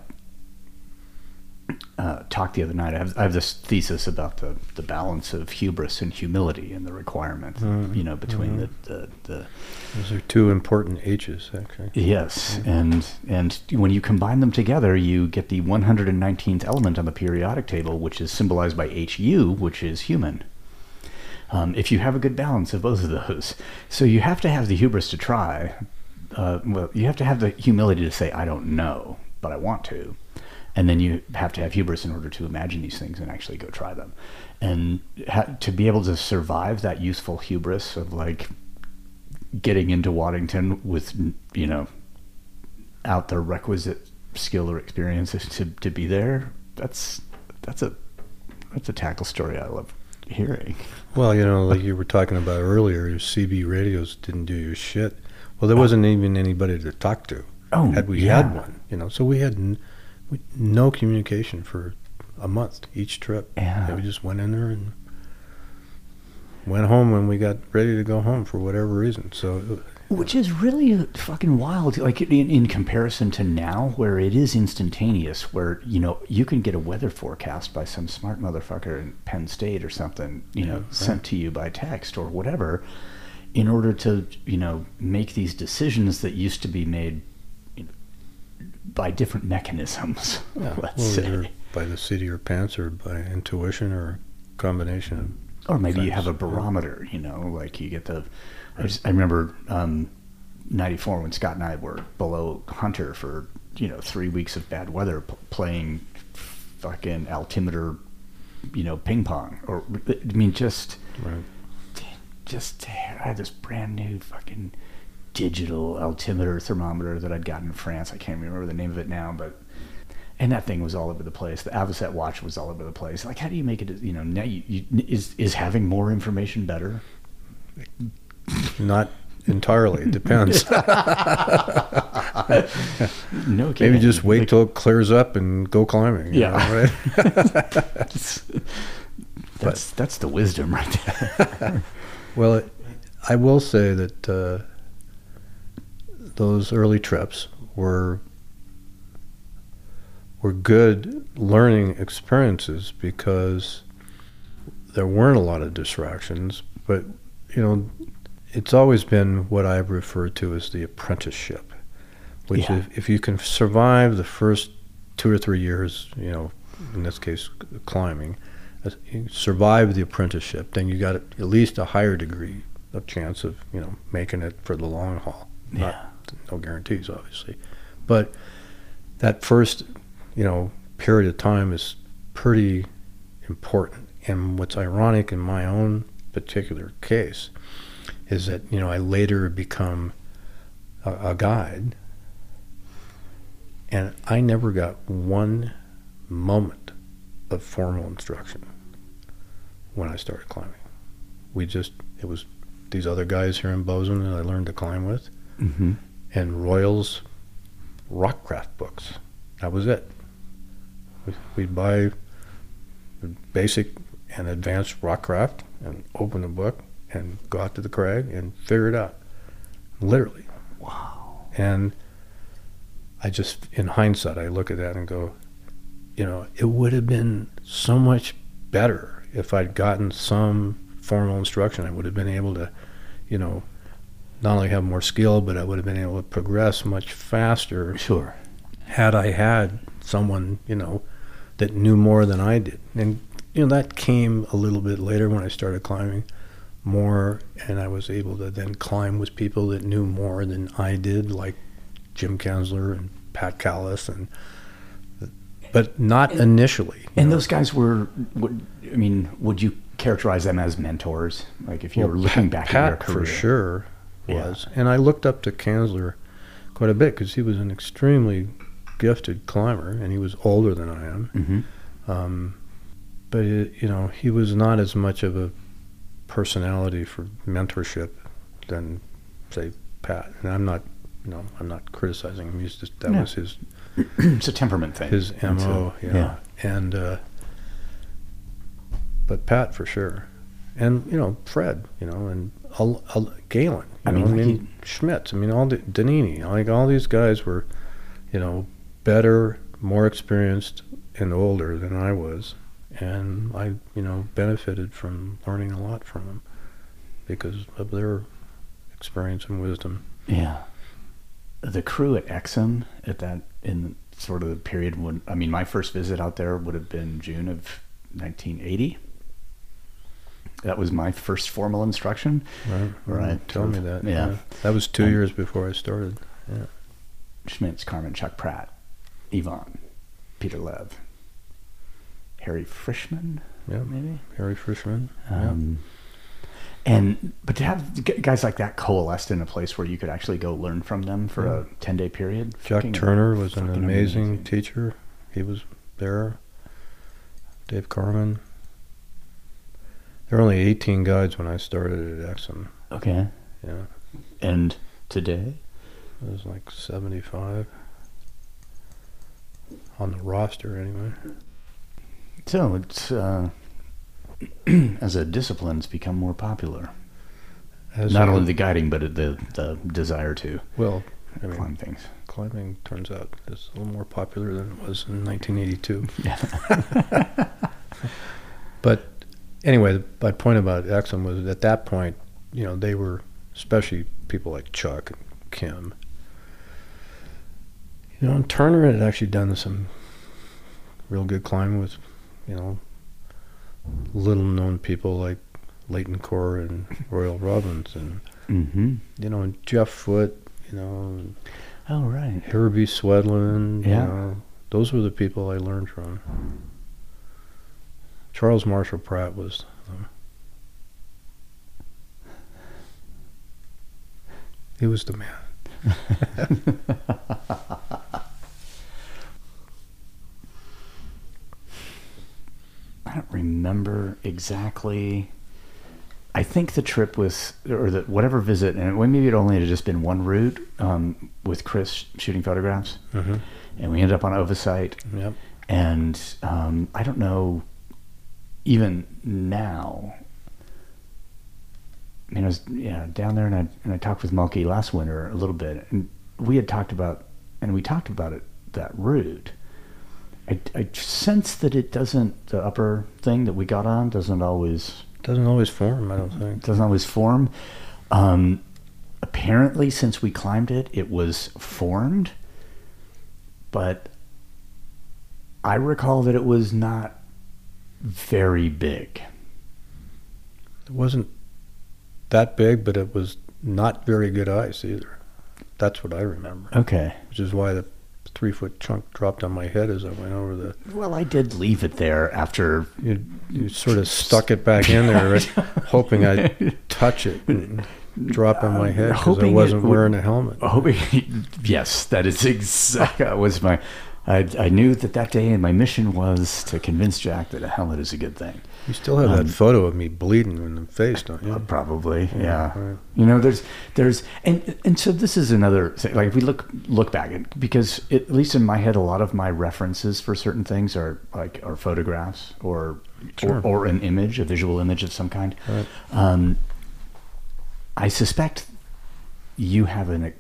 uh, talk the other night. I have, I have this thesis about the, the balance of hubris and humility and the requirement, Mm, you know, between mhm. the, the, the Those are two important H's, actually. yes, and and when you combine them together, you get the 119th element on the periodic table, which is symbolized by HU, which is human. Um, if you have a good balance of both of those, so you have to have the hubris to try. Uh, well, you have to have the humility to say, "I don't know, but I want to," and then you have to have hubris in order to imagine these things and actually go try them, and ha- to be able to survive that useful hubris of like getting into Waddington with you know out the requisite skill or experience to to be there. That's that's a that's a tackle story I love hearing. Well, you know, like you were talking about earlier, your CB radios didn't do your shit. Well, there wasn't even anybody to talk to. Oh, had we yeah. had one, you know, so we had n- no communication for a month each trip. Yeah. we just went in there and went home when we got ready to go home for whatever reason. So, uh, Which is really fucking wild. Like in, in comparison to now, where it is instantaneous, where you know you can get a weather forecast by some smart motherfucker in Penn State or something, you know, right. sent to you by text or whatever, in order to you know make these decisions that used to be made by different mechanisms. yeah, let's well, say. either by the seat of your pants or by intuition or a combination of Or maybe you have a barometer, you know, like you get the. I, just, I remember um, '94 when Scott and I were below Hunter for you know three weeks of bad weather, p- playing fucking altimeter, you know, ping pong. Or I mean, just right. just I had this brand new fucking digital altimeter thermometer that I'd gotten in France. I can't remember the name of it now, but and that thing was all over the place. The Avocet watch was all over the place. Like, how do you make it? You know, now you, you is is having more information better? Not entirely. It depends. No, kidding. Maybe just wait Like, till it clears up and go climbing. Yeah. know, right? that's, that's that's the wisdom right there. Well, it, I will say that uh, those early trips were were good learning experiences because there weren't a lot of distractions. But you know, it's always been what I've referred to as the apprenticeship, which Yeah. if, if you can survive the first two or three years, you know, in this case, climbing, uh, survive the apprenticeship, then you got at least a higher degree of chance of you know making it for the long haul. Not, no guarantees, obviously, but that first you know period of time is pretty important. And what's ironic in my own particular case is that you know I later become a, a guide, and I never got one moment of formal instruction when I started climbing. We just it was these other guys here in Bozeman that I learned to climb with, hmm and Royals rockcraft books. That was it. We- We'd buy basic and advanced rockcraft and open the book and go out to the crag and figure it out. Literally. Wow. And I just, in hindsight, I look at that and go, you know, it would have been so much better if I'd gotten some formal instruction. I would have been able to, you know, not only have more skill, but I would have been able to progress much faster Sure. had I had someone, you know, that knew more than I did. And, you know, that came a little bit later when I started climbing more, and I was able to then climb with people that knew more than I did, like Jim Kanzler and Pat Callis, and but not initially. And know. those guys were, would, I mean, would you characterize them as mentors? Like if you were looking back Pat at your career, for sure Yeah. was, and I looked up to Kanzler quite a bit because he was an extremely gifted climber, and he was older than I am. hmm Um, but it, you know, he was not as much of a personality for mentorship than, say, Pat. And I'm not you know, I'm not criticizing him. He's just that No. was his it's a temperament thing. his mo. yeah. yeah. and uh, but Pat for sure, and you know Fred, you know, and Al- Al- Galen. I mean, I like mean Schmitz. I mean, all the Donini. Like all these guys were, you know, better, more experienced, and older than I was, and I, you know, benefited from learning a lot from them because of their experience and wisdom. Yeah. The crew at Exum at that in sort of the period when I mean my first visit out there would have been June of 1980. That was my first formal instruction. Right. Right. Tell me that. Yeah. That was two Um, years before I started. Schmitz, Carman, Chuck Pratt, Yvon, Peter Lev, Harry Frischman, Yeah. maybe. Harry Frischman. yeah. Um, And but to have guys like that coalesced in a place where you could actually go learn from them for a ten day period. Jack fucking- Turner was an amazing, amazing. teacher. He was there. Dave Carman. There were only 18 guides when I started at Exum. Okay. Yeah, And today, it was like 75 on the roster anyway. so it's uh, as a discipline, it's become more popular. As Not only the guiding, but the the desire to well, I mean, climb things. climbing turns out is a little more popular than it was in 1982. Yeah. But anyway, my point about Exum was at that point, you know, they were, especially people like Chuck and Kim. You know, and Turner had actually done some real good climbing with, you know, little known people like Layton Kor and Royal Robbins and, mm-hmm. you know, and Jeff Foote, you know, Oh right. Herbie Swedlund, Yeah. you know, those were the people I learned from. Charles Marshall Pratt was. Um, he was the man. I don't remember exactly. I think the trip was, or the whatever visit, and maybe it only had just been one route um, with Chris shooting photographs, Mm-hmm. and we ended up on Oversight, Yep. and um, I don't know, even now. I mean, I was yeah down there, and I and I talked with Mulkey last winter a little bit, and we had talked about, and we talked about it that route. I, I sense that it doesn't the upper thing that we got on doesn't always Doesn't always form, I don't think. doesn't always form. Um, apparently, since we climbed it, it was formed, but I recall that it was not very big. It wasn't that big, but it was not very good ice either. That's what I remember, Okay. which is why the three foot chunk dropped on my head as I went over the. Well, I did leave it there after. You, you sort of stuck it back in there, right, hoping I'd touch it and drop on my head because I wasn't would- wearing a helmet. Hoping, yes, that is exactly was my. I, I knew that that day, and my mission was to convince Jack that a helmet is a good thing. You still have Um, that photo of me bleeding in the face, don't Uh, you? Probably, yeah. right. You know, there's, there's, and and so this is another thing. Like if we look look back, at, because at least in my head, a lot of my references for certain things are like are photographs or Sure. or, or an image, a visual image of some kind. Right. Um, I suspect you have an,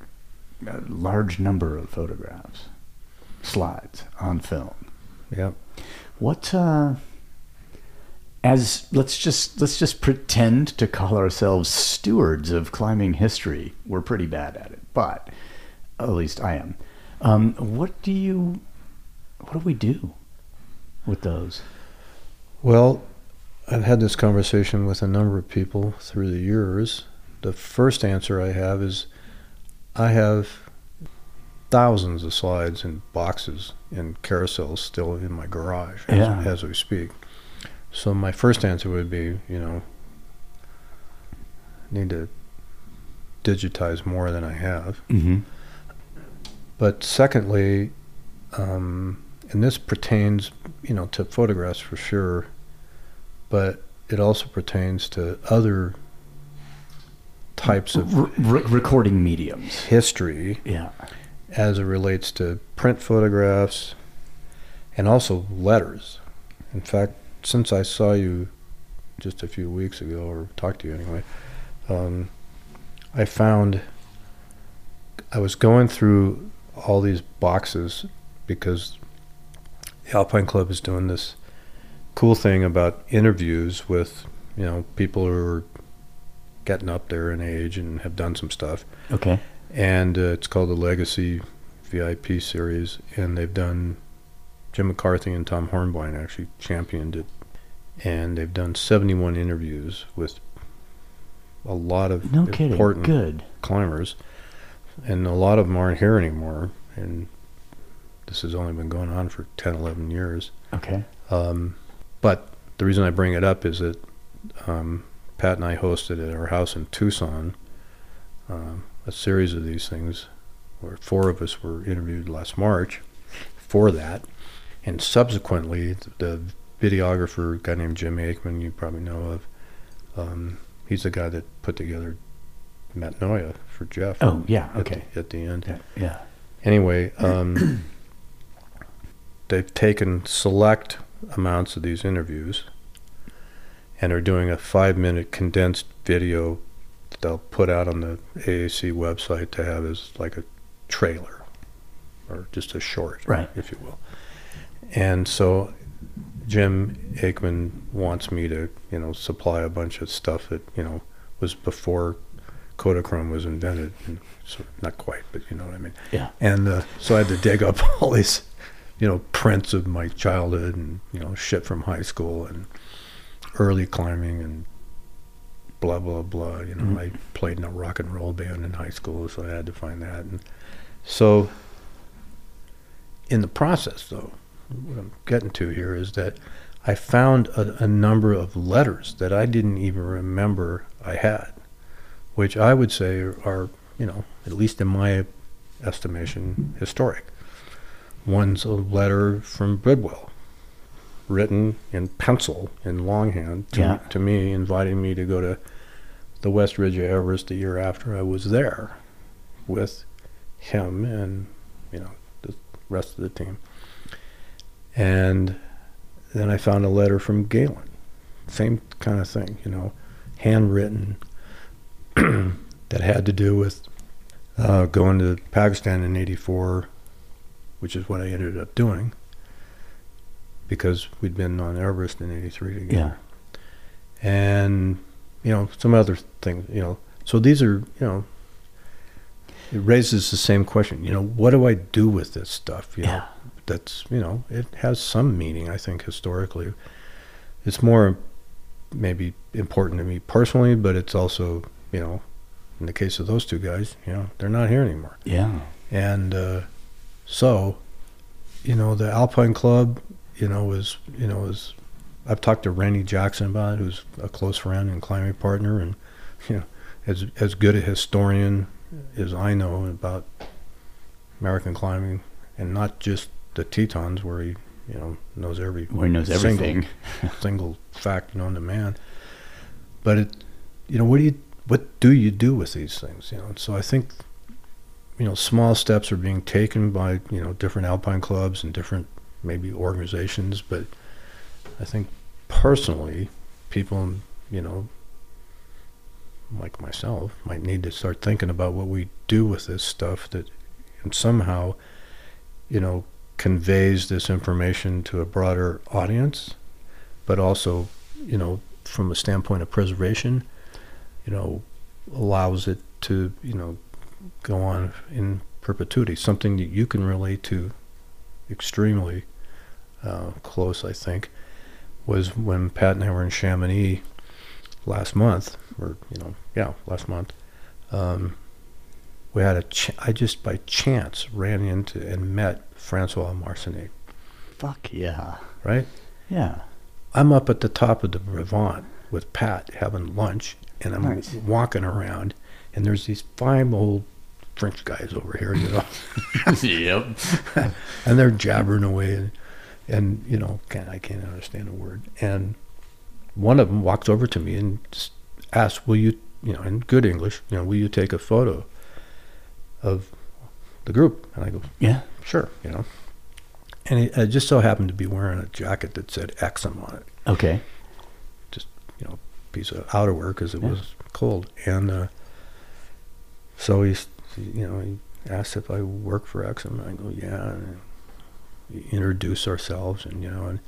a large number of photographs, slides on film. Yep. What uh as let's just let's just pretend to call ourselves stewards of climbing history. We're pretty bad at it, but at least I am. Um, what do you what do we do with those? Well, I've had this conversation with a number of people through the years. The first answer I have is I have thousands of slides and boxes and carousels still in my garage as, Yeah. as we speak. So my first answer would be, you know, need to digitize more than I have. Mm-hmm. But secondly, um, and this pertains, you know, to photographs for sure, but it also pertains to other types of R- recording mediums. history Yeah. As it relates to print photographs and also letters. In fact, since I saw you just a few weeks ago, or talked to you anyway, um, I found I was going through all these boxes because the Alpine Club is doing this cool thing about interviews with you know people who are getting up there in age and have done some stuff Okay. And uh, it's called the Legacy VIP series, and they've done Jim McCarthy and Tom Hornbein actually championed it, and they've done 71 interviews with a lot of No kidding. important Good. climbers, and a lot of them aren't here anymore, and this has only been going on for 10, 11 years. Okay. Um, but the reason I bring it up is that um, Pat and I hosted at our house in Tucson um, a series of these things where four of us were interviewed last March for that. And subsequently, the videographer, a guy named Jim Aikman, you probably know of, um, he's the guy that put together Metanoia for Jeff. Oh, yeah. at Okay. the- at the end. Yeah. Yeah. Anyway, um, they've taken select amounts of these interviews and are doing a five minute condensed video they'll put out on the AAC website to have as like a trailer or just a short, Right. if you will. And so Jim Aikman wants me to, you know, supply a bunch of stuff that, you know, was before Kodachrome was invented. And so not quite, but you know what I mean. Yeah. And uh, so I had to dig up all these, you know, prints of my childhood and, you know, shit from high school and early climbing and blah, blah, blah. You know, Mhm. I played in a rock and roll band in high school, so I had to find that. And so in the process, though, what I'm getting to here is that I found a, a number of letters that I didn't even remember I had, which I would say are, are you know, at least in my estimation, historic. One's a letter from Bridwell, written in pencil in longhand to, Yeah. to me, inviting me to go to the West Ridge of Everest the year after I was there with him and, you know, the rest of the team. And then I found a letter from Galen. Same kind of thing, you know, handwritten that had to do with uh, going to Pakistan in 84, which is what I ended up doing because we'd been on Everest in 83 together. Yeah. And, you know, some other things, you know. So these are, you know, it raises the same question, you know, what do I do with this stuff? You know, Yeah. that's you know it has some meaning i think historically it's more maybe important to me personally but it's also you know in the case of those two guys you know they're not here anymore Yeah. and uh, so you know the alpine club you know is you know is i've talked to Renny Jackson about it who's a close friend and climbing partner and you know as as good a historian as i know about american climbing and not just the tetons where he you know knows every Where he knows single- everything. single fact known to man. But it, you know, what do you what do you do with these things? You know, so I think, you know, small steps are being taken by you know different alpine clubs and different maybe organizations. But I think personally, people, you know, like myself, might need to start thinking about what we do with this stuff that, somehow, you know, conveys this information to a broader audience, but also, you know, from a standpoint of preservation, you know, allows it to, you know, go on in perpetuity. Something that you can relate to extremely uh, close, I think, was when Pat and I were in Chamonix last month, or, you know, yeah, last month. Um, we had a, ch- I just by chance ran into and met Francois Marsigny, Fuck yeah. right? Yeah. I'm up at the top of the Brévent with Pat having lunch, and I'm Nice. walking around, and there's these five old French guys over here, you know, yep. and they're jabbering away, and, and you know, can't, I can't understand a word. And one of them walks over to me and just asks, "Will you you know, in good English, you know, will you take a photo of the group? And I go, Yeah. sure, you know. And he, I just so happened to be wearing a jacket that said Exum on it, Okay. Just you know, piece of outerwear because it Yeah. was cold. And uh, so he's, you know, he asked if I work for Exum. And I go, yeah. And introduce ourselves, and you know, and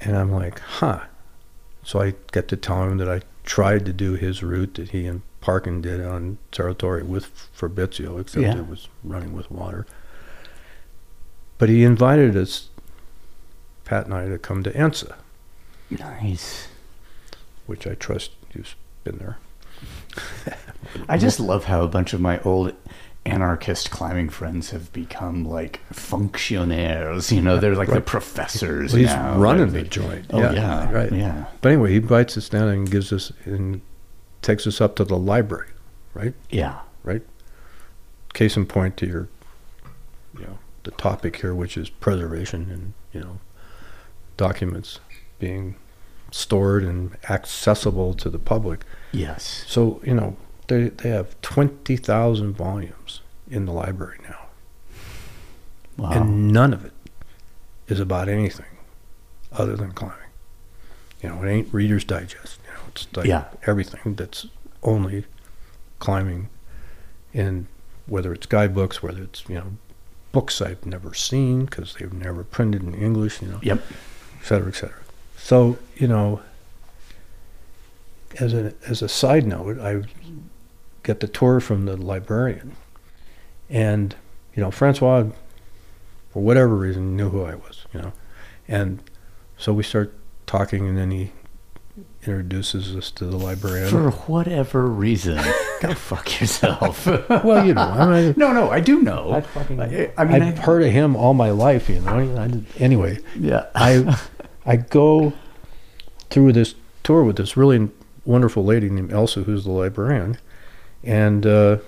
and I'm like, huh. So I get to tell him that I tried to do his route that he and Parkin did on Territory with Fabrizio, except Yeah. it was running with water. But he invited us, Pat and I, to come to Ensa, Nice. which I trust you've been there. I just love how a bunch of my old anarchist climbing friends have become like functionaires. You know, they're like the professors Well, he's now. running the joint. Oh yeah, right. Yeah, But anyway, he invites us down and gives us and takes us up to the library. Right? Yeah. Right. Case in point to your, you know, the topic here, which is preservation and you know, documents being stored and accessible to the public. Yes. So you know, they they have twenty thousand volumes in the library now, Wow. and none of it is about anything other than climbing. You know, it ain't Reader's Digest. You know, it's like Yeah. everything that's only climbing, and whether it's guidebooks, whether it's you know, books I've never seen because they've never printed in English. You know, yep. et cetera, et cetera. So, you know, as a as a side note, I get the tour from the librarian, and you know, Francois, for whatever reason, knew who I was, you know, and so we start talking, and then he introduces us to the librarian. For whatever reason, go fuck yourself. well, you know, I mean, no, no, I do know. I fucking, I, I mean, I've I- heard of him all my life, you know. I did, anyway, Yeah. I I go through this tour with this really wonderful lady named Elsa, who's the librarian, and uh,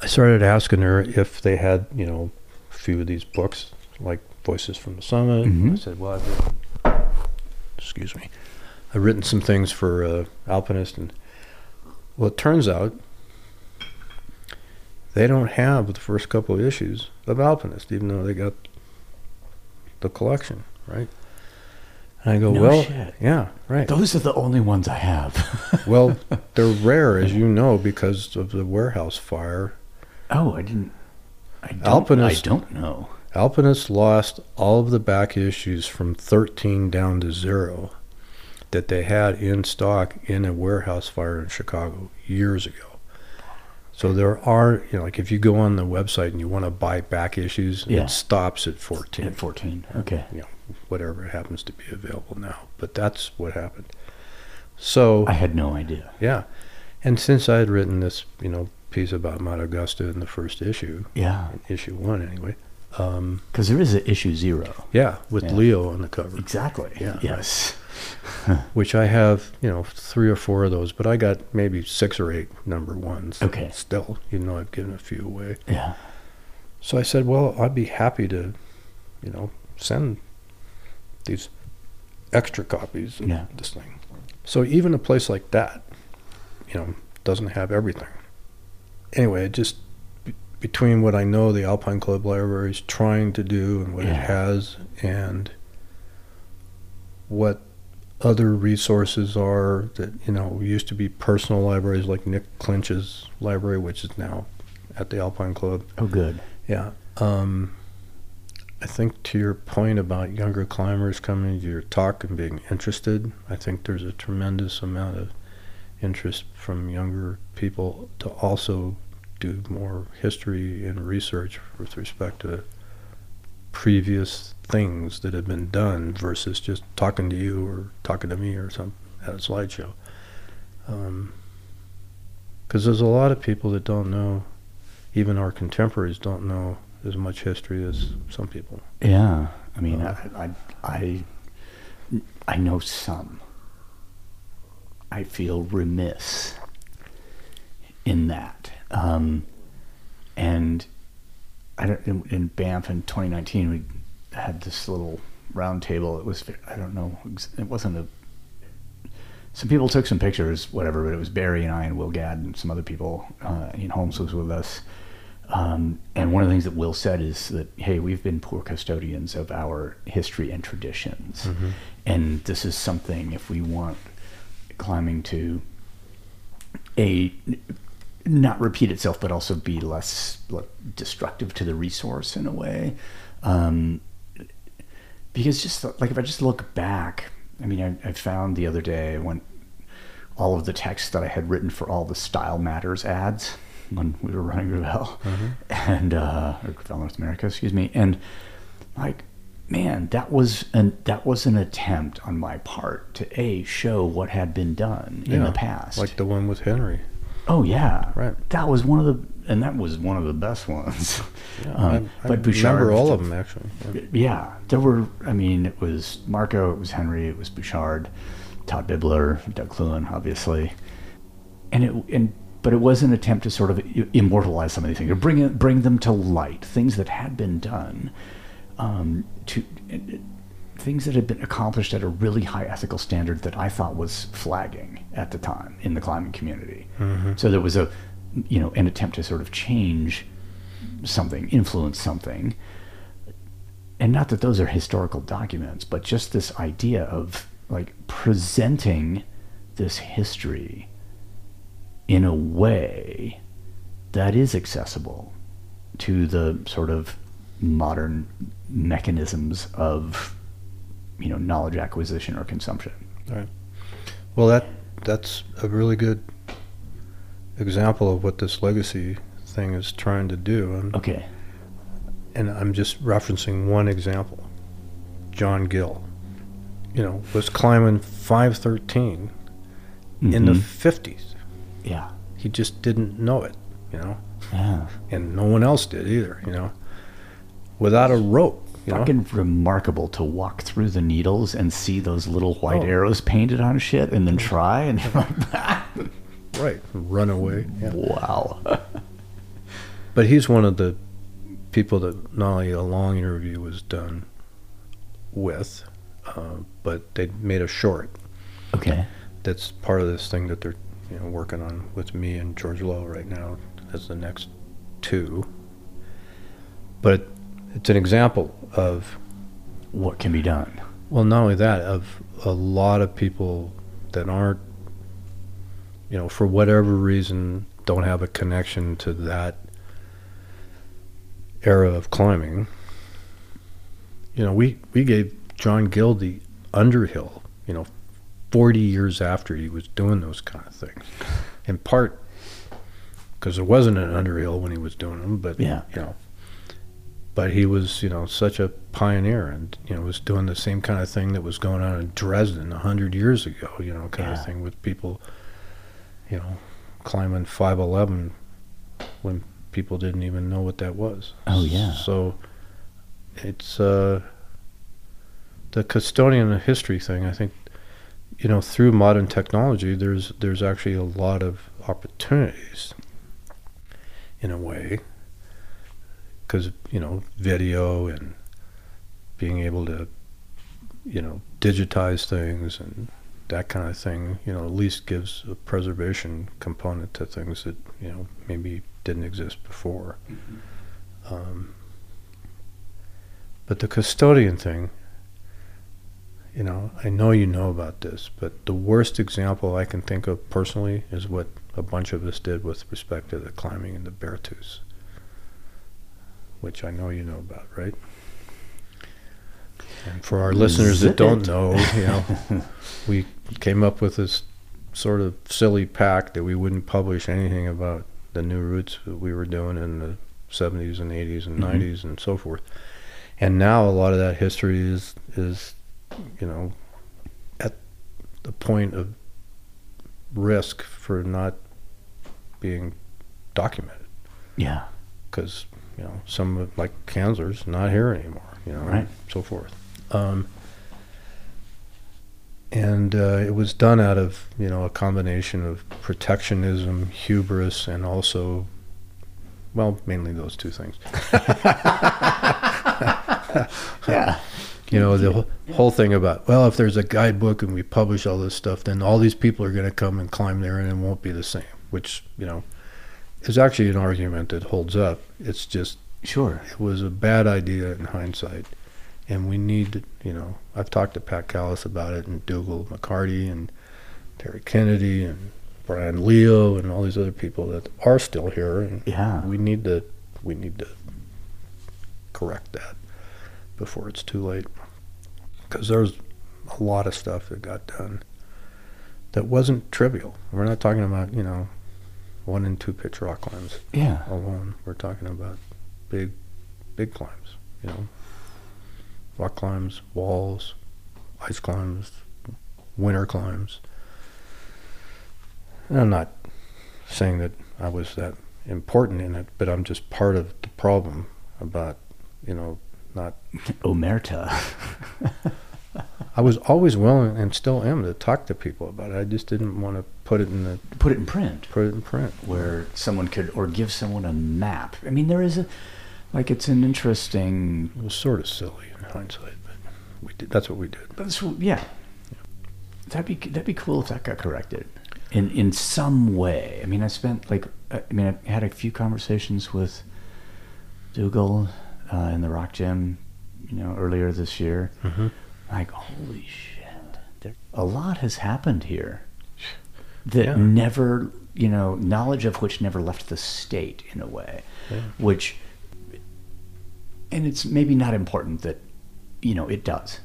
I started asking her if they had, you know, a few of these books like Voices from the Summit. Mhm. I said, "Well, I've written, excuse me, I've written some things for uh, Alpinist, and well, it turns out." They don't have the first couple of issues of Alpinist, even though they got the collection, right? And I go, No well, shit. yeah, right. Those are the only ones I have. Well, they're rare, as you know, because of the warehouse fire. oh, I didn't. I don't, Alpinist- I don't know. Alpinist lost all of the back issues from 13 down to zero that they had in stock in a warehouse fire in Chicago years ago. So there are, you know, like if you go on the website and you want to buy back issues, Yeah. it stops at 14. At 14. Okay. Whatever happens to be available now. But that's what happened. So I had no idea. yeah, and since I had written this, you know, piece about Mount Augusta in the first issue, Yeah. issue one anyway, um, Because there is an issue zero. yeah, with Yeah. Leo on the cover, Exactly. Yeah. Yes. which I have, you know, three or four of those, but I got maybe six or eight number ones. Okay. Still, even though I've given a few away. Yeah. So I said, well, I'd be happy to, you know, send these extra copies of Yeah. this thing. So even a place like that, you know, doesn't have everything. Anyway, just be- between what I know the Alpine Club Library is trying to do and what Yeah. it has, and what other resources are that you know used to be personal libraries like Nick Clinch's library, which is now at the Alpine Club. Oh, good. Yeah. Um, I think to your point about younger climbers coming to your talk and being interested, I think there's a tremendous amount of interest from younger people to also do more history and research with respect to previous things that have been done versus just talking to you or talking to me or some at a slideshow. Um, because there's a lot of people that don't know even our contemporaries don't know as much history as some people. Yeah. I mean, Uh, I, I, I, I know some. I feel remiss in that. Um, and I don't, in, in Banff in 2019, we had this little round table. It was, I don't know, it wasn't a some people took some pictures, whatever, but it was Barry and I and Will Gadd and some other people. Uh, Ian Holmes was with us. Um, and one of the things that Will said is that, hey, we've been poor custodians of our history and traditions. And this is something, if we want climbing to a not repeat itself, but also be less like, destructive to the resource in a way. Um, because just like if I just look back, I mean, I, I found the other day I went all of the text that I had written for all the Style Matters ads when we were running Grivel and uh, or Grivel North America, excuse me, and like man, that was an that was an attempt on my part to a show what had been done in the past. Like the one with Henry. oh yeah, Right. That was one of the and that was one of the best ones. Yeah, Um, I, I but Bouchard- remember all of them actually. Yeah. yeah, there were. I mean, it was Marko, it was Henry, it was Bouchard, Todd Bibler, Doug Cluen, obviously, and it and but it was an attempt to sort of immortalize some of these things, or bring it, bring them to light, things that had been done, um, to things that had been accomplished at a really high ethical standard that I thought was flagging at the time in the climbing community. So there was a, you know, an attempt to sort of change something, influence something and not that those are historical documents, but just this idea of like presenting this history in a way that is accessible to the sort of modern mechanisms of you know knowledge acquisition or consumption. Well, that that's a really good example of what this legacy thing is trying to do. And, Okay. and I'm just referencing one example. John Gill, you know, was climbing 513 in the Mhm. 50s. Yeah. He just didn't know it, you know, Yeah. and no one else did either, you know, without a rope. You know? Fucking remarkable to walk through the needles and see those little white Oh. arrows painted on shit and then try and Right, run away. Yeah. wow. But he's one of the people that not only a long interview was done with, uh, but they made a short. Okay. That's part of this thing that they're you know working on with me and George Lowe right now as the next two. But it's an example of What can be done? well, not only that of a lot of people that aren't you know for whatever reason don't have a connection to that era of climbing. You know, we we gave John Gill the Underhill, you know, 40 years after he was doing those kind of things. In part because there wasn't an Underhill when he was doing them, but Yeah. you know, but he was, you know, such a pioneer and, you know, was doing the same kind of thing that was going on in Dresden a hundred years ago, you know, kind Yeah. of thing with people, you know, climbing 511 when people didn't even know what that was. Oh, yeah. So it's, uh, the custodian of history thing, I think, you know, through modern technology, there's, there's actually a lot of opportunities in a way because you know video and being able to you know digitize things and that kind of thing you know at least gives a preservation component to things that you know maybe didn't exist before. Um, but the custodian thing you know i know you know about this but the worst example i can think of personally is what a bunch of us did with respect to the climbing in the Beartooth, which I know you know about, right? And for our listeners that don't it. know, you know, we came up with this sort of silly pact that we wouldn't publish anything about the new routes that we were doing in the 70s and 80s and Mhm. 90s and so forth. And now a lot of that history is is you know at the point of risk for not being documented Yeah. because you know some of like Kanzler's not here anymore, you know, Right. so forth. Um, and uh, it was done out of you know a combination of protectionism, hubris, and also, well, mainly those two things. Yeah. You know, the whole whole thing about, well, if there's a guidebook and we publish all this stuff, then all these people are going to come and climb there and it won't be the same, which, you know, is actually an argument that holds up. It's just, Sure. it was a bad idea in hindsight. And we need, you know, I've talked to Pat Callis about it and Dougal McCarty and Terry Kennedy and Brian Leo and all these other people that are still here. And Yeah. we need to, we need to correct that before it's too late. Because there's a lot of stuff that got done that wasn't trivial. We're not talking about, you know, one and two pitch rock climbs Yeah. alone. We're talking about big, big climbs, you know, rock climbs, walls, ice climbs, winter climbs. And I'm not saying that I was that important in it, but I'm just part of the problem about, you know, not. Omerta. I was always willing and still am to talk to people about it. I just didn't want to put it in the Put it in print. put it in print. where someone could or give someone a map. I mean, there is a like it's an interesting. It was sort of silly in hindsight, but we did. That's what we did. But it's, yeah, that'd be that'd be cool if that got corrected in in some way. I mean, I spent like I mean, I had a few conversations with Dougal uh, in the Rock Gym, you know, earlier this year. Mm-hmm. Like, holy shit, there, a lot has happened here that Yeah. never, you know, knowledge of which never left the state in a way, Yeah. which, and it's maybe not important that, you know, it does.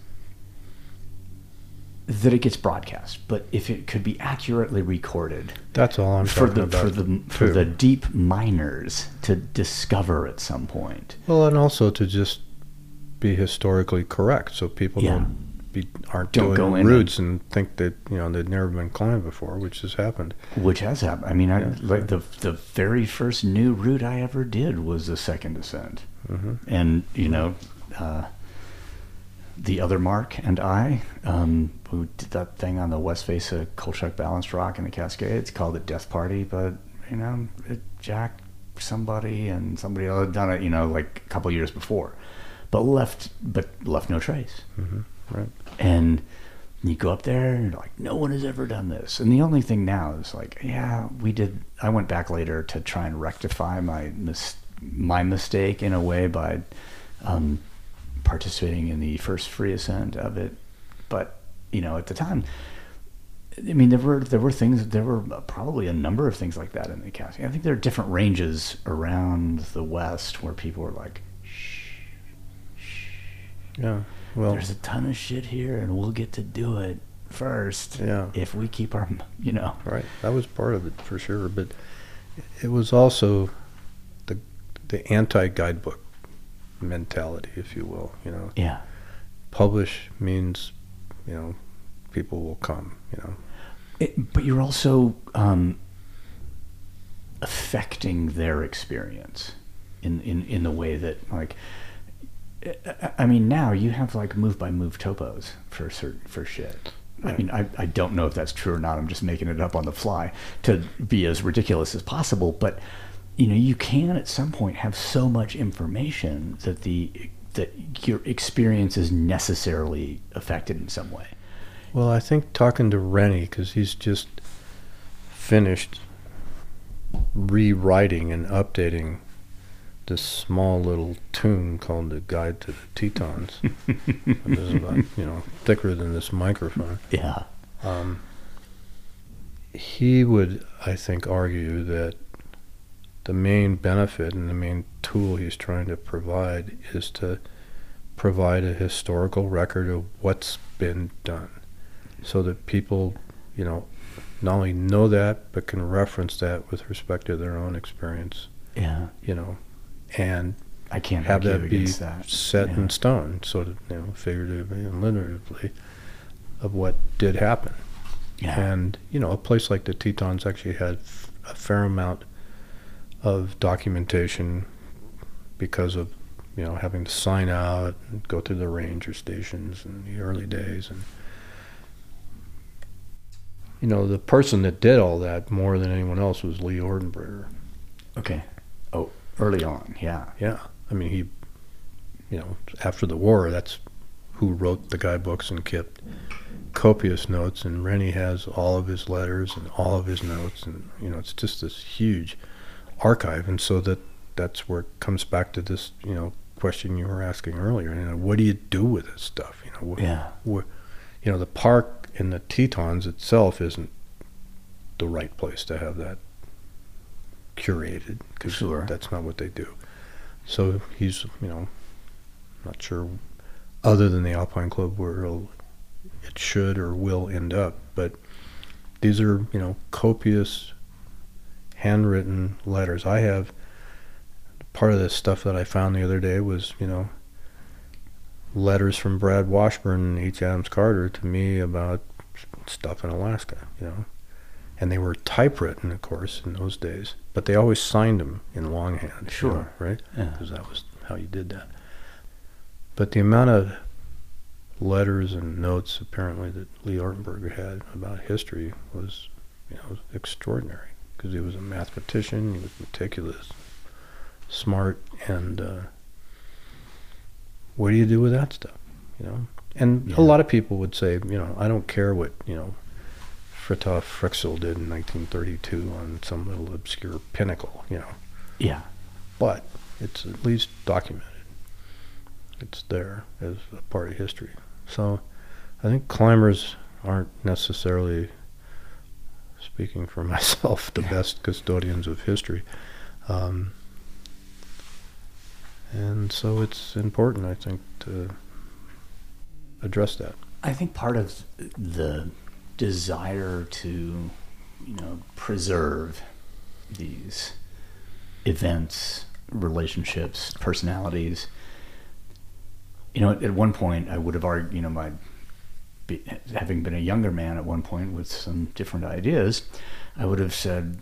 That it gets broadcast, but if it could be accurately recorded That's all I'm for the about. for the for too. the deep miners to discover at some point. Well, and also to just be historically correct, so people Yeah. don't be aren't Don't doing in routes and think that you know they've never been climbed before, which has happened. Which has happened. I mean, I, Yeah. like the the very first new route I ever did was the second ascent, hmm and you know, uh, the other Mark and I, um, who did that thing on the west face of Colchuck Balanced Rock in the Cascades, called it Death Party, but you know, it jacked somebody and somebody else had done it, you know, like a couple years before, but left but left no trace. hmm Right. And you go up there and you're like, no one has ever done this. And the only thing now is like, yeah, we did. I went back later to try and rectify my mis- my mistake in a way by um, participating in the first free ascent of it. But you know, at the time, I mean, there were there were things. There were probably a number of things like that in the casting. I think there are different ranges around the West where people were like, shh, shh. Yeah. Well. there's a ton of shit here and we'll get to do it first Yeah. if we keep our you know Right. That was part of it for sure, but it was also the the anti guidebook mentality, if you will. You know, yeah publish means you know people will come. You know. it, but you're also um, affecting their experience in, in in the way that like I- I mean now you have like move by move topos for certain for shit I mean, I, I don't know if that's true or not. I'm just making it up on the fly to be as ridiculous as possible. But you know, you can at some point have so much information that the that your experience is necessarily affected in some way. Well, I think talking to Renny because he's just finished rewriting and updating this small little tune called "The Guide to the Tetons." it is about you know thicker than this microphone. Yeah. Um, he would, I think, argue that the main benefit and the main tool he's trying to provide is to provide a historical record of what's been done so that people, you know, not only know that, but can reference that with respect to their own experience, Yeah. you know, and I can't have that be that. set Yeah. in stone, sort of, you know, figuratively and literally, of what did happen. Yeah. And, you know, a place like the Tetons actually had f- a fair amount of documentation because of, you know, having to sign out and go through the ranger stations in the early days. And, you know, the person that did all that more than anyone else was Leigh Ortenburger. okay. Oh, early on. Yeah. Yeah. I mean, he, you know, after the war, that's who wrote the guidebooks and kept copious notes. And Renny has all of his letters and all of his notes, and you know, it's just this huge archive. And so that that's where it comes back to this, you know, question you were asking earlier. You know, what do you do with this stuff? You know, wh- Yeah. wh- you know, the park in the Tetons itself isn't the right place to have that curated because Sure. that's not what they do. So he's, you know, not sure other than the Alpine Club where it should or will end up, but these are, you know, copious handwritten letters. I have part of this stuff that I found the other day was, you know, letters from Brad Washburn and H. Adams Carter to me about stuff in Alaska, you know. And they were typewritten, of course, in those days, but they always signed them in longhand. you know, Sure. right? Yeah. Because that was how you did that. But the amount of letters and notes apparently that Leigh Ortenburger had about history was, you know, extraordinary because he was a mathematician, he was meticulous, smart, and uh, what do you do with that stuff? You know, and Yeah. a lot of people would say, you know, I don't care what you know. Fritiof Fryxell did in 1932 on some little obscure pinnacle, you know, Yeah. but it's at least documented. It's there as a part of history. So I think climbers aren't necessarily, speaking for myself, the best custodians of history. Um, and so it's important, I think, to address that. I think part of the desire to, you know, preserve these events, relationships, personalities. You know, at one point, I would have argued, you know, my be, having been a younger man at one point with some different ideas, I would have said,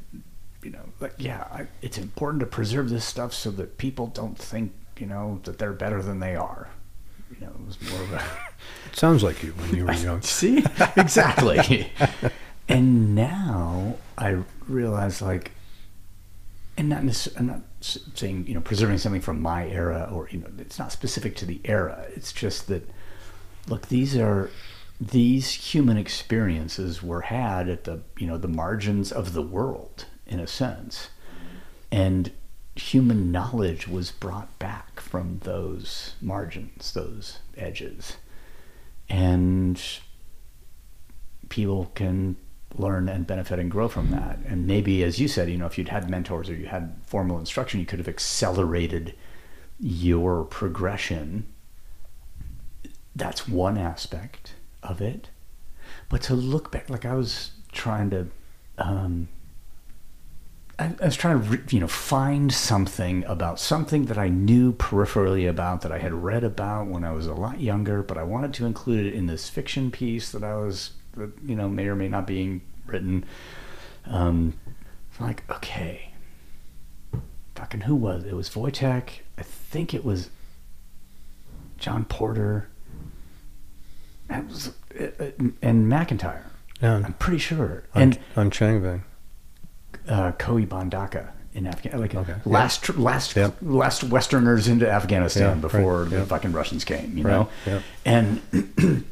you know, like, yeah, I, it's important to preserve this stuff so that people don't think, you know, that they're better than they are. You know, it was more of a It sounds like you when you were young. See, exactly. and now I realize, like, and not necess- I'm not saying you know preserving something from my era, or you know, it's not specific to the era. It's just that, look, these are these human experiences were had at the you know the margins of the world in a sense, and human knowledge was brought back from those margins, those edges and people can learn and benefit and grow from that. And maybe, as you said, you know, if you'd had mentors or you had formal instruction, you could have accelerated your progression. That's one aspect of it. But to look back, like I was trying to, um, I, I was trying to, you know, find something about something that I knew peripherally about that I had read about when I was a lot younger, but I wanted to include it in this fiction piece that I was, that, you know, may or may not being written. Um, I'm like, okay, fucking who was it? It was Wojtek. I think it was John Porter. It was, uh, uh, and MacIntyre. Yeah, I'm pretty sure. on, and on Changbang. uh, Koi Bandaka in Afghanistan, like Okay. last tr- last Yep. last Westerners into Afghanistan Yeah, right. before the Yep. fucking Russians came, you Right. know, Yep. and and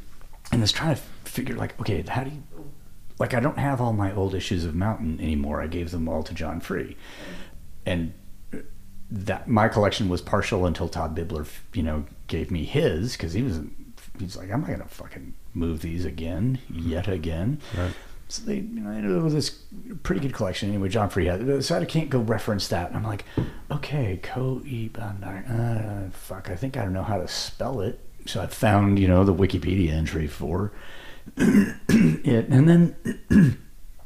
I was trying to figure like, okay, how do you like? I don't have all my old issues of Mountain anymore. I gave them all to John Free, and that my collection was partial until Todd Bibler, you know, gave me his because he was he's like, I'm not gonna fucking move these again, yet again. Right. So they, you know, ended up with this pretty good collection. Anyway, John Free had, so I can't go reference that. And I'm like, okay, Ko Bandar, uh, fuck, I think I don't know how to spell it. So I found, you know, the Wikipedia entry for it, and then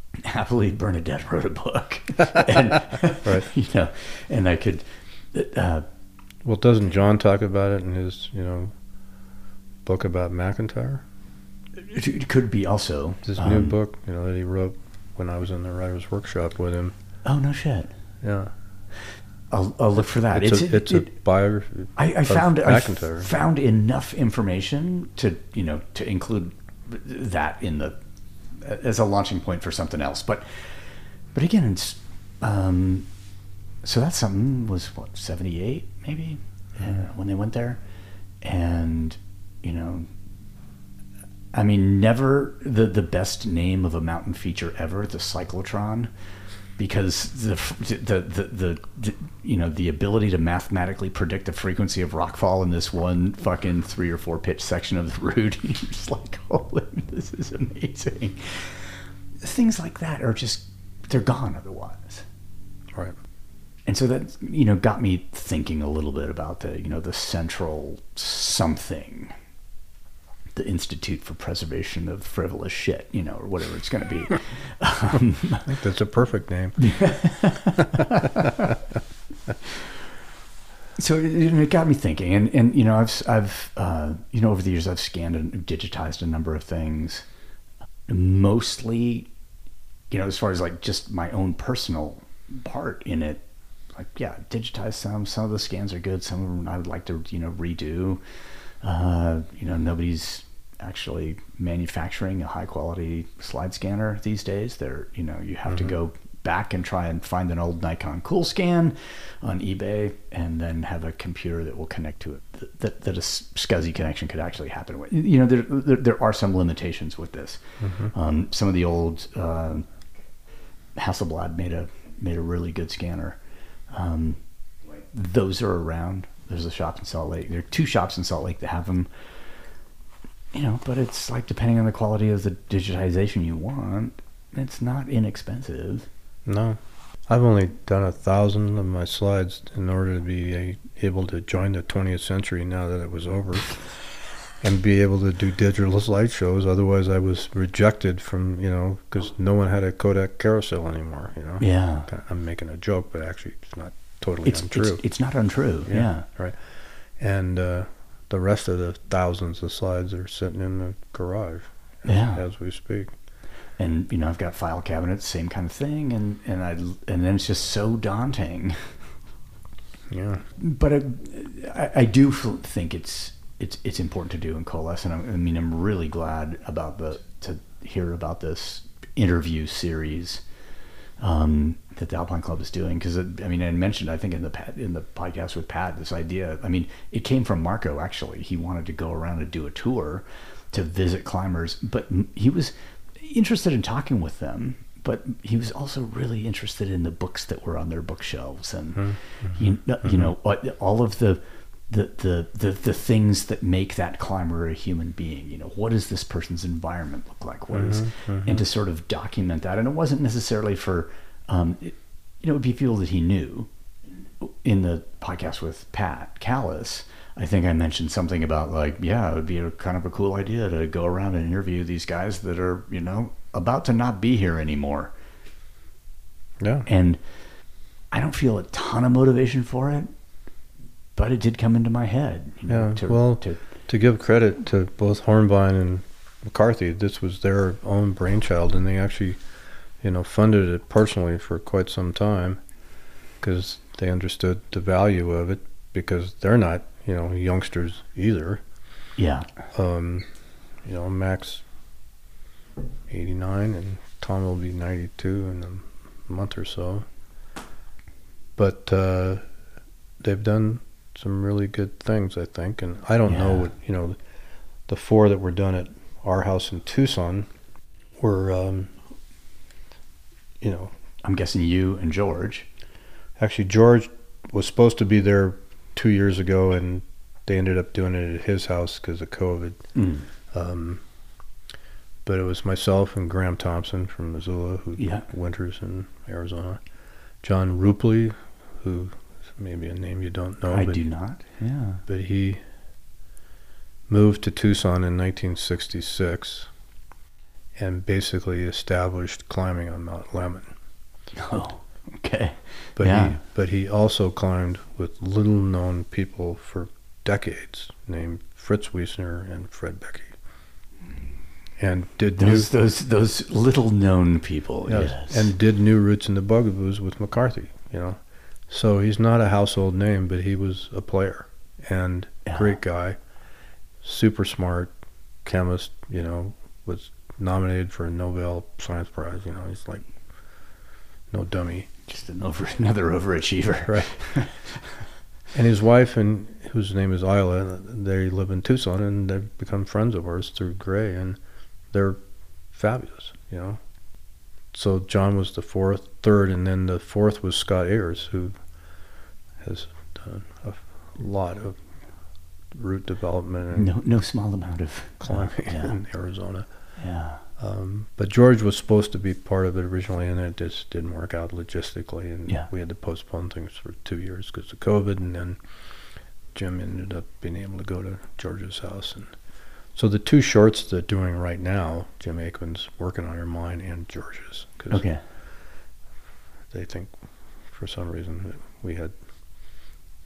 happily Bernadette wrote a book, and Right. you know, and I could, uh, Well, doesn't John talk about it in his, you know, book about MacIntyre? it, it could be also His new um, book, you know, that he wrote when I was in the writer's workshop with him. Oh no shit! Yeah, I'll, I'll look for that. it's, It's a, it's a it- biography. I, I found I found enough information to you know to include that in the as a launching point for something else. But but again, it's um, so that's something was what seventy eight maybe uh, when they went there, and you know I mean, never the the best name of a mountain feature ever, the cyclotron, because the the the, the, the you know the ability to mathematically predict the frequency of rockfall in this one fucking three or four pitch section of the route, you're just like, holy, this is amazing. Things like that are just they're gone otherwise. Right. And so that you know got me thinking a little bit about the you know the central something the Institute for Preservation of Frivolous Shit, you know, or whatever it's going to be. um, I think that's a perfect name. so it, it, got me thinking, and and you know, I've I've uh, you know over the years I've scanned and digitized a number of things, mostly, you know, as far as like just my own personal part in it. Like yeah, digitize some. Some of the scans are good. Some of them I would like to you know redo. Uh, you know, nobody's actually manufacturing a high quality slide scanner these days. They're, you know, you have mm-hmm. to go back and try and find an old Nikon Coolscan on eBay and then have a computer that will connect to it that, that a SCSI connection could actually happen with. You know, there, there, there are some limitations with this. Mm-hmm. Um, some of the old, uh, Hasselblad made a, made a really good scanner. Um, those are around. There's a shop in Salt Lake. There are two shops in Salt Lake that have them you know, but it's like depending on the quality of the digitization you want, it's not inexpensive. No. I've only done a thousand of my slides in order to be able to join the 20th century now that it was over and be able to do digital slideshows. Otherwise, I was rejected from, you know, because no one had a Kodak carousel anymore, you know. Yeah. I'm making a joke, but actually, it's not totally it's, untrue. It's, it's not untrue, yeah. yeah. Right. And, uh, the rest of the thousands of slides are sitting in the garage yeah. as we speak. And you know, I've got file cabinets, same kind of thing, and and I and then it's just so daunting. Yeah, but I, I, I do think it's it's it's important to do and coalesce, and I, I mean, I'm really glad about the to hear about this interview series um, that the Alpine Club is doing. Because I mean, I mentioned I think in the in the podcast with Pat this idea. I mean, it came from Marco actually. He wanted to go around and do a tour to visit climbers, but he was interested in talking with them. But he was also really interested in the books that were on their bookshelves, and mm-hmm. you, you mm-hmm. know all of the the, the, the, the things that make that climber a human being. You know, what does this person's environment look like? What is, mm-hmm, mm-hmm. and to sort of document that. And it wasn't necessarily for, um, it, you know, it would be people that he knew. In the podcast with Pat Callis, I think I mentioned something about like, yeah, it would be a kind of a cool idea to go around and interview these guys that are, you know, about to not be here anymore. Yeah. And I don't feel a ton of motivation for it but it did come into my head. You know, yeah. To, well, to, to give credit to both Hornbein and McCarthy, this was their own brainchild, and they actually, you know, funded it personally for quite some time because they understood the value of it because they're not, you know, youngsters either. Yeah. Um, you know, Max, eighty nine, and Tom will be ninety two in a month or so. But uh, they've done some really good things, I think. And I don't yeah. know what you know, the four that were done at our house in Tucson were, um, you know, I'm guessing you and George. Actually, George was supposed to be there two years ago, and they ended up doing it at his house because of COVID. Mm. Um, but it was myself and Graham Thompson from Missoula, who yeah. winters in Arizona. John Rupley, who maybe a name you don't know. I but, do not. Yeah. But he moved to Tucson in 1966 and basically established climbing on Mount Lemmon. Oh, okay. But yeah. he but he also climbed with little known people for decades named Fritz Wiessner and Fred Beckey. And did those new, those those little known people, yes, yes. And did new roots in the bugaboos with McCarthy, you know. So he's not a household name, but he was a player and yeah. great guy, super smart chemist. You know, was nominated for a Nobel Science Prize. You know, he's like no dummy. Just an over, another overachiever, right? and his wife, and whose name is Isla, they live in Tucson, and they've become friends of ours through Gray. And they're fabulous, you know. So John was the fourth, third, and then the fourth was Scott Ayers, who has done a lot of route development and No, no small amount of climbing Yeah, in Arizona. yeah. Um, but George was supposed to be part of it originally, and it just didn't work out logistically, and Yeah. we had to postpone things for two years because of COVID. And then Jim ended up being able to go to George's house, and so the two shorts they're doing right now, Jim Aikman's working on are mine and George's because Okay. They think for some reason that we had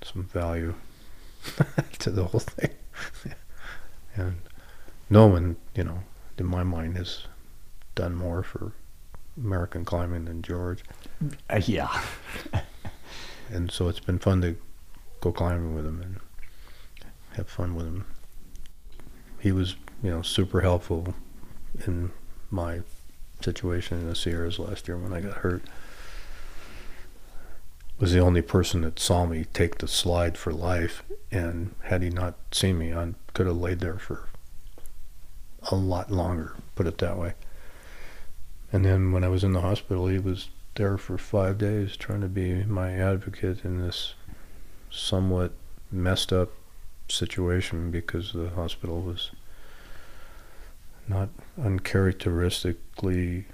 some value to the whole thing, and no one, you know, in my mind, has done more for American climbing than George, Uh, yeah. and so it's been fun to go climbing with him and have fun with him. He was, you know, super helpful in my situation in the Sierras last year when I got hurt. Was the only person that saw me take the slide for life, and had he not seen me, I could have laid there for a lot longer. Put it that way. And then when I was in the hospital, he was there for five days trying to be my advocate in this somewhat messed up situation because the hospital was not uncharacteristically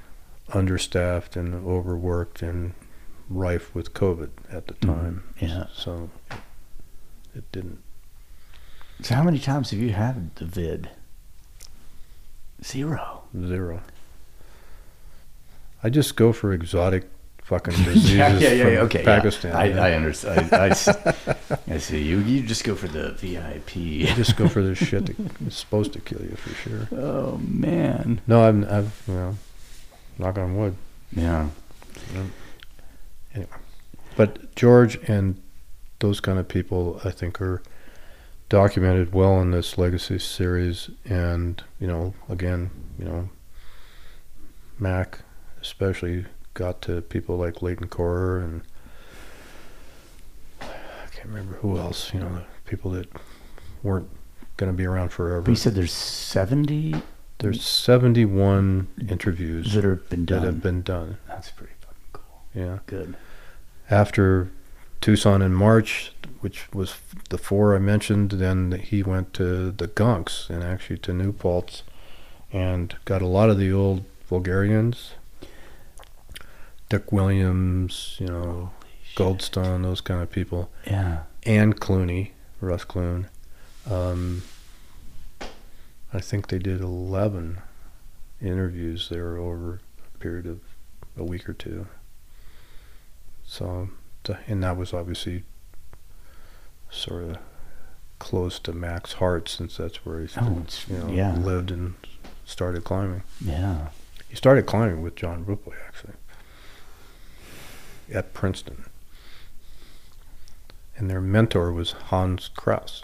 understaffed and overworked and rife with COVID at the Mhm, time. yeah. So it didn't. So how many times have you had the vid? Zero. Zero. I just go for exotic fucking diseases yeah, yeah, yeah. Okay, Pakistan. Yeah. I? I understand. I, I see. I see. You you just go for the VIP. You just go for the shit that is supposed to kill you for sure. oh man. No, I've, I've, you know, knock on wood. Yeah. Anyway, but George and those kind of people, I think, are documented well in this legacy series. And you know, again, you know, Mac especially got to people like Layton Kor and I can't remember who else. You know, the people that weren't going to be around forever. But you said there's 70 There's 71 interviews that have been that done. have been done. That's pretty. Yeah. Good. after Tucson in March, which was the four I mentioned, then he went to the Gunks and actually to New Paltz and got a lot of the old Vulgarians, Dick Williams, you know, Goldstone, those kind of people, Yeah. and Clooney, Russ Clune. Um, I think they did 11 interviews there over a period of a week or two. So, and that was obviously sort of close to Mac's heart since that's where he Oh, you know, yeah. lived and started climbing. Yeah. He started climbing with John Rupley actually at Princeton. And their mentor was Hans Kraus.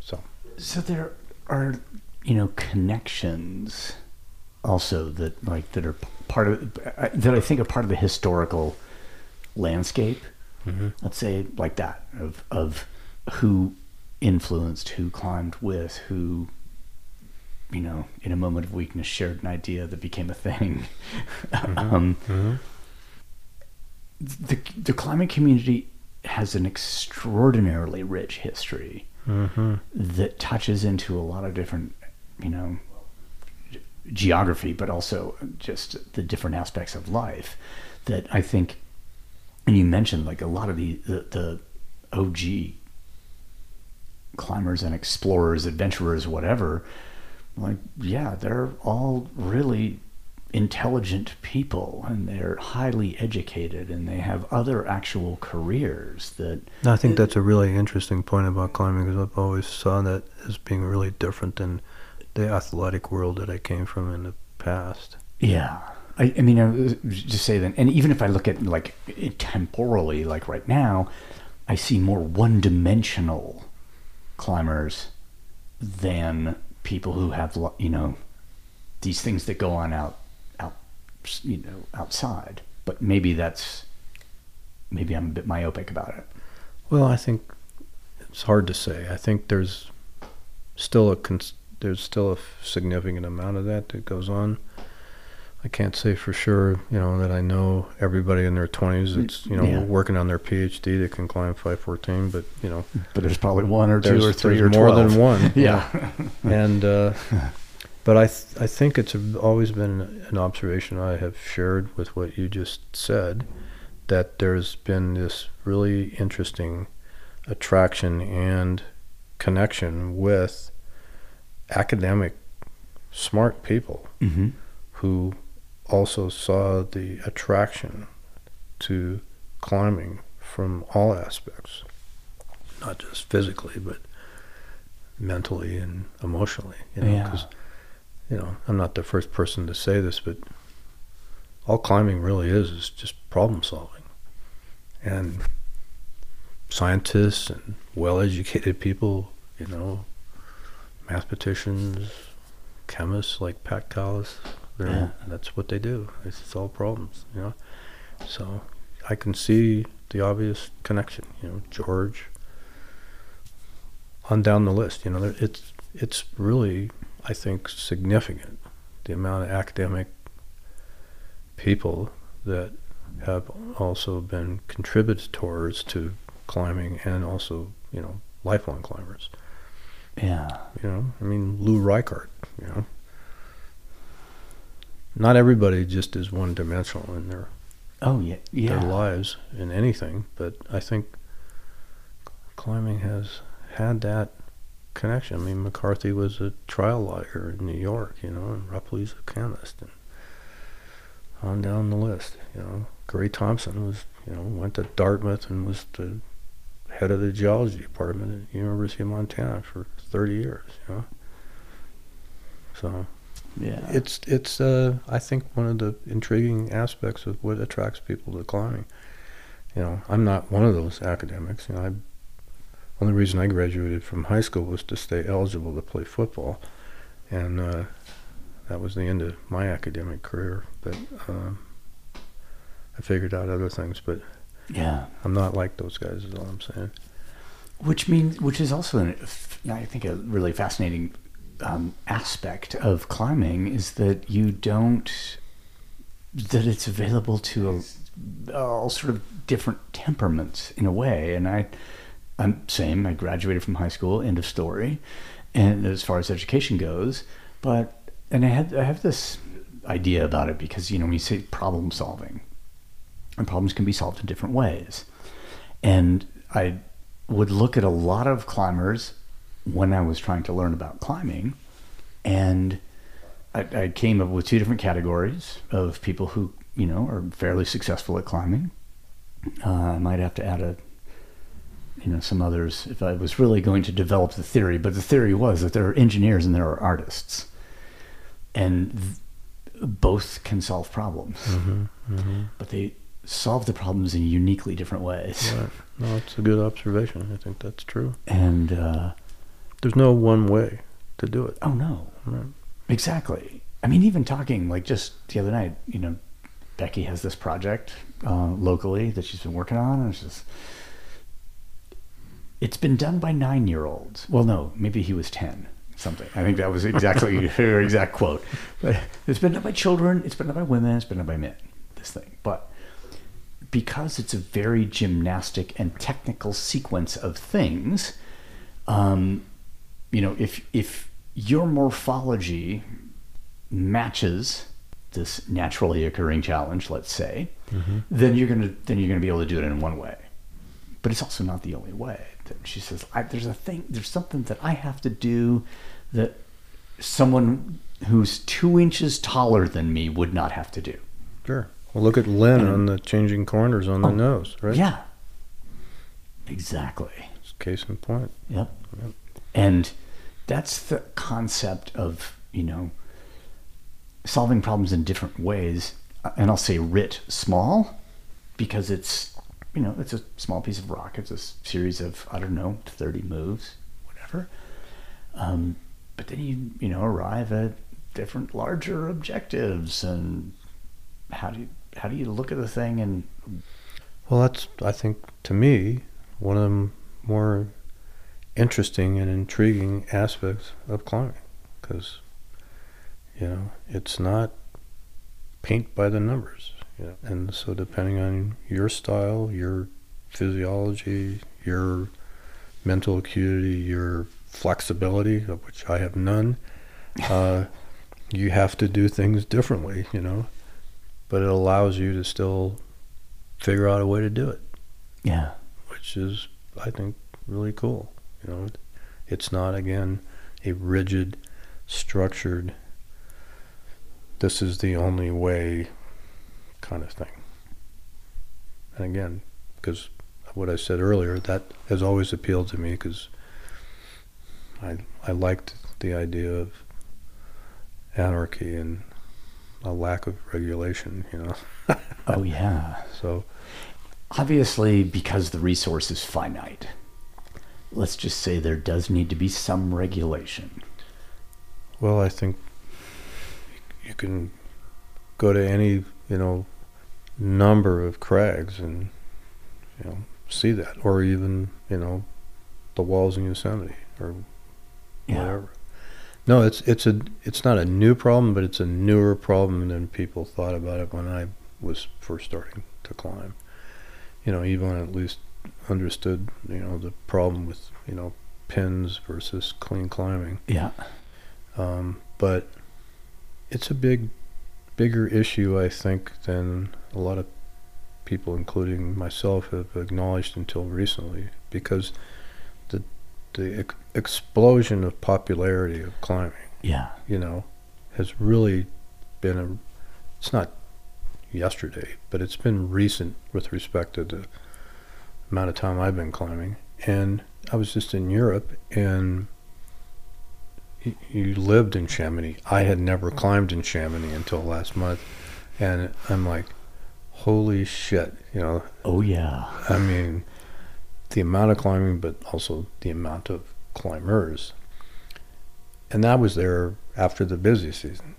So so there are, you know, connections also that like that are part of I- that I think are part of the historical landscape. Mm-hmm. Let's say like that of of who influenced, who climbed with, who you know, in a moment of weakness shared an idea that became a thing. um, Mm-hmm. the the climbing community has an extraordinarily rich history Mm-hmm. that touches into a lot of different, you know, geography, but also just the different aspects of life that I think, and you mentioned like a lot of the, the, the OG climbers and explorers, adventurers, whatever, like, yeah, they're all really intelligent people and they're highly educated and they have other actual careers that I think that's a really interesting point about climbing because I've always saw that as being really different than the athletic world that I came from in the past. Yeah. I, I mean, I just say that, and even if I look at like temporally, like right now, I see more one-dimensional climbers than people who have, you know, these things that go on out, out, you know, outside. But maybe that's, maybe I'm a bit myopic about it. Well, I think it's hard to say. I think there's still a there's still a significant amount of that that goes on. I can't say for sure, you know, that I know everybody in their 20s that's, you know, Yeah. working on their PhD that can climb 514, but, you know, But there's probably one or two or three there's or more 12. than one. Yeah. and uh, but I th- I think it's always been an observation I have shared with what you just said that there's been this really interesting attraction and connection with academic smart people hmm who also saw the attraction to climbing from all aspects, not just physically, but mentally and emotionally. You know, Yeah. 'cause, you know, I'm not the first person to say this, but all climbing really is is just problem solving, and scientists and well-educated people, you know, mathematicians, chemists like Pat Callis, they're, Yeah. that's what they do. It's solve problems, you know. So I can see the obvious connection, you know, George. On down the list, you know, there- it's it's really, I think, significant the amount of academic people that have also been contributors to climbing and also, you know, lifelong climbers. Yeah. You know, I mean, Lou Reichardt, you know. Not everybody just is one dimensional in their, Oh yeah. Yeah. their lives in anything, but I think climbing has had that connection. I mean, McCarthy was a trial lawyer in New York, you know, and Rupley's a chemist, and on down the list, you know. Gray Thompson was, you know, went to Dartmouth and was the head of the geology department at University of Montana for 30 years, you know. So Yeah. it's it's uh, I think one of the intriguing aspects of what attracts people to climbing. You know, I'm not one of those academics. You know, I only reason I graduated from high school was to stay eligible to play football, and uh, that was the end of my academic career. But um, I figured out other things. But yeah. I'm not like those guys. Is all I'm saying. Which means, which is also, an, I think, a really fascinating um, aspect of climbing is that you don't, that it's available to a, all sort of different temperaments in a way. And I, I'm same. I graduated from high school. End of story. And as far as education goes, but and I had I have this idea about it because you know when you say problem solving, and problems can be solved in different ways, and I would look at a lot of climbers when I was trying to learn about climbing, and I, I came up with two different categories of people who you know are fairly successful at climbing. Uh, I might have to add a you know some others if I was really going to develop the theory, but the theory was that there are engineers and there are artists, and th- both can solve problems, Mm-hmm. but they solve the problems in uniquely different ways. Right. No, it's a good observation. I think that's true. And uh, There's no one way to do it. oh no, Right. exactly. I mean, even talking like just the other night, you know, Becky has this project uh, locally that she's been working on, and it's just. It's been done by nine-year-olds. Well, no, maybe he was ten. Something. I think that was exactly her exact quote. But it's been done by children. It's been done by women. It's been done by men. This thing, but because it's a very gymnastic and technical sequence of things, um, you know, if if your morphology matches this naturally occurring challenge, let's say, mm-hmm. then you're gonna then you're gonna be able to do it in one way. But it's also not the only way. She says, I, "There's a thing. There's something that I have to do that someone who's two inches taller than me would not have to do." Sure. Well, look at Lynn And- on the changing corners on the Oh, nose, right? Yeah. Exactly. It's case in point. Yep. And that's the concept of, you know, solving problems in different ways. Uh, And I'll say writ small because it's, you know, it's a small piece of rock. It's a series of, I don't know, 30 moves, whatever. Um, but then you, you know, arrive at different larger objectives and how do you, how do you look at the thing and Well, that's I think to me one of the more interesting and intriguing aspects of climbing. because you know it's not paint by the numbers. You know? And so depending on your style, your physiology, your mental acuity, your flexibility, of which I have none, uh, you have to do things differently, you know. But it allows you to still figure out a way to do it, Yeah. which is, I think, really cool. You know, it's not again a rigid, structured. This is the only way, kind of thing. And again, because what I said earlier, that has always appealed to me because I I liked the idea of anarchy and a lack of regulation. You know, Oh yeah. so Obviously, because the resource is finite, let's just say there does need to be some regulation. Well, I think you can go to any, you know, number of crags and, you know, see that, or even, you know, the walls in Yosemite or Yeah. whatever. No, it's it's a it's not a new problem, but it's a newer problem than people thought about it when I was first starting to climb. You know, Yvon at least understood, you know, the problem with, you know, pins versus clean climbing. Yeah. Um, but it's a big, bigger issue, I think, than a lot of people, including myself, have acknowledged until recently, because the the ex- explosion of popularity of climbing, Yeah. you know, has really been a. It's not yesterday, but it's been recent with respect to the amount of time I've been climbing. And I was just in Europe, and you lived in Chamonix. I had never climbed in Chamonix until last month, and I'm like, holy shit, you know. Oh yeah. I mean, the amount of climbing, but also the amount of climbers. And that was there after the busy season.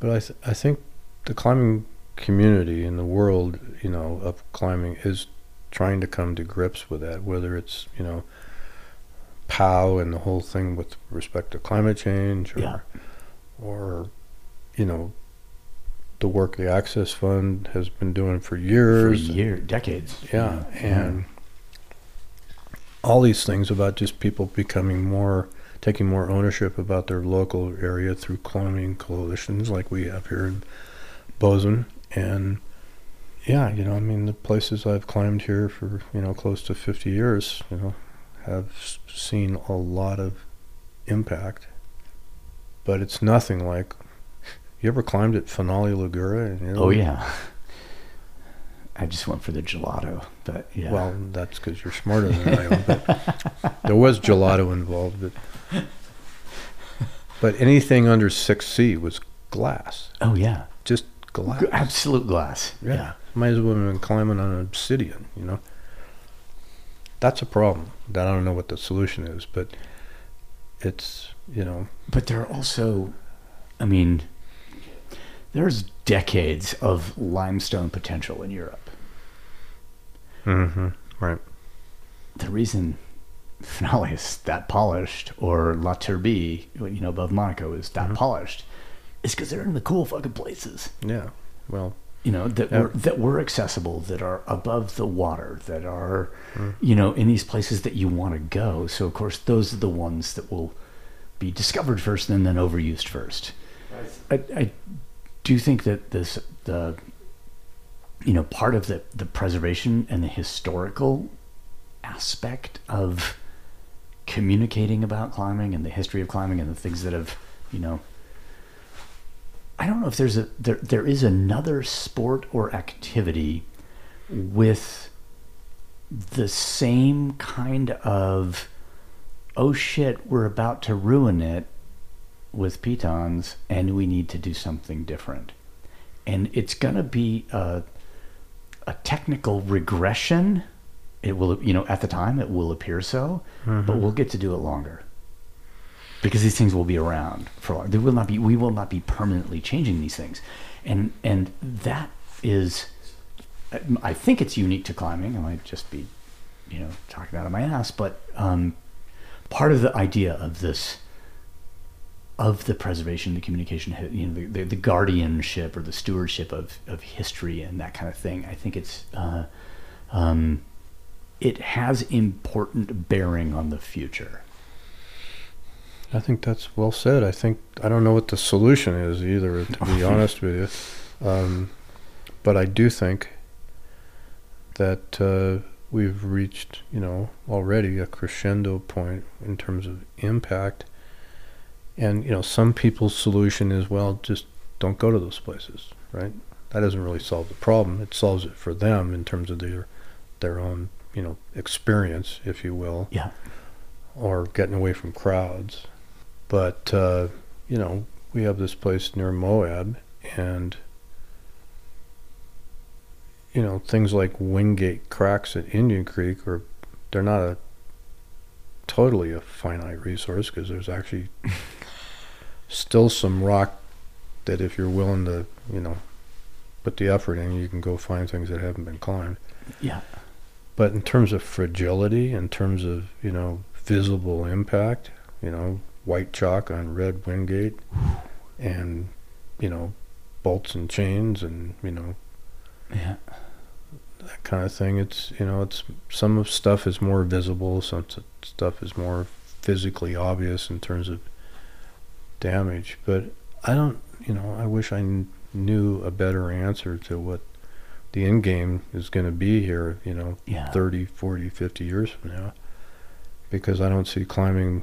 But I, th- I think the climbing community in the world, you know, of climbing is trying to come to grips with that, whether it's, you know, POW and the whole thing with respect to climate change or, Yeah. or you know, the work the Access Fund has been doing for years. For year, decades. Yeah, and all these things about just people becoming more, taking more ownership about their local area through climbing coalitions like we have here in Bozeman. And yeah, you know, I mean, the places I've climbed here for, you know, close to 50 years, you know, have seen a lot of impact. But it's nothing like, you ever climbed at Finale Ligure? in Oh yeah. I just went for the gelato, but yeah. Well, that's because you're smarter than I am. But there was gelato involved, but but anything under six C was glass, oh yeah. just glass. G- Absolute glass. Yeah. Yeah. Might as well have been climbing on obsidian. You know, that's a problem. That I don't know what the solution is, but it's you know But there are also, I mean, there's decades of limestone potential in Europe. mm-hmm, right. The reason Finale is that polished, or La Turbie, you know, above Monaco is that Mhm. polished, is because they're in the cool fucking places. Yeah. Well, You know that Yeah. were that were accessible, that are above the water, that are, Mm. you know, in these places that you want to go. So of course, those are the ones that will be discovered first and then overused first. I, I do think that this the you know part of the the preservation and the historical aspect of communicating about climbing and the history of climbing and the things that have you know I don't know if there's a there there is another sport or activity with the same kind of oh shit we're about to ruin it with pitons and we need to do something different. And it's going to be a, a technical regression. It will you know at the time it will appear so but mm-hmm. we'll get to do it longer because these things will be around for a long. They will not be. We will not be permanently changing these things, and and that is, I think it's unique to climbing. I might just be, you know, talking out of my ass, but um, part of the idea of this of the preservation, the communication, you know, the, the, the guardianship or the stewardship of, of history and that kind of thing. I think it's uh, um, it has important bearing on the future. I think that's well said. I think I don't know what the solution is either, to be honest with you. Um, but I do think that uh, we've reached, you know, already a crescendo point in terms of impact. And you know, some people's solution is well, just don't go to those places, right? That doesn't really solve the problem. It solves it for them in terms of their their own, you know, experience, if you will. Yeah. Or getting away from crowds. But, uh, you know, we have this place near Moab, and, you know, things like Wingate cracks at Indian Creek are, they're not a totally a finite resource because there's actually still some rock that if you're willing to, you know, put the effort in, you can go find things that haven't been climbed. Yeah. But in terms of fragility, in terms of, you know, visible impact, you know, white chalk on red Wingate and, you know, bolts and chains and, you know, Yeah. that kind of thing. It's, you know, it's some of stuff is more visible, some stuff is more physically obvious in terms of damage. But I don't, you know, I wish I kn- knew a better answer to what the end game is going to be here, you know, Yeah. 30, 40, 50 years from now. Because I don't see climbing,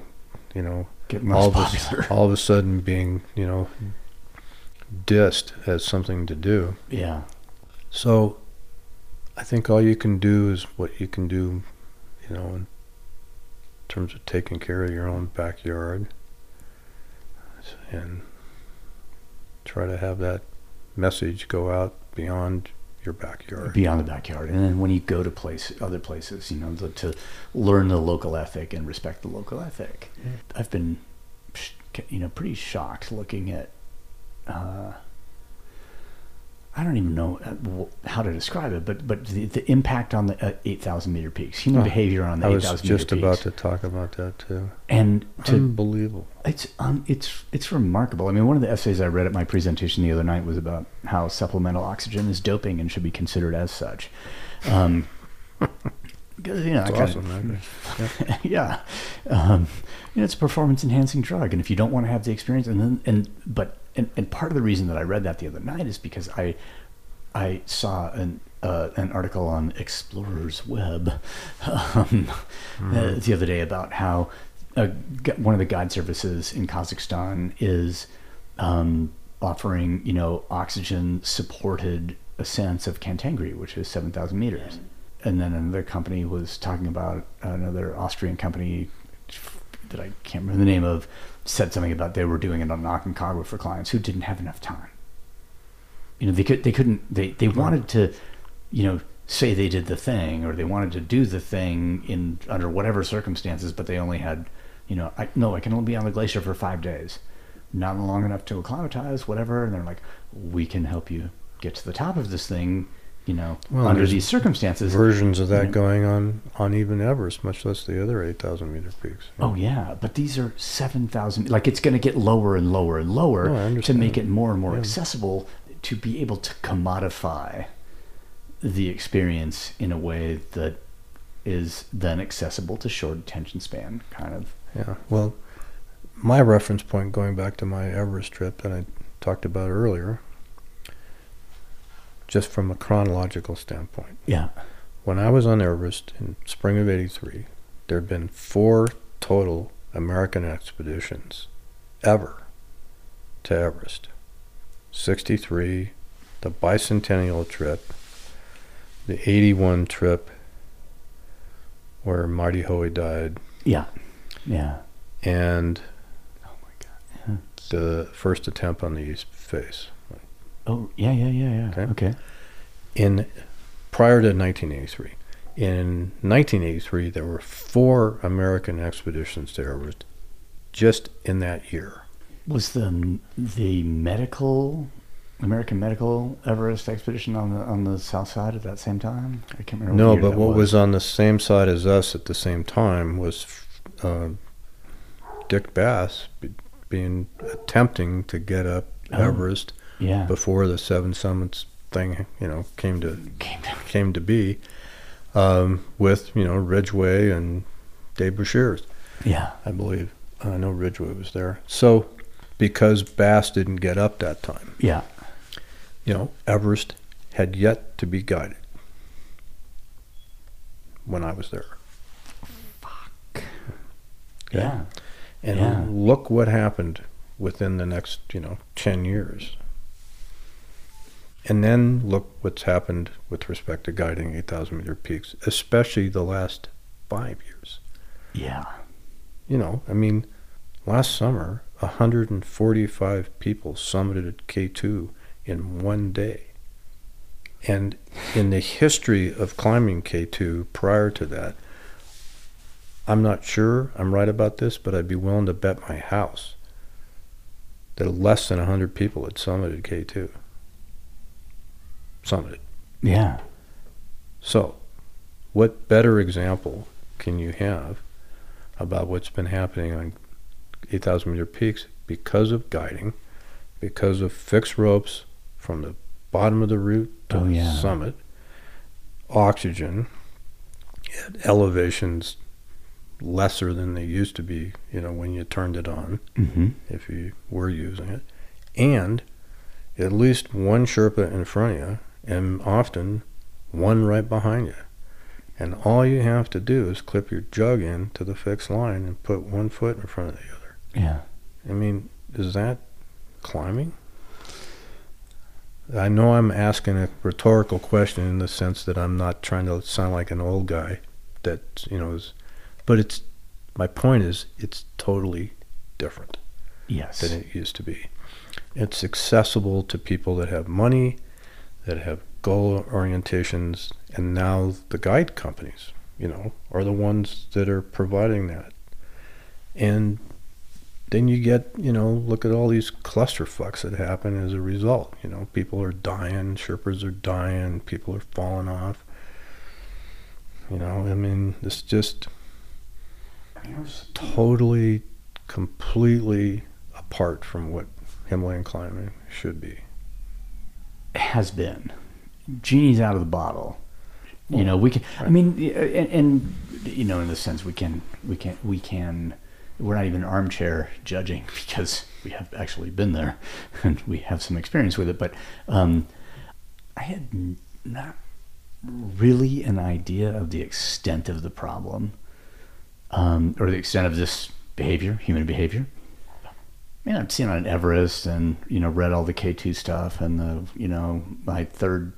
you know, Getting all less of, a, all of a sudden being, you know, dissed as something to do. Yeah. So I think all you can do is what you can do, you know, in terms of taking care of your own backyard and try to have that message go out beyond your backyard. beyond the backyard. And then when you go to place other places you know the, to learn the local ethic and respect the local ethic. I've been you know pretty shocked looking at uh, I don't even know uh, how to describe it, but but the, the impact on the uh, eight thousand meter peaks, human Oh, behavior on the I eight was thousand meter just about to talk about that too. and to Unbelievable. it's um, it's it's remarkable. I mean, one of the essays I read at my presentation the other night was about how supplemental oxygen is doping and should be considered as such. Um, 'cause, you know, I kinda- awesome. yeah, um, you know, it's a performance enhancing drug, and if you don't want to have the experience, and then and but and, and part of the reason that I read that the other night is because I I saw an uh, an article on Explorer's Web um, uh, the other day about how gu- one of the guide services in Kazakhstan is um, offering you know oxygen supported ascents of Khan Tengri, which is seven thousand meters. And then another company was talking about another Austrian company that I can't remember the name of said something about they were doing it on Aconcagua for clients who didn't have enough time. You know, they could they couldn't they they wanted to, you know, say they did the thing or they wanted to do the thing in under whatever circumstances, but they only had, you know, I no, I can only be on the glacier for five days, not long enough to acclimatize, whatever. And they're like, we can help you get to the top of this thing, you know, Well, under these circumstances. Versions of that Yeah. going on on even Everest, much less the other 8,000 meter peaks. Oh yeah, but these are seven thousand. Like it's going to get lower and lower and lower oh, I to make it more and more Yeah. accessible to be able to commodify the experience in a way that is then accessible to short attention span kind of. Yeah. Well, my reference point going back to my Everest trip that I talked about earlier, just from a chronological standpoint, Yeah. when I was on Everest in spring of 83, there had been four total American expeditions ever to Everest 63, the bicentennial trip, the 81 trip where Marty Hoey died, Yeah. Yeah. and Oh my god. the first attempt on the east face Oh yeah yeah yeah yeah. Okay. Okay. in prior to 1983 in 1983 there were four american expeditions to everest just in that year Was the the medical American medical Everest expedition on the on the south side at that same time? I can't remember. no but what was on the same side as us at the same time was uh, dick bass be- being attempting to get up Oh. Everest Yeah. before the Seven Summits thing, you know, came to Came down. came to be, um, with you know Ridgeway and Dave Bashir, Yeah. I believe. I know Ridgeway was there. So, because Bass didn't get up that time, Yeah. you know, Everest had yet to be guided when I was there. Okay? Yeah. And Yeah. look what happened within the next, you know, 10 years. And then look what's happened with respect to guiding 8,000 meter peaks, especially the last five years. Yeah. You know, I mean, last summer, 145 people summited at K2 in one day. And in the history of climbing K2 prior to that, I'm not sure I'm right about this, but I'd be willing to bet my house that less than 100 people had summited K2. Summited. Yeah. So, what better example can you have about what's been happening on 8,000 meter peaks because of guiding, because of fixed ropes from the bottom of the route to Oh, the yeah. summit, oxygen at elevations lesser than they used to be, you know, when you turned it on Mm-hmm. if you were using it, and at least one Sherpa in front of you, and often one right behind you. And all you have to do is clip your jug in to the fixed line and put one foot in front of the other. Yeah. I mean, is that climbing? I know I'm asking a rhetorical question in the sense that I'm not trying to sound like an old guy that, you know, is, but it's, my point is, it's totally different Yes. than it used to be. It's accessible to people that have money, that have goal orientations, and now the guide companies, you know, are the ones that are providing that. And then you get, you know, look at all these clusterfucks that happen as a result. You know, people are dying, Sherpas are dying, people are falling off. You know, I mean, it's just totally, completely apart from what Himalayan climbing should be. Has been. Genie's out of the bottle. you know, we can. I mean, and, and you know, in the sense we can, we can, we can. We're not even armchair judging because we have actually been there and we have some experience with it. But um, I had not really an idea of the extent of the problem um, or the extent of this behavior, human behavior. I mean, I've seen on Everest and, you know, read all the K2 stuff and the, you know, my third,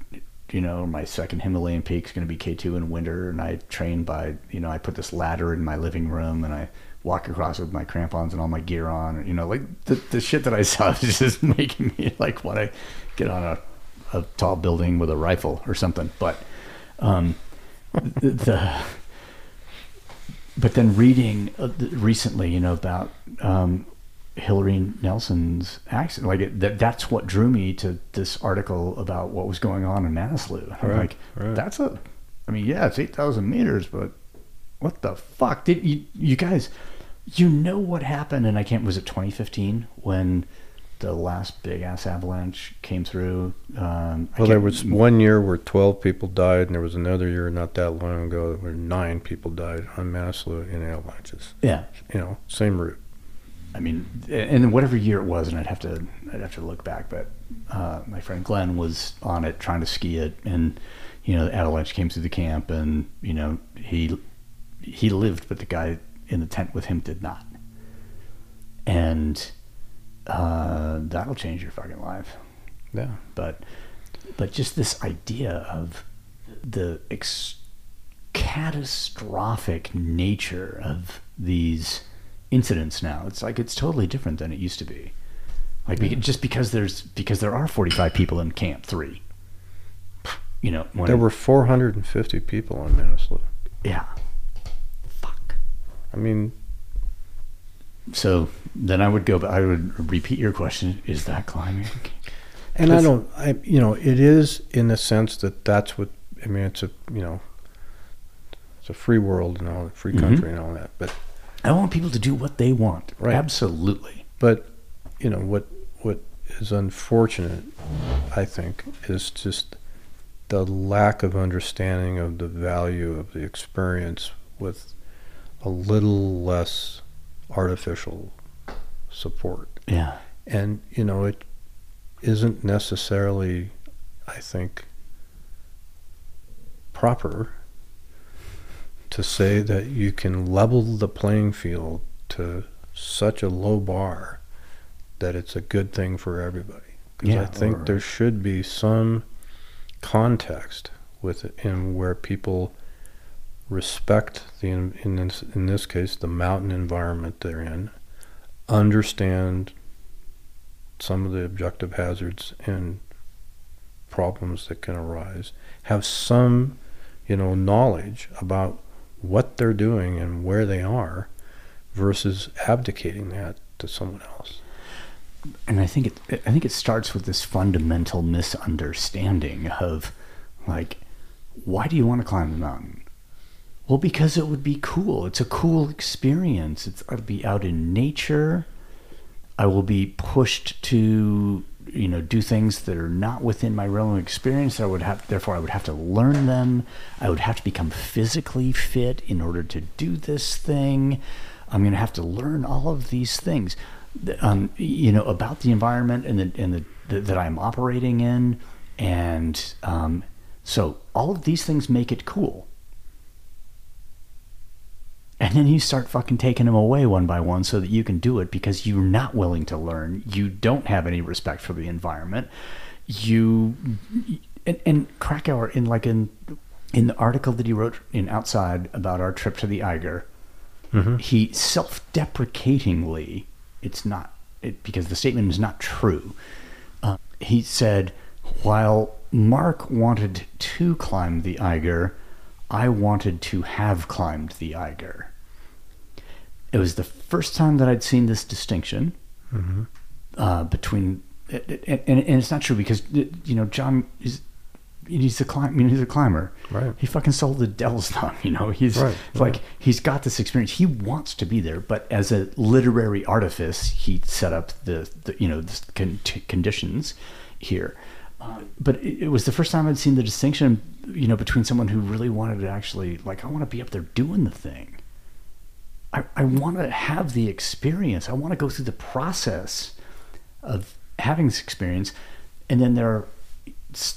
you know, my second Himalayan peak is going to be K2 in winter. And I train by, you know, I put this ladder in my living room and I walk across with my crampons and all my gear on. You know, like the, the shit that I saw is just making me like want to get on a, a tall building with a rifle or something. But, um, the, the but then reading uh, recently, you know, about um, Hilaree Nelson's accident, like it, that, that's what drew me to this article about what was going on in Manaslu. I'm like, right. that's a, I mean, yeah, it's 8,000 meters, but what the fuck? Did you, you guys, you know what happened? And I can't, was it 2015 when the last big ass avalanche came through? Um, Well, there was one year where 12 people died, and there was another year not that long ago where nine people died on Manaslu in avalanches. Yeah. You know, same route. I mean, and whatever year it was, and I'd have to I'd have to look back, but uh, my friend Glen was on it trying to ski it, and you know, the avalanche came through the camp, and you know, he he lived, but the guy in the tent with him did not, and uh, that'll change your fucking life. Yeah. But but just this idea of the ex- catastrophic nature of these incidents now. It's like it's totally different than it used to be. Like beca- just because there's because there are 45 people in camp 3. You know, when There were 450 people on Manaslu. yeah. Fuck. I mean, So then I would go but I would repeat your question, is that climbing? and I don't, I, you know, it is in the sense that that's what, I mean, it's a, you know, it's a free world and all, free Mhm. country and all that. But I want people to do what they want. Right. Absolutely. But you know what what is unfortunate, I think, is just the lack of understanding of the value of the experience with a little less artificial support. Yeah. And, you know, it isn't necessarily, I think, proper to say that you can level the playing field to such a low bar that it's a good thing for everybody. Because Yeah, I think or- there should be some context with it in where people respect the in, in this in this case the mountain environment they're in, understand some of the objective hazards and problems that can arise, have some you know knowledge about what they're doing and where they are versus abdicating that to someone else. and I think it I think it starts with this fundamental misunderstanding of like why do you want to climb the mountain? Well, because it would be cool. It's a cool experience. It's I'd be out in nature. I will be pushed to you know do things that are not within my realm of experience. I would have therefore I would have to learn them. I would have to become physically fit in order to do this thing. I'm going to have to learn all of these things, um, you know, about the environment and the and the, the that I'm operating in, and um, so all of these things make it cool. And then you start fucking taking them away one by one so that you can do it because you're not willing to learn. You don't have any respect for the environment. You and, and Krakauer in like in in the article that he wrote in Outside about our trip to the Eiger, he self-deprecatingly, it's not it, because the statement is not true. Uh, he said, while Mark wanted to climb the Eiger, I wanted to have climbed the Eiger. It was the first time that I'd seen this distinction uh, between, and, and, and it's not true because you know John is he's a climb, he's a climber. Right. He fucking sold the devil's thumb. You know, he's Right, like right. he's got this experience. He wants to be there, but as a literary artifice, he set up the, the you know the con- t- conditions here. Uh, but it, it was the first time I'd seen the distinction, you know, between someone who really wanted to actually like I want to be up there doing the thing. I, I want to have the experience. I want to go through the process of having this experience, and then there are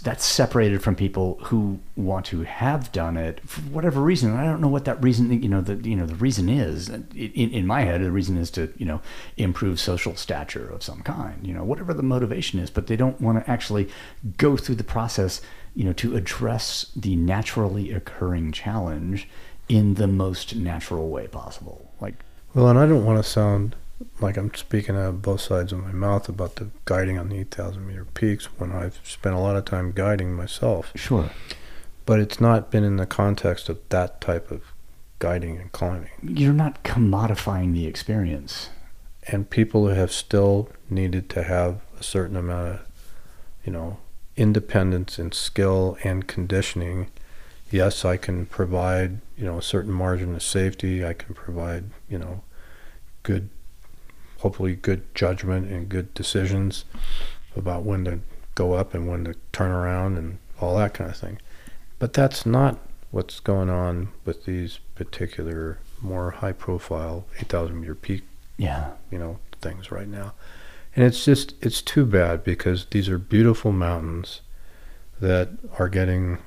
that's separated from people who want to have done it for whatever reason. And I don't know what that reason, you know, the you know the reason is. In, in my head, the reason is to you know improve social stature of some kind, you know, whatever the motivation is. But they don't want to actually go through the process, you know, to address the naturally occurring challenge in the most natural way possible. Like, Well, and I don't want to sound like I'm speaking out of both sides of my mouth about the guiding on the 8,000 meter peaks when I've spent a lot of time guiding myself. sure, But it's not been in the context of that type of guiding and climbing. you're not commodifying the experience. And people who have still needed to have a certain amount of, you know, independence and skill and conditioning. Yes, I can provide, you know, a certain margin of safety. I can provide, you know, good, hopefully good judgment and good decisions about when to go up and when to turn around and all that kind of thing. But that's not what's going on with these particular more high profile 8,000 meter peak Yeah, you know things right now and it's just it's too bad because these are beautiful mountains that are getting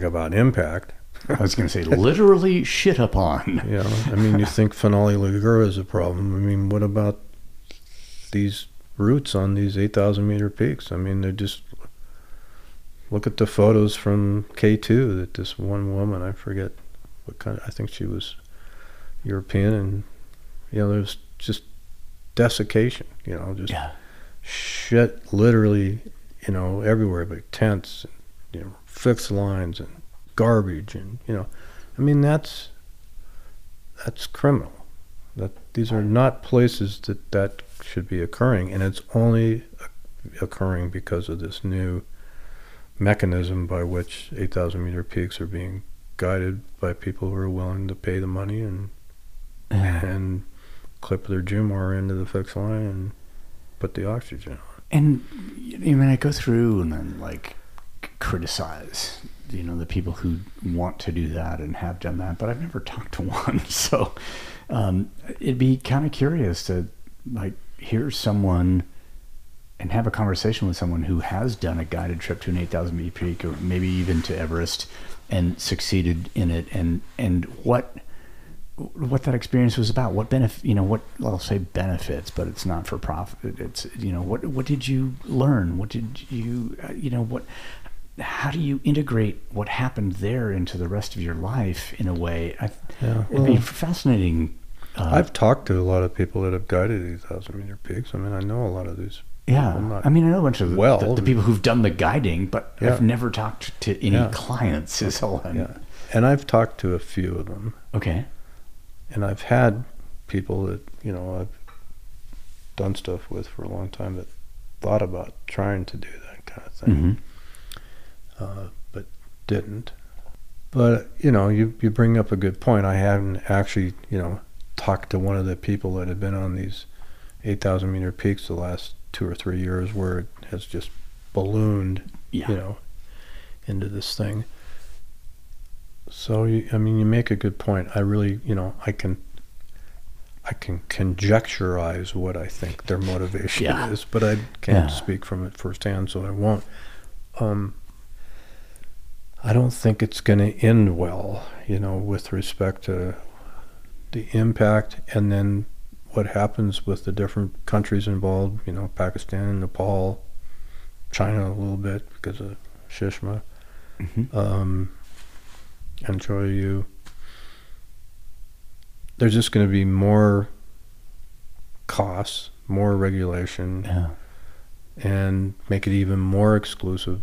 talk about impact. I was going to say literally shit upon. know i mean you think finale ligure is a problem. I mean what about these routes on these 8000 meter peaks? I mean they're just look at the photos from k2 that this one woman i forget what kind i think she was european and you know there's just desiccation you know just Yeah, shit literally, you know, everywhere, but tents, and, you know, fixed lines and garbage and you know, I mean that's that's criminal. That these are not places that that should be occurring, and it's only occurring because of this new mechanism by which 8,000 meter peaks are being guided by people who are willing to pay the money and and clip their Jumar into the fixed line and put the oxygen on. And I mean, I go through and then like criticize, you know, the people who want to do that and have done that, but I've never talked to one. So um, it'd be kind of curious to like hear someone and have a conversation with someone who has done a guided trip to an 8,000 meter peak or maybe even to Everest and succeeded in it and and what what that experience was about what benefit you know what I'll say benefits but it's not for profit it's you know what what did you learn what did you uh, you know what how do you integrate what happened there into the rest of your life in a way I, Yeah, it'd be fascinating uh, I've talked to a lot of people that have guided 8,000 meter peaks. I mean, I know a lot of these. yeah I mean I know a bunch of well. the, the people who've done the guiding but Yeah. I've never talked to any Yeah. clients is all I'm Yeah. And I've talked to a few of them. okay and I've had people that you know I've done stuff with for a long time that thought about trying to do that kind of thing, hmm uh, but didn't. But you know, you you bring up a good point. I haven't actually you know talked to one of the people that have been on these eight thousand meter peaks the last two or three years, where it has just ballooned, yeah you know, into this thing. So you, I mean, you make a good point. I really, you know, I can, I can conjecturize what I think their motivation Yeah. is, but I can't Yeah. speak from it firsthand, so I won't. Um, I don't think it's going to end well, you know, with respect to the impact and then what happens with the different countries involved, you know, Pakistan, Nepal, China a little bit because of Shishma, Mhm. um, and Cho Oyu. There's just going to be more costs, more regulation, yeah and make it even more exclusive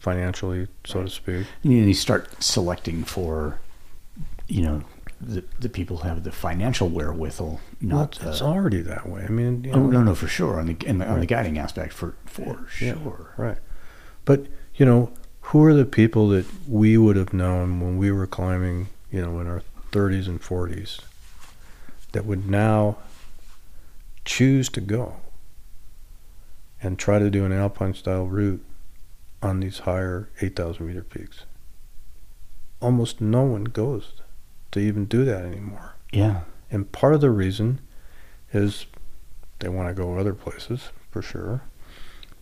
financially, so to speak. And you, start selecting for, you know, the, the people who have the financial wherewithal, not it's, it's the, already that way. I mean, you oh no no for sure on the, in the on the guiding aspect for for Yeah. sure. Right. But, you know, who are the people that we would have known when we were climbing, you know, in our 30s and 40s that would now choose to go and try to do an alpine style route on these higher 8,000 meter peaks? Almost no one goes to even do that anymore. Yeah And part of the reason is they want to go other places for sure.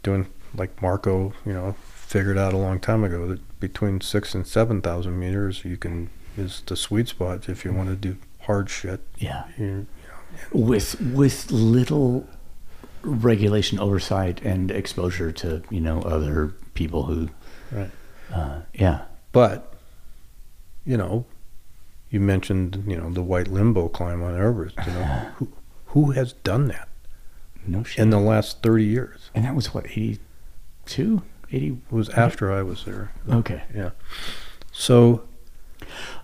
Doing like Marko, you know, figured out a long time ago that between six and seven thousand meters, you can is the sweet spot if you want to do hard shit. yeah You, with with little regulation oversight and exposure to you know other people who Right. uh, yeah but you know, you mentioned you know the white limbo climb on Everest. You know, who who has done that no shit in the last thirty years? and that was what 82 80 It was after I was there. okay Yeah. So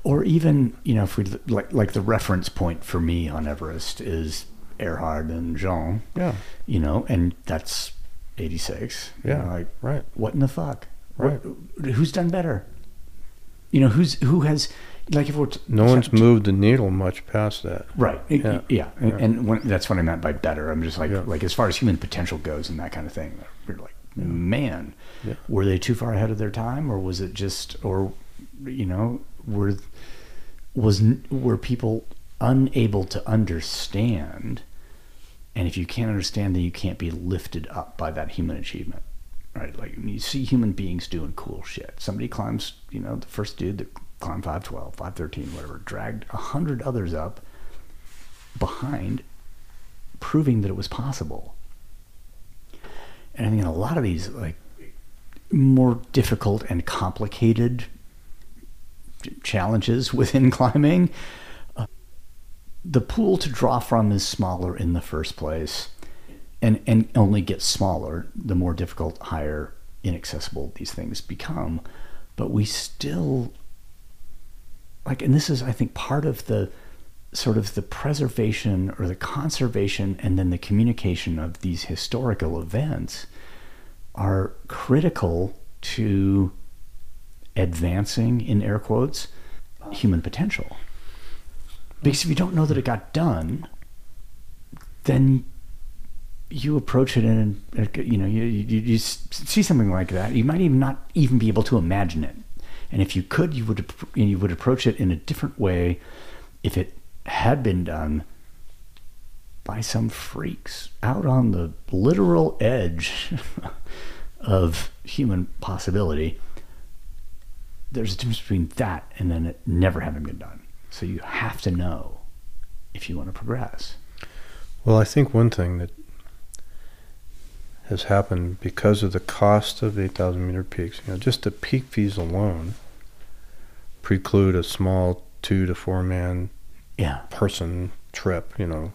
or even you know if we like like the reference point for me on Everest is Erhard and Jean yeah, you know and that's 86 You Yeah. know, like right. what in the fuck Right. What- who's done better you know who's who has like if we're t- No one's moved the needle much past that. right Yeah. yeah, And, Yeah. and when, that's what I meant by better I'm just like Yeah. like as far as human potential goes and that kind of thing we're like man were they too far ahead of their time or was it just or you know were was were people unable to understand and if you can't understand then you can't be lifted up by that human achievement right? Like you see human beings doing cool shit. Somebody climbs you know the first dude that climbed 512 513 whatever dragged a hundred others up behind proving that it was possible. And i think in a lot of these like more difficult and complicated challenges within climbing the pool to draw from is smaller in the first place and and only gets smaller the more difficult higher inaccessible these things become. But we still like and this is i think part of the sort of the preservation or the conservation and then the communication of these historical events are critical to advancing in air quotes human potential because if you don't know that it got done then you approach it and you know you, you you see something like that. You might even not even be able to imagine it. And if you could you would you would approach it in a different way if it had been done by some freaks out on the literal edge of human possibility. There's a difference between that and then it never having been done so you have to know if you want to progress Well, I think one thing that has happened because of the cost of 8,000 meter peaks, you know, just the peak fees alone preclude a small two to four man yeah person trip, you know.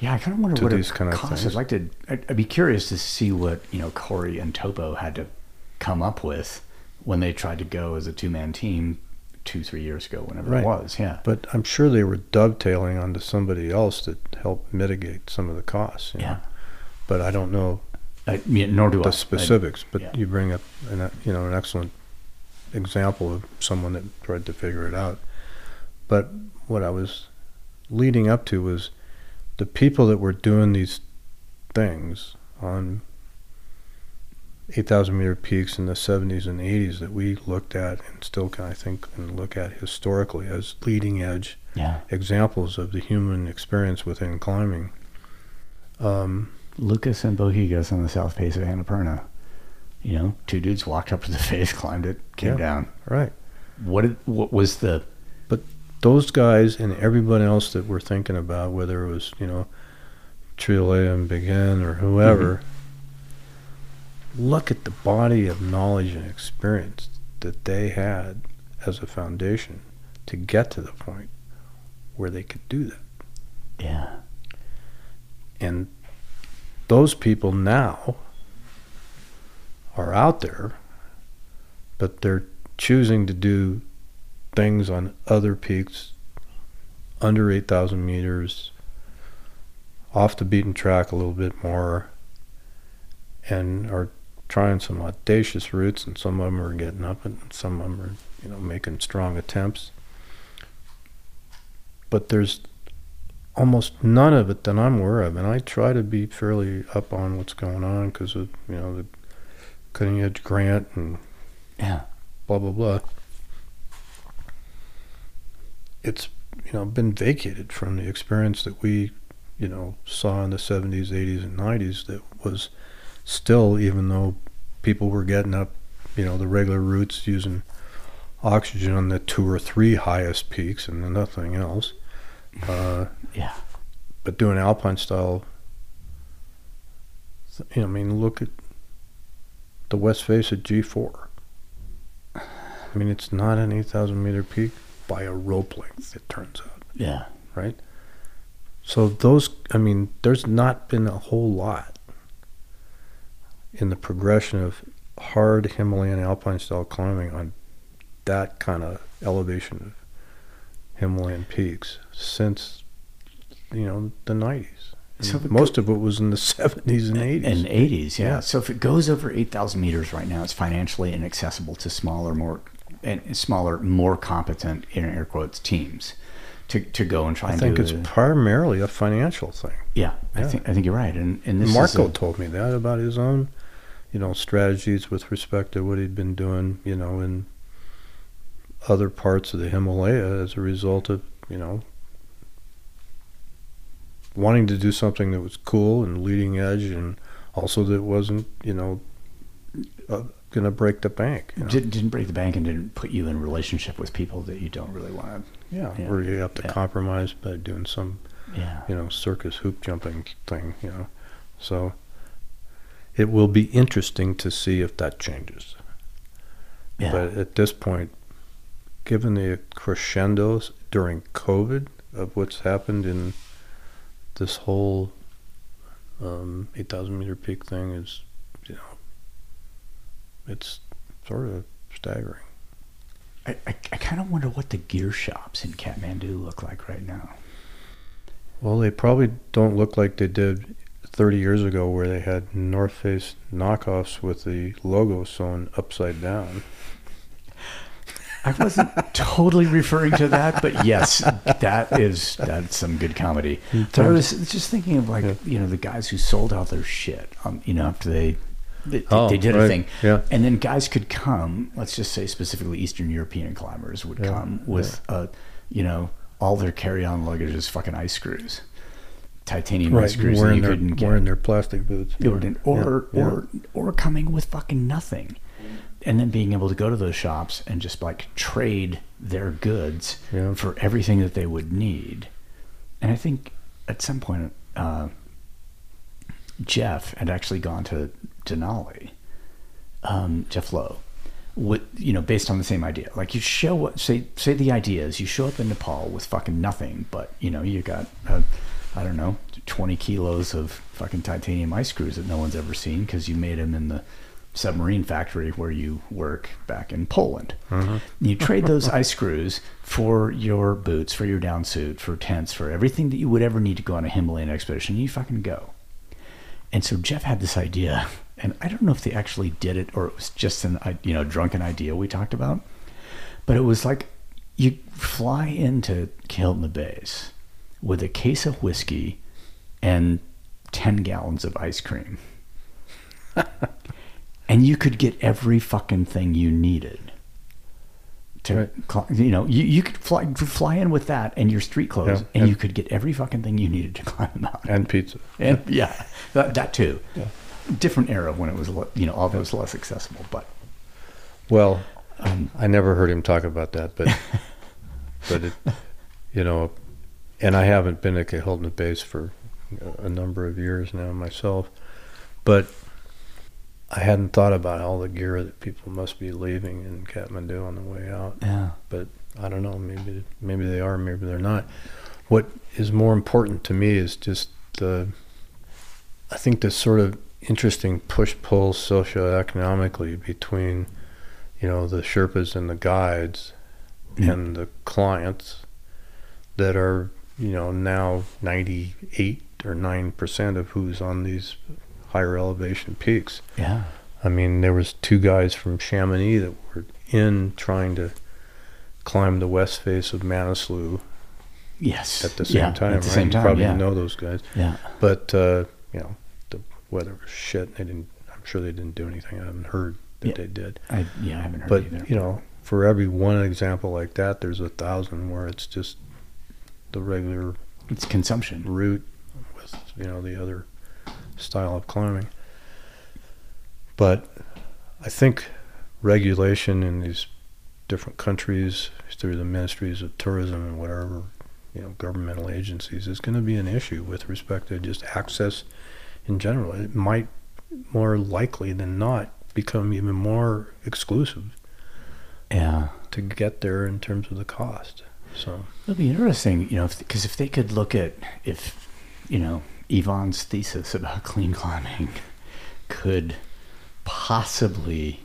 Yeah, I kind of wonder to what these it kind of costs. things. I'd like to. I'd, I'd be curious to see what you know Cory and Topo had to come up with when they tried to go as a two-man team two, three years ago, whenever Right. it was. Yeah, But I'm sure they were dovetailing onto somebody else that helped mitigate some of the costs. you know. yeah. But I don't know I, yeah, nor do I. the I- specifics. But yeah. you bring up an, you know an excellent example of someone that tried to figure it out. But what I was leading up to was the people that were doing these things on 8,000 meter peaks in the 70s and 80s that we looked at and still can I think and look at historically as leading edge yeah, examples of the human experience within climbing. Um, Lucas and Bohigas on the south face of Annapurna. You know, two dudes walked up to the face, climbed it, came Yeah. down. right. What did, what was the But those guys and everybody else that we're thinking about, whether it was, you know, Trilea and Big N or whoever, look at the body of knowledge and experience that they had as a foundation to get to the point where they could do that. yeah, And those people now are out there, but they're choosing to do things on other peaks under 8,000 meters, off the beaten track a little bit more, and are trying some audacious routes, and some of them are getting up, and some of them are, you know, making strong attempts. But there's almost none of it that I'm aware of, and I try to be fairly up on what's going on because of you know the cutting edge grant and yeah, blah blah blah. It's you know been vacated from the experience that we you know saw in the 70s, 80s, and 90s. That was still even though people were getting up, you know, the regular routes using oxygen on the two or three highest peaks and nothing else. Uh, yeah, but doing alpine style you know, I mean look at the west face of G4 I mean it's not an 8,000 meter peak by a rope length it turns out. Yeah, right? So those I mean there's not been a whole lot in the progression of hard Himalayan alpine style climbing on that kind of elevation of Himalayan peaks since you know the 90s. So most of it was in the 70s and 80s. and 80s yeah. Yeah. so if it goes over 8000 meters right now it's financially inaccessible to smaller more and smaller more competent in air quotes teams to, to go and try and do I and think it's the- primarily a financial thing. yeah, I think I think you're right and and this Marko a- told me that about his own, you know, strategies with respect to what he'd been doing, you know, in other parts of the Himalaya as a result of, you know, wanting to do something that was cool and leading edge and also that wasn't, you know, uh, going to break the bank. You know? didn't, didn't break the bank and didn't put you in relationship with people that you don't really want yeah, yeah, where you have to yeah. compromise by doing some yeah you know, circus hoop jumping thing, you know. So it will be interesting to see if that changes. yeah But at this point, given the crescendos during COVID of what's happened in this whole um, 8,000 meter peak thing is, you know, it's sort of staggering. I, I, I kind of wonder what the gear shops in Kathmandu look like right now Well, they probably don't look like they did 30 years ago, where they had North Face knockoffs with the logo sewn upside down. I wasn't totally referring to that, but yes, that is that's some good comedy. So I was just thinking of like Yeah. you know the guys who sold out their shit, um, you know, after they they, Oh, they did a thing, Yeah. and then guys could come. Let's just say specifically Eastern European climbers would Yeah. come with uh, you know all their carry-on luggage is fucking ice screws, titanium ice screws that wearing you their, couldn't get. wearing their plastic boots. Or Yeah, or or coming with fucking nothing, and then being able to go to those shops and just like trade their goods Yeah. for everything that they would need. And I think at some point, uh, Jeff had actually gone to Denali, um, Jeff Lowe, with you know based on the same idea. Like you show what say say the idea is you show up in Nepal with fucking nothing, but you know you got uh, I don't know twenty kilos of fucking titanium ice screws that no one's ever seen because you made them in the submarine factory where you work back in Poland. Mm-hmm. You trade those ice screws for your boots, for your down suit, for tents, for everything that you would ever need to go on a Himalayan expedition. You fucking go. And so Jeff had this idea, and I don't know if they actually did it or it was just an you know drunken idea we talked about, but it was like you fly into Kahiltna Base with a case of whiskey and ten gallons of ice cream, and you could get every fucking thing you needed. To Right. you know, you, you could fly fly in with that and your street clothes, Yeah, and and- you could get every fucking thing you needed to climb the mountain. and pizza. And yeah, that, that too. Yeah. Different era when it was, you know, all that was less accessible. But Well, um, I never heard him talk about that, but but it, you know, and I haven't been at Kahiltna Base for a number of years now myself, but I hadn't thought about all the gear that people must be leaving in Kathmandu on the way out. yeah, But I don't know, maybe maybe they are, maybe they're not. What is more important to me is just the I think this sort of interesting push pull socioeconomically between you know the Sherpas and the guides Mm. and the clients that are you know now 98 or 9% of who's on these higher elevation peaks yeah, I mean, there was two guys from Chamonix that were in trying to climb the west face of Manaslu yes, at the same yeah, time. At the right? same You probably yeah, know those guys, yeah, but uh, you know, the weather was shit. They didn't. I'm sure they didn't do anything. I haven't heard that Yeah. they did. I yeah, I haven't heard But either. you know, for every one example like that, there's a thousand where it's just the regular it's consumption. route with you know the other style of climbing. But I think regulation in these different countries through the ministries of tourism and whatever you know governmental agencies is going to be an issue with respect to just access in general. It might more likely than not become even more exclusive Yeah, to get there in terms of the cost. So it'll be interesting, you know, because if, they could look at if you know Yvon's thesis about clean climbing could possibly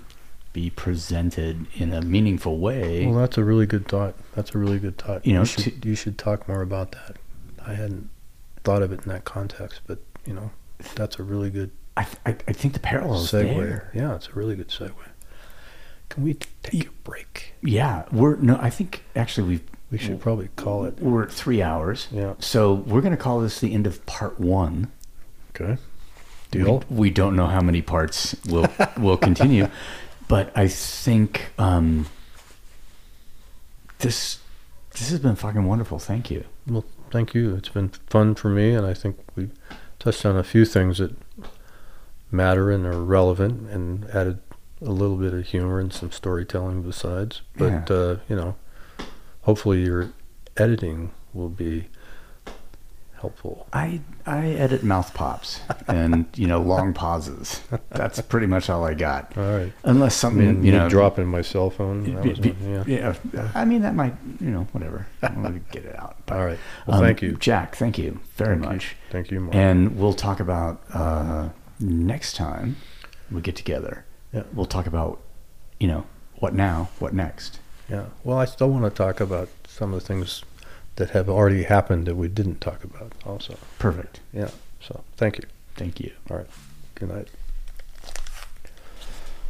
be presented in a meaningful way. Well, that's a really good thought. That's a really good thought. You know, should, you should talk more about that. I hadn't thought of it in that context, but you know, that's a really good I, I, I think the parallels segue. there. Yeah, it's a really good segue. Can we take a break? Yeah, we're no. I think actually we've We should probably call it. we're at three hours. Yeah. So we're going to call this the end of part one. Okay. Deal. We, we don't know how many parts will will continue, but I think um, this this has been fucking wonderful. Thank you. Well, thank you. It's been fun for me, and I think we touched on a few things that matter and are relevant, and added a little bit of humor and some storytelling besides. But Yeah. uh, you know, hopefully your editing will be helpful. I I edit mouth pops and you know long pauses. That's pretty much all I got. All right. Unless I something mean, you know dropping my cell phone. Be- be- one, yeah. yeah. I mean, that might, you know, whatever. We'll get it out. But, All right. Well, um, thank you. Jack. Thank you very Thank you. much. Thank you, Mark. And we'll talk about uh, next time we get together. Yeah. We'll talk about, you know, what now, what next. Yeah. Well, I still want to talk about some of the things that have already happened that we didn't talk about. Also. Perfect. Yeah. So thank you. Thank you. All right. Good night.